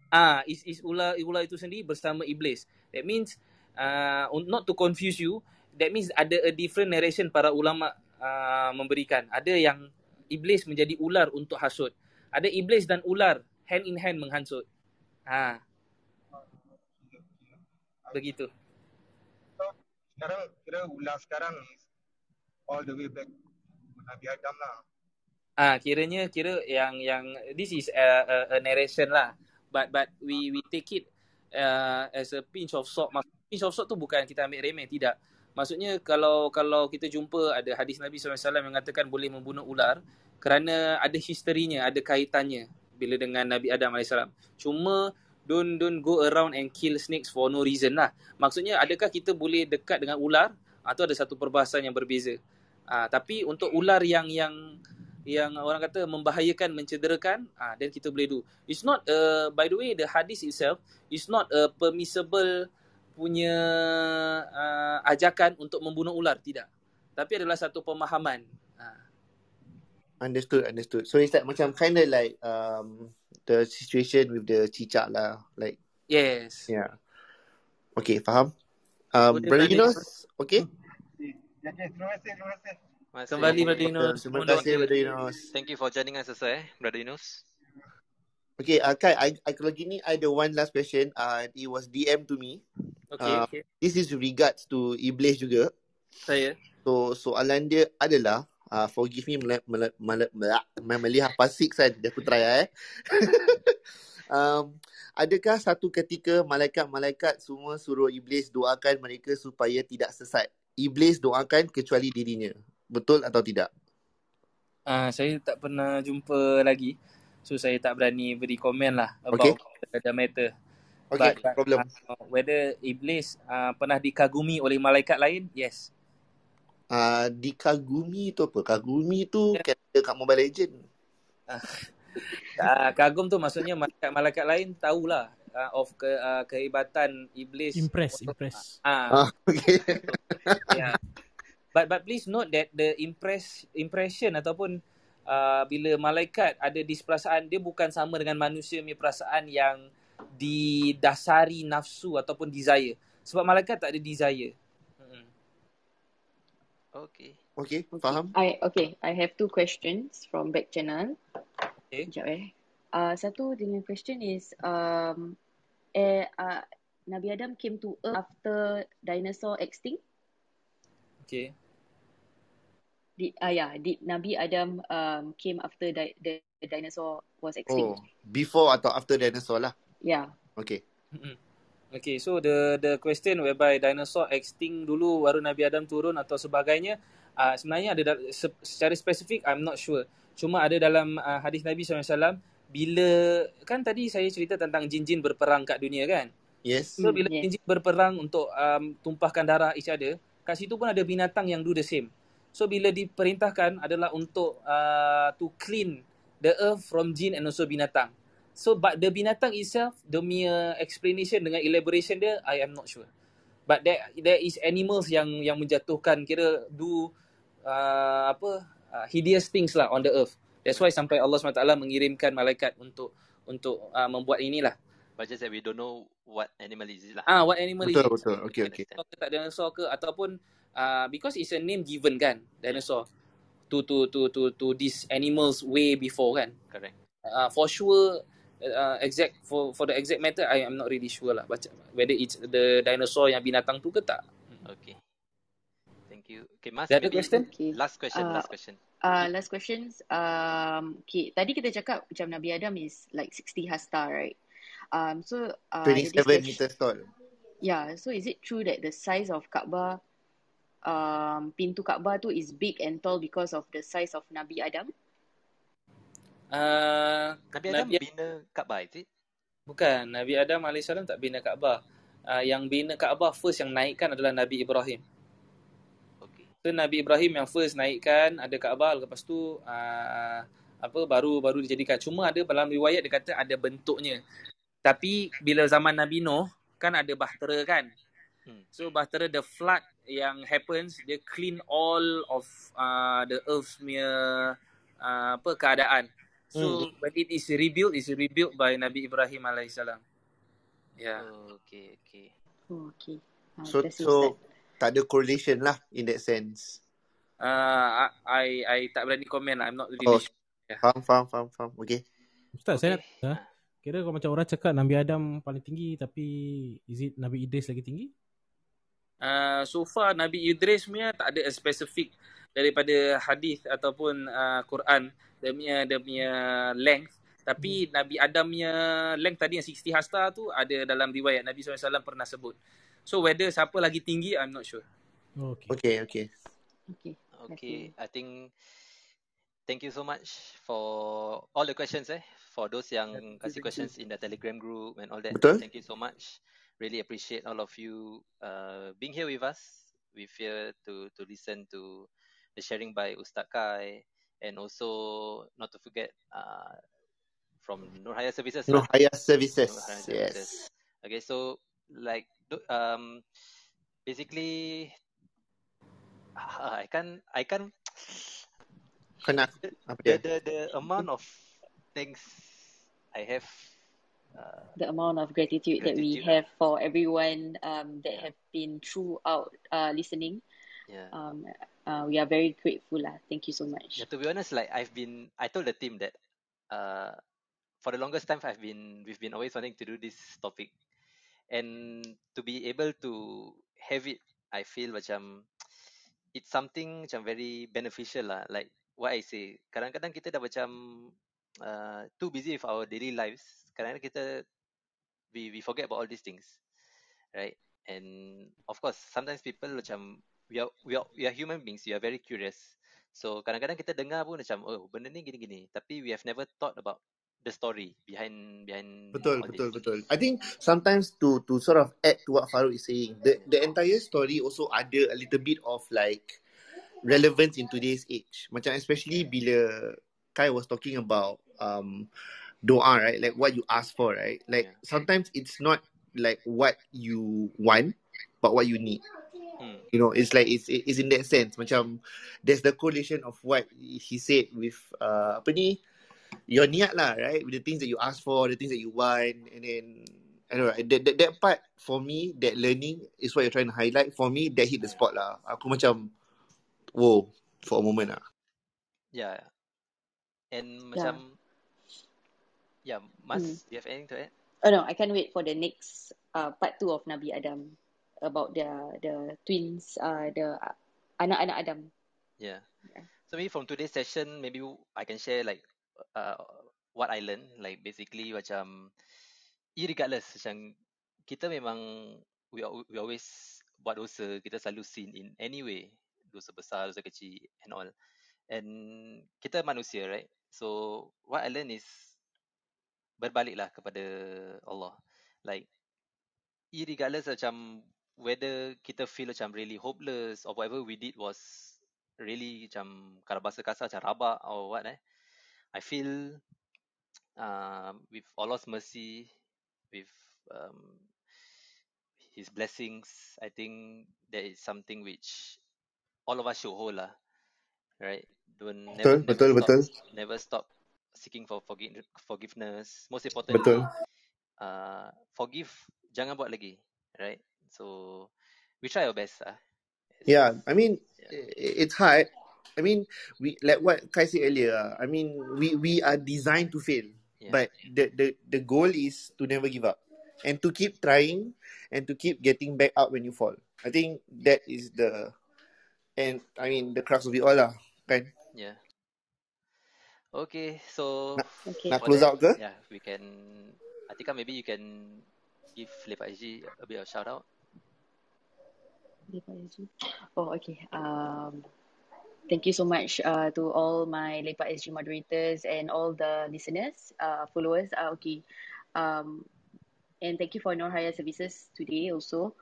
Ah, is is ular ular itu sendiri bersama iblis. That means uh, not to confuse you, that means ada a different narration para ulama uh, memberikan. Ada yang iblis menjadi ular untuk hasut. Ada iblis dan ular hand in hand menghasut. Ha, begitu. So sekarang kira ular sekarang is all the way back Nabi Adam lah. Ah, kiranya kira yang yang this is a, a, a narration lah. But but we we take it uh, as a pinch of salt. Maksud pinch of salt tu bukan kita ambil remeh, tidak. Maksudnya kalau kalau kita jumpa ada hadis Nabi SAW yang mengatakan boleh membunuh ular kerana ada historinya, ada kaitannya bila dengan Nabi Adam AS. Cuma don't don't go around and kill snakes for no reason lah. Maksudnya adakah kita boleh dekat dengan ular atau ada satu perbahasan yang berbeza. Ah, tapi untuk ular yang yang yang orang kata membahayakan, mencederakan, ah then kita boleh do. It's not uh, by the way the hadis itself is not a permissible punya uh, ajakan untuk membunuh ular tidak. Tapi adalah satu pemahaman. Ah. Understood, understood. So it's like macam kind of like um the situation with the cicak lah. Like, Yes. yeah. Okay, faham? Um, Boleh Brother. Yunus, okay? Ya, ya, terima kasih, terima kasih. Masih. Kembali Brother Yunus. Terima kasih, Brother Yunus. Thank you for joining us also eh, Brother Yunus. Okay, uh, Kai, I, I, kalau gini, I ada one last question. Uh, it was DM to me. Okay, Ah. okay. This is regards to Iblis juga. Saya. So, soalan dia adalah, uh, forgive me, mele, mele, mele, mele, melihat pasik kan. Dia aku try eh. um, adakah satu ketika malaikat-malaikat semua suruh Iblis doakan mereka supaya tidak sesat? Iblis doakan kecuali dirinya. Betul atau tidak? Ah, saya tak pernah jumpa lagi. So saya tak berani beri komen lah Okay. about the matter. Okay, But, but problem. uh, whether iblis uh, pernah dikagumi oleh malaikat lain? Yes. Uh, dikagumi tu apa? Kagumi tu character kat Mobile Legend. Uh, kagum tu maksudnya malaikat-malaikat lain tahulah uh, of ke, uh, kehebatan iblis. Impress, impress. Ah, Ah, okay. yeah. But but please note that the impress impression ataupun uh, bila malaikat ada di perasaan dia bukan sama dengan manusia punya perasaan yang didasari nafsu ataupun desire. Sebab malaikat tak ada desire. Okay. okay, faham? I okay. I have two questions from back channel. Okay. Sekejap eh. Uh, satu dengan question is um, eh, uh, Nabi Adam came to Earth after dinosaur extinct? Okay. Did ah yeah, did Nabi Adam um came after di- the, the dinosaur was extinct? Oh, before atau after dinosaur lah. Yeah. Okay. Okay, so the the question whereby dinosaur extinct dulu baru Nabi Adam turun atau sebagainya, uh, sebenarnya ada da- se- secara spesifik I'm not sure. Cuma ada dalam uh, hadis Nabi SAW bila kan tadi saya cerita tentang jin-jin berperang kat dunia kan. Yes. So Hmm, bila yes. jin-jin berperang untuk um, tumpahkan darah each other, kat situ pun ada binatang yang do the same. So bila diperintahkan adalah untuk uh, to clean the earth from jin and also binatang. So but the binatang itself, the mere explanation dengan elaboration dia, I am not sure. But there there is animals yang yang menjatuhkan kira do uh, apa uh, hideous things lah on the earth. That's why sampai Allah SWT mengirimkan malaikat untuk untuk uh, membuat inilah. But just that we don't know what animal is it lah. Ah, what animal Betul is it? betul. Okay Can okay. understand. dinosaur ke tak dinosaur ke ataupun uh, because it's a name given kan dinosaur to to to to to these animals way before kan Correct. uh, for sure uh, exact for for the exact matter I am not really sure lah baca whether it's the dinosaur yang binatang tu ke tak Okay. Thank you. Okay, Mas, Ada question? Okay. last question, Uh, last question. Uh, last questions. Um, okay, tadi kita cakap macam Nabi Adam is like 60 hasta, right? Um, so uh, this 27 question, meter tall. yeah. So is it true that the size of Kaabah, um, pintu Kaabah tu is big and tall because of the size of Nabi Adam? Uh, Nabi Adam Nabi bina Kaabah, is it? bukan Nabi Adam AS tak bina Kaabah uh, yang bina Kaabah first yang naikkan adalah Nabi Ibrahim Okay. So Nabi Ibrahim yang first naikkan ada Kaabah lepas tu uh, apa baru baru dijadikan. Cuma ada dalam riwayat dia kata ada bentuknya. Tapi bila zaman Nabi Noh kan ada bahtera kan. Hmm. So bahtera the flood yang happens dia clean all of uh, the earth punya uh, apa keadaan. So when it is rebuilt is rebuilt by Nabi Ibrahim alaihissalam. Ya. Yeah. Oh, okay, okay. Oh, okay. Uh, So so tak ada correlation lah in that sense. Uh, I I tak berani komen lah. I'm not really Oh, sure. faham faham faham faham. Okay. Ustaz, saya nak Okay. ha? kira kalau macam orang cakap Nabi Adam paling tinggi tapi is it Nabi Idris lagi tinggi? Uh, so far Nabi Idris punya tak ada a specific daripada hadis ataupun uh, Quran dia punya dia punya length tapi Nabi Adam punya length tadi yang 60 hasta tu ada dalam riwayat Nabi SAW pernah sebut. So whether siapa lagi tinggi I'm not sure. Okay. Okay okay. okay. Okay, I think thank you so much for all the questions eh. For those yang you, kasih thank you. questions in the Telegram group and all that. Betul. Thank you so much. Really appreciate all of you uh, being here with us. We're here to to listen to the sharing by Ustaz Kai and also not to forget uh, from Nur Haya Services Nur lah. Services. Nur Haya Services. Yes. Okay, so like um basically I can I can Kena apa the dia? the the amount of thanks I have uh, the amount of gratitude, that we have for everyone um, that have been throughout uh, listening. Yeah. Um, uh, we are very grateful. Lah. Thank you so much. yeah. To be honest, like I've been I told the team that uh for the longest time I've been we've been always wanting to do this topic, and to be able to have it, I feel macam it's something macam very beneficial lah. Like what I say, kadang-kadang kita dah macam uh, too busy with our daily lives. Kadang-kadang kita we we forget about all these things, right? And of course, sometimes people macam we are we are we are human beings. We are very curious. So kadang-kadang kita dengar pun macam oh benda ni gini-gini. Tapi we have never thought about the story behind behind Betul, betul, this. betul. I think sometimes to to sort of add to what Farouk is saying, the the entire story also ada a little bit of like relevance in today's age. Macam especially bila Kai was talking about um doa, right? Like what you ask for, right? Like Yeah. sometimes it's not like what you want, but what you need. Hmm. You know, it's like it's it's in that sense. Macam there's the correlation of what he said with uh, apa ni your niat lah, right? With the things that you ask for, the things that you want, and then I don't know. That, that that part for me, that learning is what you're trying to highlight. For me, that hit the spot lah. Aku macam, whoa, for a moment lah. Yeah. And Yeah. macam yeah, Mas, Mm. do you have anything to add? Oh no, I can't wait for the next uh, part two of Nabi Adam about the the twins, uh, the anak-anak Adam. Yeah. Yeah. So maybe from today's session, maybe I can share like uh, what I learned. Like basically macam, irregardless macam kita memang we we always buat dosa, kita selalu sin in any way, dosa besar, dosa kecil and all. And kita manusia, right? So what I learned is berbaliklah kepada Allah. Like irregardless macam whether kita feel macam really hopeless or whatever we did was really macam kalau bahasa kasar macam rabak or what eh. I feel uh, with Allah's mercy, with um, His blessings, I think that is something which all of us should hold lah, right? Don't never Betul, never betul, stop betul. never stop seeking for forgive, forgiveness. Most importantly, Betul. uh, forgive, jangan buat lagi, right? So we try our best ah. Yeah, I mean, yeah, i- it's hard. I mean, we like what Kai said earlier. ah, I mean, we we are designed to fail, yeah, but the the the goal is to never give up and to keep trying and to keep getting back up when you fall. I think that is the and I mean the crux of it all lah, kan? yeah. Okay, so Nak Okay. nak close that, out ke? yeah, we can. Atika, maybe you can give Lepak SG a bit of shout out. Oh, okay. Um, thank you so much uh, to all my Lepak SG moderators and all the listeners, uh, followers. Uh, okay. Um, and thank you for Nur Haya Services today also.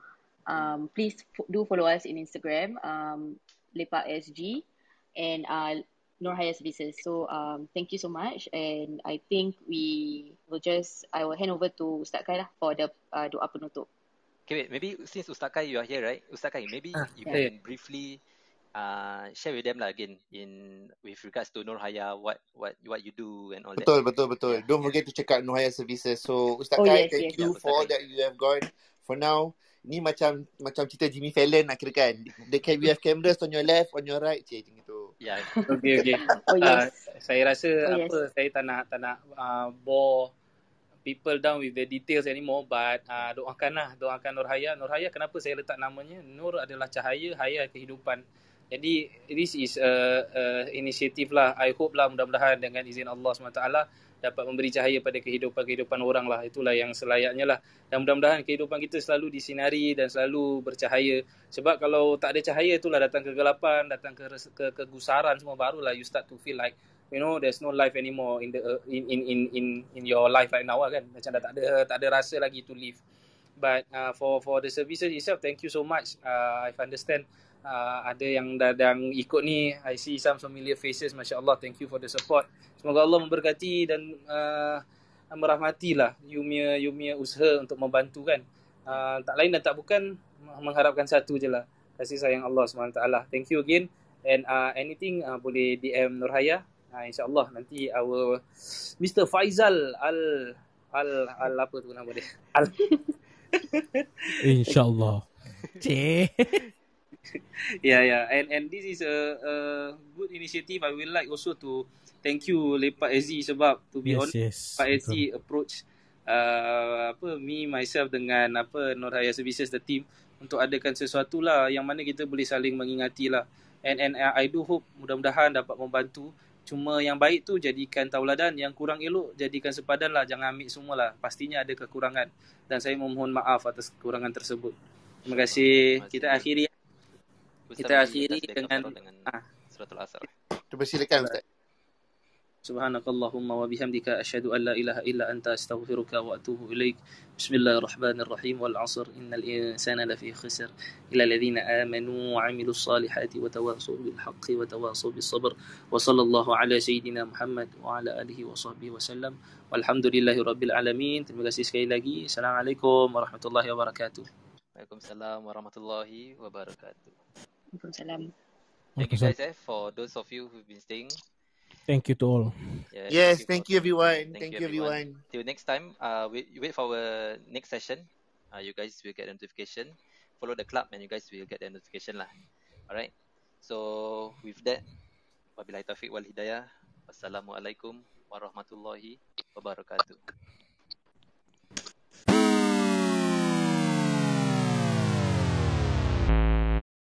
Um, please do follow us in Instagram, um, Lepak SG and uh, Nur Haya Services. So um, thank you so much. And I think we will just, I will hand over to Ustaz Kai lah for the uh, doa penutup. Okay, wait. Maybe since Ustaz Kai you are here, right? Ustaz Kai, maybe Ah, you Yeah. can briefly uh share with them lah again in with regards to Nur Haya, what what what you do and all that. Betul, betul, betul. Yeah. Don't forget to check out Nuhaya Services. So, Ustaz Oh Kai, yes, thank yes. you Yeah, for all that you have gone. For now, ni macam macam cerita Jimmy Fallon lah kira kan. The can we have cameras on your left, on your right, cik macam gitu. Yeah. Okay, okay. Oh Uh, yes. saya rasa Oh yes. apa saya tak nak tak nak uh, bore people down with the details anymore but uh, doakanlah doakan Nur Haya. Nur Haya kenapa saya letak namanya? Nur adalah cahaya Haya kehidupan. Jadi this is a, a initiative lah. I hope lah mudah-mudahan dengan izin Allah SWT dapat memberi cahaya pada kehidupan-kehidupan orang lah. Itulah yang selayaknya lah. Dan mudah-mudahan kehidupan kita selalu disinari dan selalu bercahaya. Sebab kalau tak ada cahaya itulah datang kegelapan datang ke ke kegusaran semua barulah you start to feel like you know there's no life anymore in the uh, in in in in in your life right now lah kan. Macam dah tak ada tak ada rasa lagi to live. But uh, for for the services itself thank you so much. Uh, I understand uh, ada yang dah yang ikut ni I see some familiar faces masya-Allah thank you for the support. Semoga Allah memberkati dan uh, merahmatilah you punya usaha untuk membantu kan. Uh, tak lain dan tak bukan mengharapkan satu je lah. Kasih sayang Allah SWT thank you again. And uh, anything uh, boleh DM Nurhaya uh, insyaallah nanti our Mr Faizal Al Al Al apa tu nama dia Al InsyaAllah. Cik. yeah yeah and and this is a, a good initiative I will like also to thank you Lepak SG sebab to be Yes, honest yes. Pak. SG approach uh, apa me myself dengan apa Nurhaya Services the team untuk adakan sesuatu lah yang mana kita boleh saling mengingati lah and and I do hope mudah-mudahan dapat membantu cuma yang baik tu jadikan tauladan yang kurang elok jadikan sepadan lah. Jangan ambil semua lah pastinya ada kekurangan. Dan saya memohon maaf atas kekurangan tersebut. Terima kasih. Terima kita kasih. akhiri. Kita akhiri dengan dengan ah suratul asr. Terpersilakan Ustaz. سبحانك اللهم وبحمدك أشهد أن لا إله إلا أنت أستغفرك وأتوب إليك. بسم الله الرحمن الرحيم. والعصر. إن الإنسان لفي خسر. إلى الذين آمنوا وعملوا الصالحات وتواصوا بالحق وتواصوا بالصبر. وصلى الله على سيدنا محمد وعلى آله وصحبه وسلم. والحمد لله رب العالمين. Terima kasih sekali lagi. Assalamualaikum warahmatullahi wabarakatuh. Waalaikumsalam warahmatullahi wabarakatuh. Waalaikumsalam. Thank you guys eh for those of you who've been staying. Thank you to all. Yeah, Yes, for thank you everyone. Thank Thank you, you everyone. Till next time, uh, wait, wait for our next session. Uh, you guys will get a notification. Follow the club and you guys will get the notification lah. Alright. So with that, wabillahi taufiq wal hidayah. Wassalamualaikum warahmatullahi wabarakatuh.